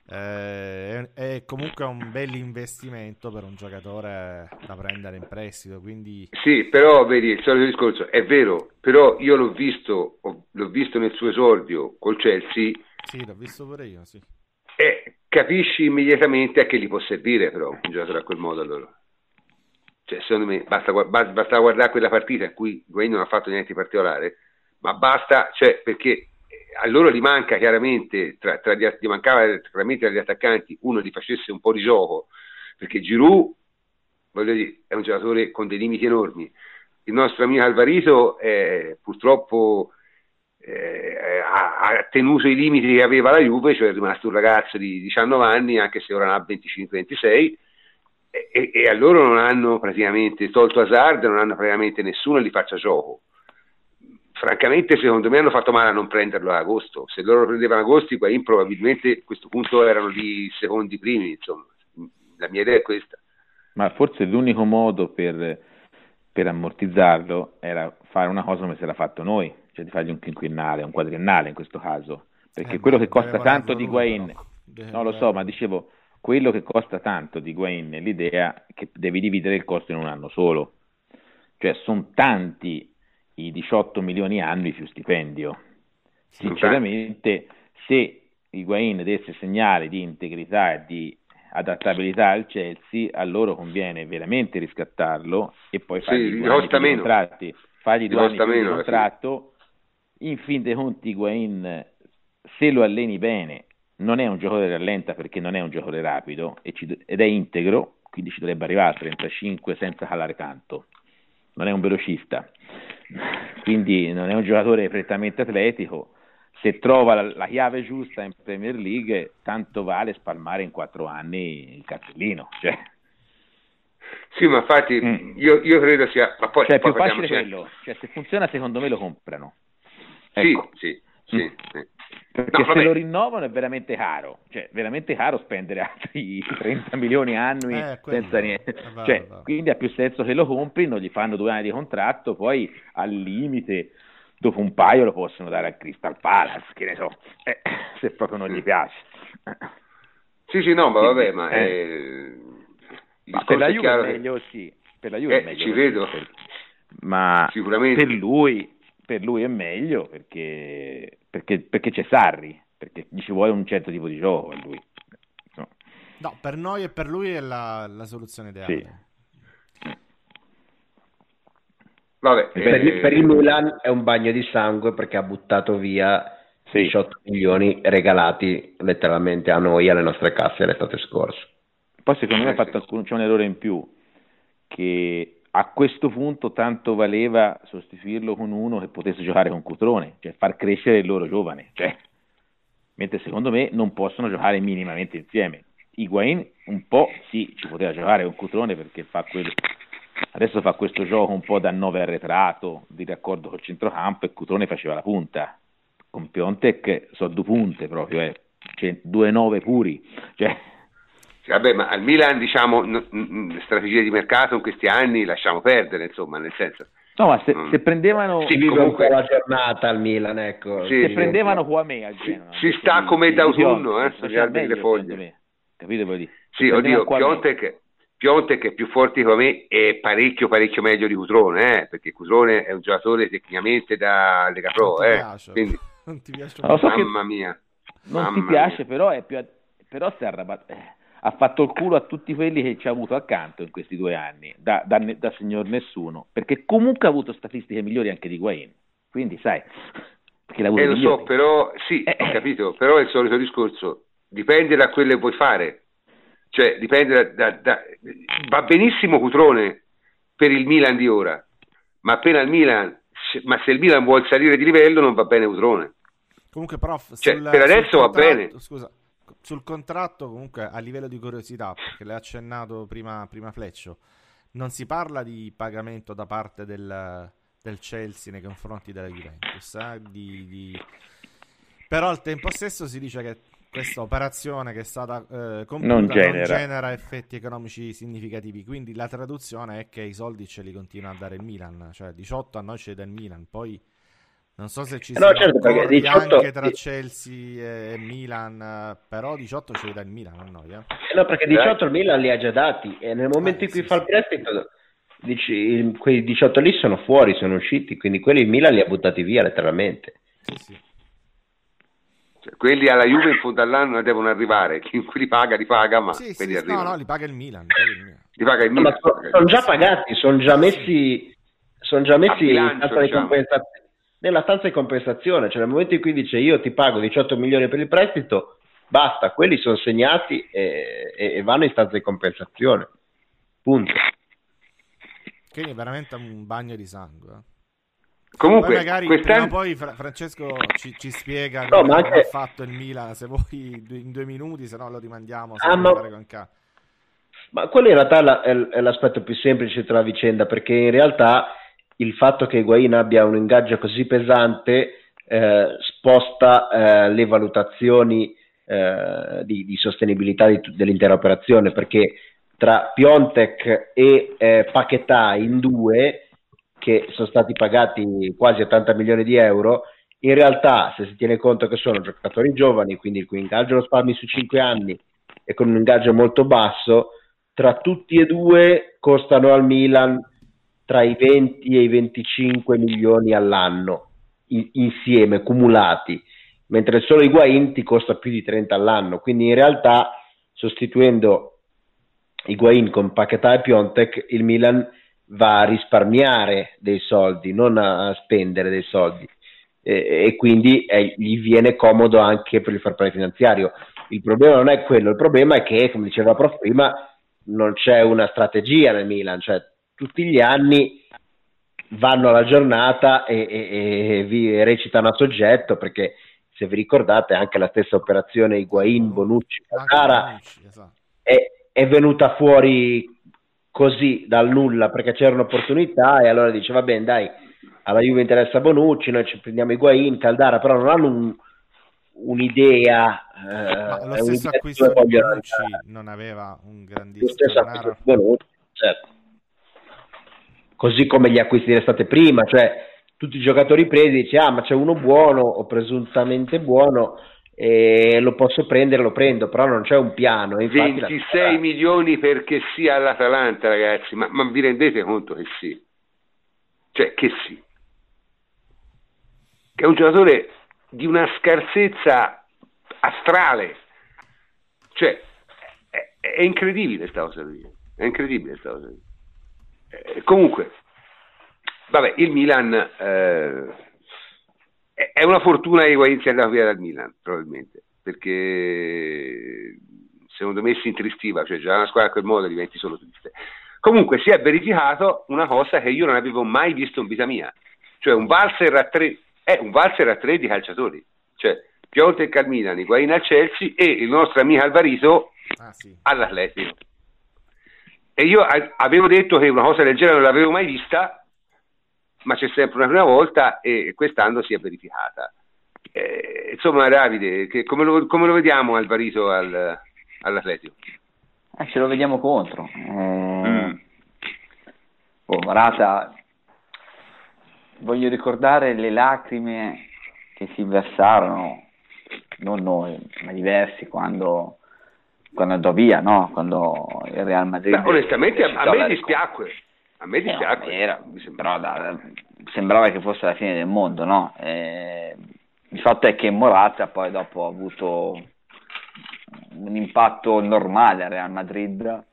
S2: eh, è, è comunque un bel investimento per un giocatore da prendere in prestito, quindi
S1: Sì, però vedi, il solito discorso, è vero, però io l'ho visto, ho- l'ho visto nel suo esordio col Chelsea
S2: sì, l'ho visto pure io, sì.
S1: Capisci immediatamente a che gli può servire però un giocatore a quel modo allora. Cioè, secondo me basta, basta guardare quella partita in cui Guain non ha fatto niente di particolare, ma basta, cioè, perché eh, a loro gli manca chiaramente, tra, tra gli, gli mancava chiaramente agli attaccanti, uno gli facesse un po' di gioco, perché Giroud, voglio dire, è un giocatore con dei limiti enormi. Il nostro amico Alvarito eh, purtroppo eh, ha, tenuto i limiti che aveva la Juve, cioè è rimasto un ragazzo di 19 anni, anche se ora ne ha 25-26, e, e- a loro non hanno praticamente tolto Hazard, non hanno praticamente nessuno li faccia gioco. Francamente, secondo me hanno fatto male a non prenderlo ad agosto. Se loro lo prendevano agosto, i Guain probabilmente a questo punto erano lì secondi primi. Insomma, la mia idea è questa.
S6: Ma forse l'unico modo per, per ammortizzarlo era fare una cosa come se l'ha fatto noi, cioè di fargli un quinquennale, un quadriennale in questo caso. Perché
S2: Eh,
S6: quello che costa tanto di Guain,
S2: però. Deve
S6: no lo so, ma dicevo, quello che costa tanto di Guain è l'idea che devi dividere il costo in un anno solo. Cioè sono tanti i 18 milioni annui più stipendio. Sinceramente, se Higuain desse segnali di integrità e di adattabilità al Chelsea, a loro conviene veramente riscattarlo e poi
S1: Sì,
S6: fargli
S1: gli
S6: due anni di
S1: meno.
S6: contratti, fargli
S1: Gli
S6: due anni di contratto. In fin dei conti, Higuain, se lo alleni bene, non è un giocatore rallenta perché non è un giocatore rapido e ed è integro, quindi ci dovrebbe arrivare a 35 senza calare tanto. Non è un velocista, quindi non è un giocatore prettamente atletico. Se trova la, la chiave giusta in Premier League, tanto vale spalmare in quattro anni il cartellino. Cioè,
S1: Sì, ma infatti
S6: Mm.
S1: io, io credo sia... Ma poi,
S6: cioè,
S1: poi
S6: più facile quello. Cioè, se funziona, secondo me lo comprano.
S1: Sì,
S6: Ecco.
S1: sì, sì,
S6: Mm.
S1: sì.
S6: Perché
S1: No,
S6: se
S1: vabbè.
S6: lo rinnovano è veramente caro, cioè veramente caro spendere altri 30 milioni annui
S2: Eh,
S6: senza niente.
S2: vero,
S6: Cioè,
S2: vero.
S6: quindi ha più senso che lo compri, non gli fanno due anni di contratto, poi al limite dopo un paio lo possono dare al Crystal Palace, che ne so, eh, se proprio non gli piace.
S1: Sì, sì, no, ma vabbè, ma
S6: Eh.
S1: eh,
S6: Ma per la Juve è meglio sì, per la Juve
S1: Eh,
S6: è meglio
S1: ci vedo.
S6: per- ma
S1: Sicuramente.
S6: per lui, per lui è meglio perché, perché, perché c'è Sarri, perché gli ci vuole un certo tipo di gioco a lui. No.
S2: No, per noi e per lui è la, la soluzione ideale.
S6: Sì.
S1: Vabbè,
S4: Per,
S1: eh,
S4: il- per il Milan è un bagno di sangue perché ha buttato via
S6: Sì.
S4: 18 milioni regalati letteralmente a noi, alle nostre casse l'estate scorsa.
S6: Poi secondo me
S1: Eh,
S6: ha fatto alcun- c'è un errore in più, che a questo punto tanto valeva sostituirlo con uno che potesse giocare con Cutrone, cioè far crescere il loro giovane, cioè, mentre secondo me non possono giocare minimamente insieme. Higuain un po' sì, ci poteva giocare con Cutrone perché fa quel- adesso fa questo gioco un po' da 9 arretrato, di raccordo col centrocampo e Cutrone faceva la punta. Con Piontek sono due punte proprio, eh. cioè, due nove puri, cioè,
S1: vabbè, ma al Milan, diciamo, n- n- strategie di mercato in questi anni lasciamo perdere, insomma, nel senso.
S6: No, ma se,
S1: Mm.
S6: se prendevano,
S1: Sì,
S4: Vive
S1: comunque-
S4: la giornata al Milan, ecco.
S1: Sì,
S6: se
S1: sì.
S6: prendevano Kwame al
S1: Si-
S6: Genoa,
S1: si sta come d'autunno, eh,
S6: si
S1: alberi
S6: meglio,
S1: le foglie.
S6: capito? Voglio dire?
S1: Sì, oddio, Piontek, Piontek è più forte come me e parecchio parecchio meglio di Cutrone, eh, perché Cutrone è un giocatore tecnicamente da Lega Pro, eh, quindi...
S2: Non ti piace?
S6: Non so
S1: Mamma mia.
S6: non
S1: Mamma
S6: ti piace,
S1: mia.
S6: però, è più, però si è arrabbiato- eh, ha fatto il culo a tutti quelli che ci ha avuto accanto in questi due anni, da, da da signor nessuno, perché comunque ha avuto statistiche migliori anche di Guain, quindi sai, perché l'ha avuto
S1: Eh, lo so,
S6: migliori.
S1: però, sì,
S6: Eh,
S1: ho
S6: eh.
S1: capito, però è il solito discorso, dipende da quello che vuoi fare, cioè dipende da, da- da- va benissimo Cutrone per il Milan di ora, ma appena il Milan, ma se il Milan vuole salire di livello non va bene Cutrone.
S2: Comunque, prof,
S1: Cioè,
S2: sul-
S1: per adesso va bene.
S2: Scusa, sul contratto, comunque, a livello di curiosità, perché l'hai accennato prima, prima Fleccio, non si parla di pagamento da parte del, del Chelsea nei confronti della Juventus, eh, di- di- però al tempo stesso si dice che questa operazione che è stata eh, compiuta
S6: Non
S2: non
S6: genera.
S2: genera effetti economici significativi, quindi la traduzione è che i soldi ce li continua a dare il Milan, cioè 18 a noi ce li dà il Milan, poi non so se ci
S4: No,
S2: sono
S4: certo, perché
S2: accordi
S4: 18
S2: anche tra. Chelsea e Milan, eh, però 18 ce li dà il Milan a noi. Eh.
S4: Eh No, perché 18 il Milan li ha già dati e nel momento
S2: Eh,
S4: in cui
S2: sì,
S4: fa il prestito, dici, quei 18 lì sono fuori, sono usciti, quindi quelli il Milan li ha buttati via letteralmente.
S2: Sì, sì.
S1: Cioè, quelli alla Juve in fondo all'anno devono arrivare, chi li paga li paga, ma
S2: Sì,
S1: quelli
S2: sì, no,
S1: arrivano.
S2: no, li paga il Milan. Li paga il Milan.
S4: No,
S1: Milan.
S4: ma sono già pagati, sono già messi, sono già messi in stanza di
S1: diciamo.
S4: Nella stanza di compensazione, cioè nel momento in cui dice io ti pago 18 milioni per il prestito, basta, quelli sono segnati e, e- e vanno in stanza di compensazione. Punto.
S2: Quindi è veramente un bagno di sangue. eh.
S1: Comunque,
S2: Poi magari prima o
S1: quest'anno...
S2: poi Fra- Francesco ci, ci spiega
S4: No,
S2: come
S4: anche-
S2: ha fatto il Milan, se vuoi in due minuti, se no lo rimandiamo. Se
S4: Ah, ma- Ma quello in realtà è l'aspetto più semplice della vicenda, perché in realtà il fatto che Higuain abbia un ingaggio così pesante eh, sposta eh, le valutazioni eh, di, di sostenibilità di dell'intera operazione, perché tra Piontek e eh, Paquetà in due, che sono stati pagati quasi 80 milioni di euro, in realtà se si tiene conto che sono giocatori giovani, quindi il cui ingaggio lo spalmi su 5 anni e con un ingaggio molto basso, tra tutti e due costano al Milan tra i 20 e i 25 milioni all'anno in- insieme, cumulati, mentre solo Higuain ti costa più di 30 all'anno, quindi in realtà sostituendo Higuain con Paquetà e Piontek il Milan va a risparmiare dei soldi, non a, spendere dei soldi e, e quindi eh, gli viene comodo anche per il fair play finanziario. Il problema non è quello, il problema è che, come diceva Prof prima, non c'è una strategia nel Milan, cioè tutti gli anni vanno alla giornata e, e- e vi recitano a soggetto perché se vi ricordate anche la stessa operazione Higuain, Bonucci, Catara
S2: esatto.
S4: è, è venuta fuori così dal nulla perché c'era un'opportunità e allora dice va bene dai alla Juve interessa Bonucci noi ci prendiamo Higuain, Caldara però non hanno un- un'idea
S2: Ma
S4: eh,
S2: lo stesso acquisto di Bonucci non aveva un
S4: lo
S2: grandissimo
S4: stesso acquisto di Bonucci certo. Così come gli acquisti dell'estate prima cioè tutti i giocatori presi dici ah ma c'è uno buono o presuntamente buono e lo posso prendere lo prendo però non c'è un piano infatti la-
S1: 26 milioni perché sia all'Atalanta, ragazzi, ma, ma vi rendete conto che sì? Cioè, che sì? Che è un giocatore di una scarsezza astrale. Cioè, è, è incredibile sta cosa lì. È incredibile sta cosa lì. Eh, comunque, vabbè, il Milan eh, è- una fortuna che Higuain sia andato via dal Milan, probabilmente, perché secondo me si intristiva, cioè già una squadra a quel modo diventi solo triste. Comunque si è verificato una cosa che io non avevo mai visto in vita mia, cioè un valzer a tre, è un valzer a tre di calciatori, cioè Piontek al Milan, Higuain al Chelsea e il nostro amico Alvarito
S2: Ah, sì.
S1: all'Atletico. E io avevo detto che una cosa del genere non l'avevo mai vista, ma c'è sempre una prima volta e quest'anno si è verificata. Eh, insomma, Davide, che- come, lo, come lo vediamo Alvarito al, all'Atletico?
S3: Eh, ce lo vediamo contro. Eh,
S1: Mm.
S3: oh, Morata, voglio ricordare le lacrime che si versarono, non noi, ma diversi, quando quando andò via, no? quando il Real Madrid...
S1: Beh, onestamente a, a me dispiacque, a me dispiacque.
S3: Eh, era, però da, sembrava che fosse la fine del mondo, no? Eh, il fatto è che Morata poi dopo ha avuto un impatto normale al Real Madrid,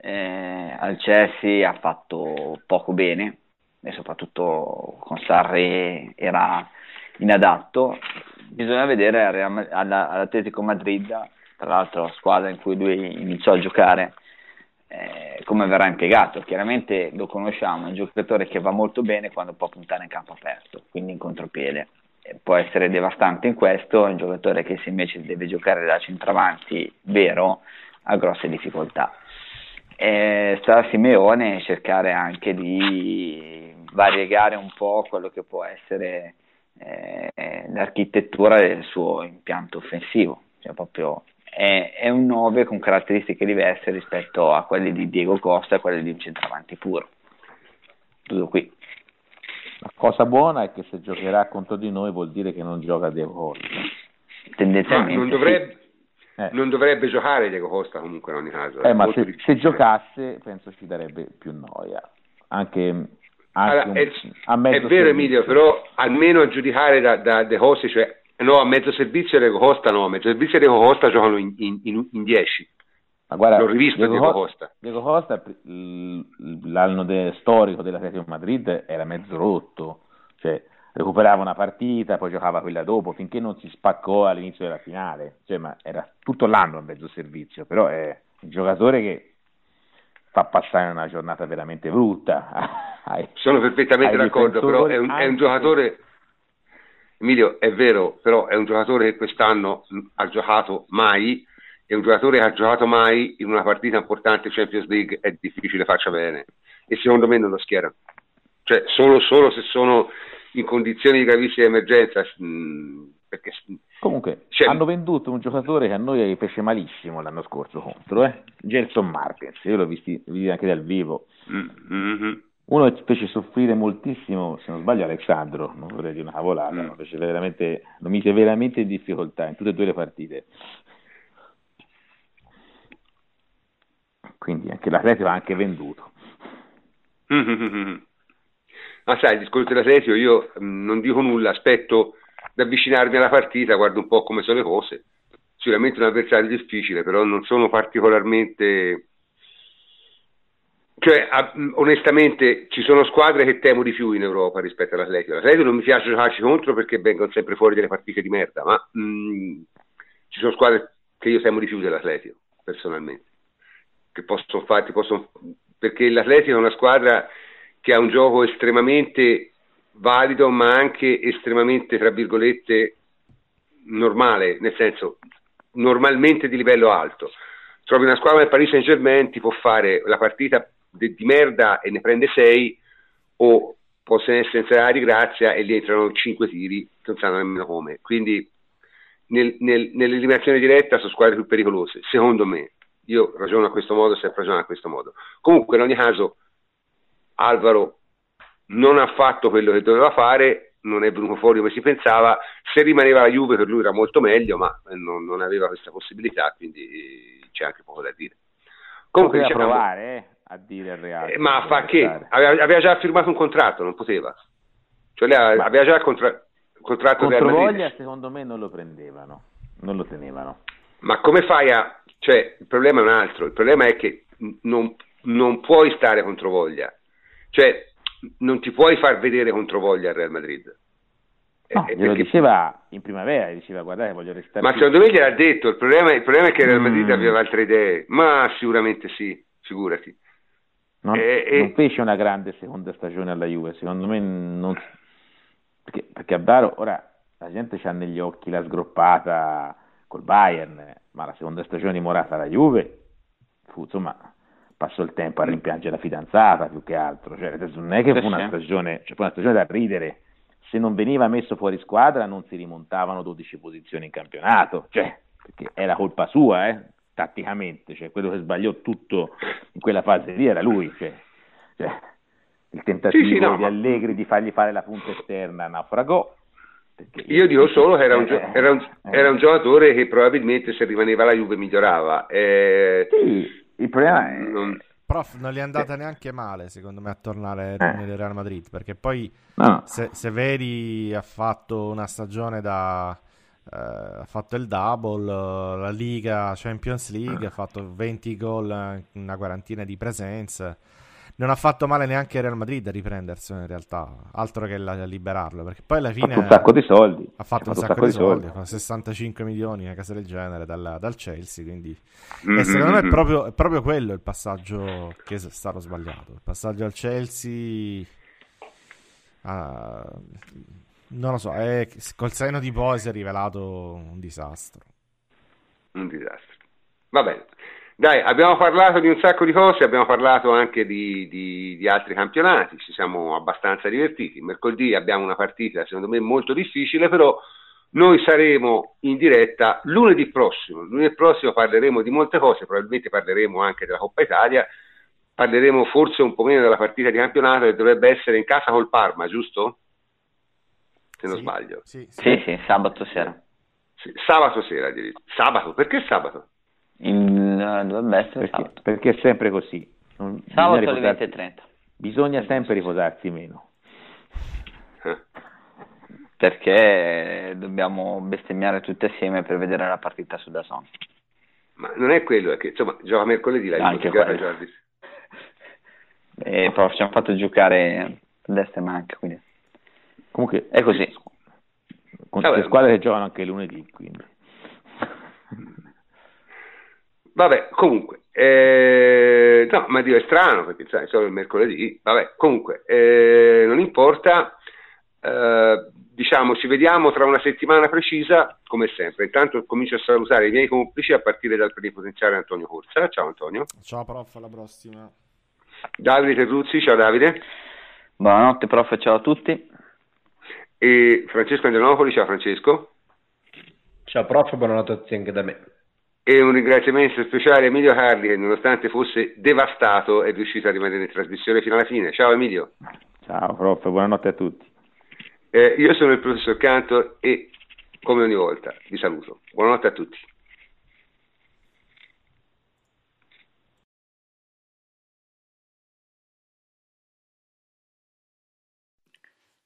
S3: eh, al Chelsea ha fatto poco bene e soprattutto con Sarri era inadatto. Bisogna vedere all'Atletico Madrid, tra l'altro squadra in cui lui iniziò a giocare, eh, come verrà impiegato. Chiaramente lo conosciamo, è un giocatore che va molto bene quando può puntare in campo aperto, quindi in contropiede. può essere devastante in questo, è un giocatore che se invece deve giocare da centravanti vero ha grosse difficoltà. Eh, sta a Simeone cercare anche di variegare un po' quello che può essere eh, l'architettura del suo impianto offensivo, cioè proprio è, è, un 9 con caratteristiche diverse rispetto a quelli di Diego Costa e a quelli di un centravanti puro. Tutto qui.
S6: La cosa buona è che se giocherà contro di noi vuol dire che non gioca Diego Costa.
S3: Tendenzialmente.
S1: non, dovrebbe, sì. eh. non dovrebbe, giocare Diego Costa comunque in ogni caso.
S6: Eh, ma se, se, giocasse penso ci darebbe più noia. Anche
S1: allora, è, è, vero Emilio, però almeno a giudicare da, da De Costi, cioè no, a mezzo servizio Diego Costa no, a mezzo servizio Diego Costa giocano in 10.
S6: Ma guarda,
S1: L'ho rivisto
S6: Diego,
S1: Diego Costa.
S6: Diego Costa l'anno de, storico dell'Atletico Madrid era mezzo rotto, cioè recuperava una partita, poi giocava quella dopo, finché non si spaccò all'inizio della finale, cioè, ma era tutto l'anno a mezzo servizio, però è un giocatore che fa passare una giornata veramente brutta.
S1: Sono perfettamente d'accordo, però è un, è un giocatore... Emilio, è vero, però è un giocatore che quest'anno ha giocato mai, è un giocatore che ha giocato mai in una partita importante Champions League, è difficile faccia bene e secondo me non lo schiera. Cioè, solo, solo se sono in condizioni di gravissima emergenza, mh, perché
S6: Comunque, cioè, hanno venduto un giocatore che a noi fece malissimo l'anno scorso contro, eh? Gelson Martins, io l'ho visto anche dal vivo. Mm-hmm. Uno che fece soffrire moltissimo, se non sbaglio, Alessandro, non vorrei dire una cavolata, mm. lo, mise veramente in difficoltà in tutte e due le partite. Quindi anche l'Atletico ha anche venduto.
S1: Mm-hmm. Ma sai, il discorso dell'Atletico io mh, mm, non dico nulla, aspetto ad avvicinarmi alla partita, guardo un po' come sono le cose. Sicuramente un avversario difficile, però non sono particolarmente... Cioè, onestamente, ci sono squadre che temo di più in Europa rispetto all'Atletico. L'Atletico non mi piace giocarci contro perché vengono sempre fuori delle partite di merda, ma mh, ci sono squadre che io temo di più dell'Atletico, personalmente. Che possono farti, possono... perché l'Atletico è una squadra che ha un gioco estremamente valido ma anche estremamente, tra virgolette, normale, nel senso normalmente di livello alto. Trovi una squadra del Paris Saint Germain, ti può fare la partita di, di merda e ne prende 6 o possono essere entrati grazia e gli entrano 5 tiri che non sanno nemmeno come. Quindi nel, nel, nell'eliminazione diretta sono squadre più pericolose, secondo me. Io ragiono a questo modo, sempre ragiono a questo modo. Comunque in ogni caso Alvaro non ha fatto quello che doveva fare, non è venuto fuori come si pensava, se rimaneva la Juve per lui era molto meglio, ma non, non aveva questa possibilità, quindi c'è anche poco da dire.
S6: Comunque diciamo, provare eh, a dire al Real.
S1: Eh, ma fa che? Aveva, aveva, già firmato un contratto, non poteva. Cioè lei aveva già il contra- contratto
S6: del Real Madrid. secondo me non lo prendevano, non lo tenevano.
S1: Ma come fai a... Cioè, il problema è un altro, il problema è che non, non puoi stare contro voglia. Cioè, non ti puoi far vedere contro voglia al Real Madrid.
S6: No, eh, glielo diceva in primavera, diceva guardate voglio restare
S1: Ma secondo me gliel'ha detto, il problema, il problema, è che il Real Madrid mm. aveva altre idee, ma sicuramente sì, figurati.
S6: Non, eh, eh, non fece una grande seconda stagione alla Juve, secondo me non... Perché, perché a Baro ora la gente ha negli occhi la sgroppata col Bayern, ma la seconda stagione di Morata alla Juve fu insomma passò il tempo a rimpiangere la fidanzata più che altro, cioè, non è che fu una stagione, cioè, fu una stagione da ridere, se non veniva messo fuori squadra non si rimontavano 12 posizioni in campionato, cioè, perché era colpa sua, eh, tatticamente, cioè, quello che sbagliò tutto in quella fase lì era lui, cioè, cioè, il tentativo sì, sì, no. di Allegri di fargli fare la punta esterna naufragò,
S1: Io dico solo che era un, gio- era, un, era un, giocatore che probabilmente se rimaneva alla Juve migliorava.
S3: Eh, sì, il problema è...
S2: Non... Prof, non gli è andata neanche male, secondo me, a tornare eh. nel Real Madrid, perché poi no. se, se, vedi ha fatto una stagione da... Eh, ha fatto il double, la Liga, Champions League, ha fatto 20 gol, una quarantina di presenze non ha fatto male neanche Real Madrid a riprenderselo in realtà, altro che a liberarlo, perché poi alla fine
S3: ha fatto un sacco di soldi.
S2: Ha fatto un, sacco, sacco di soldi, soldi. 65 milioni, una casa del genere dal, dal Chelsea, quindi mm-hmm. e secondo me è proprio, è proprio, quello il passaggio che è stato sbagliato. Il passaggio al Chelsea uh, non lo so, è, col seno di poi si è rivelato un disastro.
S1: Un disastro. Va bene. Dai, abbiamo parlato di un sacco di cose, abbiamo parlato anche di, di, di, altri campionati, ci siamo abbastanza divertiti. Mercoledì abbiamo una partita secondo me molto difficile, però noi saremo in diretta lunedì prossimo. Lunedì prossimo parleremo di molte cose, probabilmente parleremo anche della Coppa Italia, parleremo forse un po' meno della partita di campionato che dovrebbe essere in casa col Parma, giusto? Se non
S3: sì,
S1: sbaglio.
S3: Sì sì. sì, sì, sabato sera.
S1: sabato sera, sabato, perché sabato?
S3: In, uh, dovrebbe essere
S6: perché, perché, è sempre così.
S3: Non, sabato alle 20.30.
S6: Bisogna sempre riposarsi meno.
S3: Perché dobbiamo bestemmiare tutti assieme per vedere la partita su Dazon.
S1: Ma non è quello, è che insomma gioca mercoledì la
S3: Anche Jordi. E poi ci hanno fatto giocare a destra e manca, quindi
S6: comunque è così. Con le squadre che giocano anche lunedì, quindi.
S1: Vabbè, comunque, eh, no, ma Dio è strano perché sai, solo il mercoledì, vabbè, comunque, eh, non importa, eh, diciamo, ci vediamo tra una settimana precisa, come sempre. Intanto comincio a salutare i miei complici a partire dal plenipotenziario Antonio Corsa. Ciao Antonio.
S2: Ciao prof, alla prossima.
S1: Davide Terruzzi, ciao Davide.
S3: Buonanotte prof, ciao a tutti.
S1: E Francesco Angelopoli, ciao Francesco.
S4: Ciao prof, buonanotte a tutti anche da me
S1: e un ringraziamento speciale a Emilio Carli che nonostante fosse devastato è riuscito a rimanere in trasmissione fino alla fine. Ciao Emilio.
S6: Ciao prof, buonanotte a tutti.
S1: Eh, io sono il professor Canto e come ogni volta vi saluto. Buonanotte a tutti.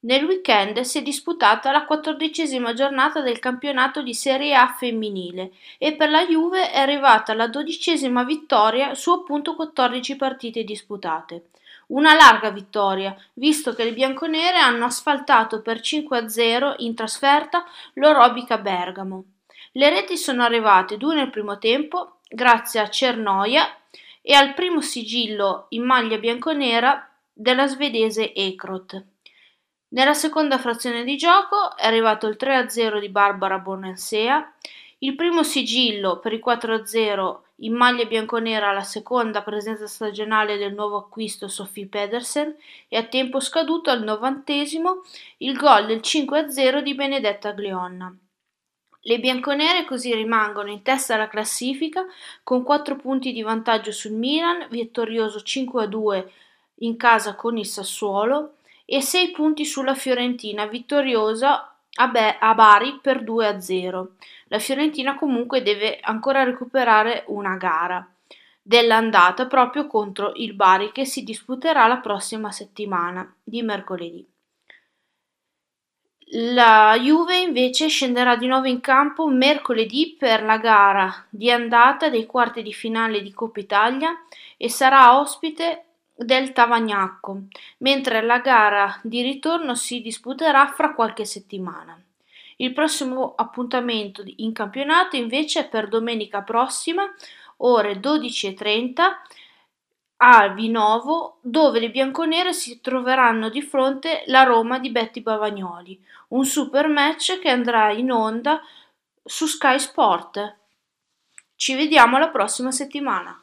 S7: Nel weekend si è disputata la quattordicesima giornata del campionato di Serie A femminile e per la Juve è arrivata la dodicesima vittoria su appunto 14 partite disputate. Una larga vittoria, visto che le bianconere hanno asfaltato per 5-0 in trasferta l'Orobica Bergamo. Le reti sono arrivate due nel primo tempo, grazie a Cernoia e al primo sigillo in maglia bianconera della svedese Ekrot. Nella seconda frazione di gioco è arrivato il 3-0 di Barbara Bonansea, il primo sigillo per il 4-0 in maglia bianconera alla seconda presenza stagionale del nuovo acquisto Sophie Pedersen e a tempo scaduto al novantesimo il gol del 5-0 di Benedetta Glionna. Le bianconere così rimangono in testa alla classifica con 4 punti di vantaggio sul Milan, vittorioso 5-2 in casa con il Sassuolo, e 6 punti sulla Fiorentina, vittoriosa a, Be- a Bari per 2-0. La Fiorentina comunque deve ancora recuperare una gara dell'andata proprio contro il Bari che si disputerà la prossima settimana di mercoledì. La Juve invece scenderà di nuovo in campo mercoledì per la gara di andata dei quarti di finale di Coppa Italia e sarà ospite del Tavagnacco, mentre la gara di ritorno si disputerà fra qualche settimana. Il prossimo appuntamento in campionato invece è per domenica prossima, ore 12.30 a Vinovo, dove le bianconere si troveranno di fronte la Roma di Betty Bavagnoli, un super match che andrà in onda su Sky Sport. Ci vediamo la prossima settimana.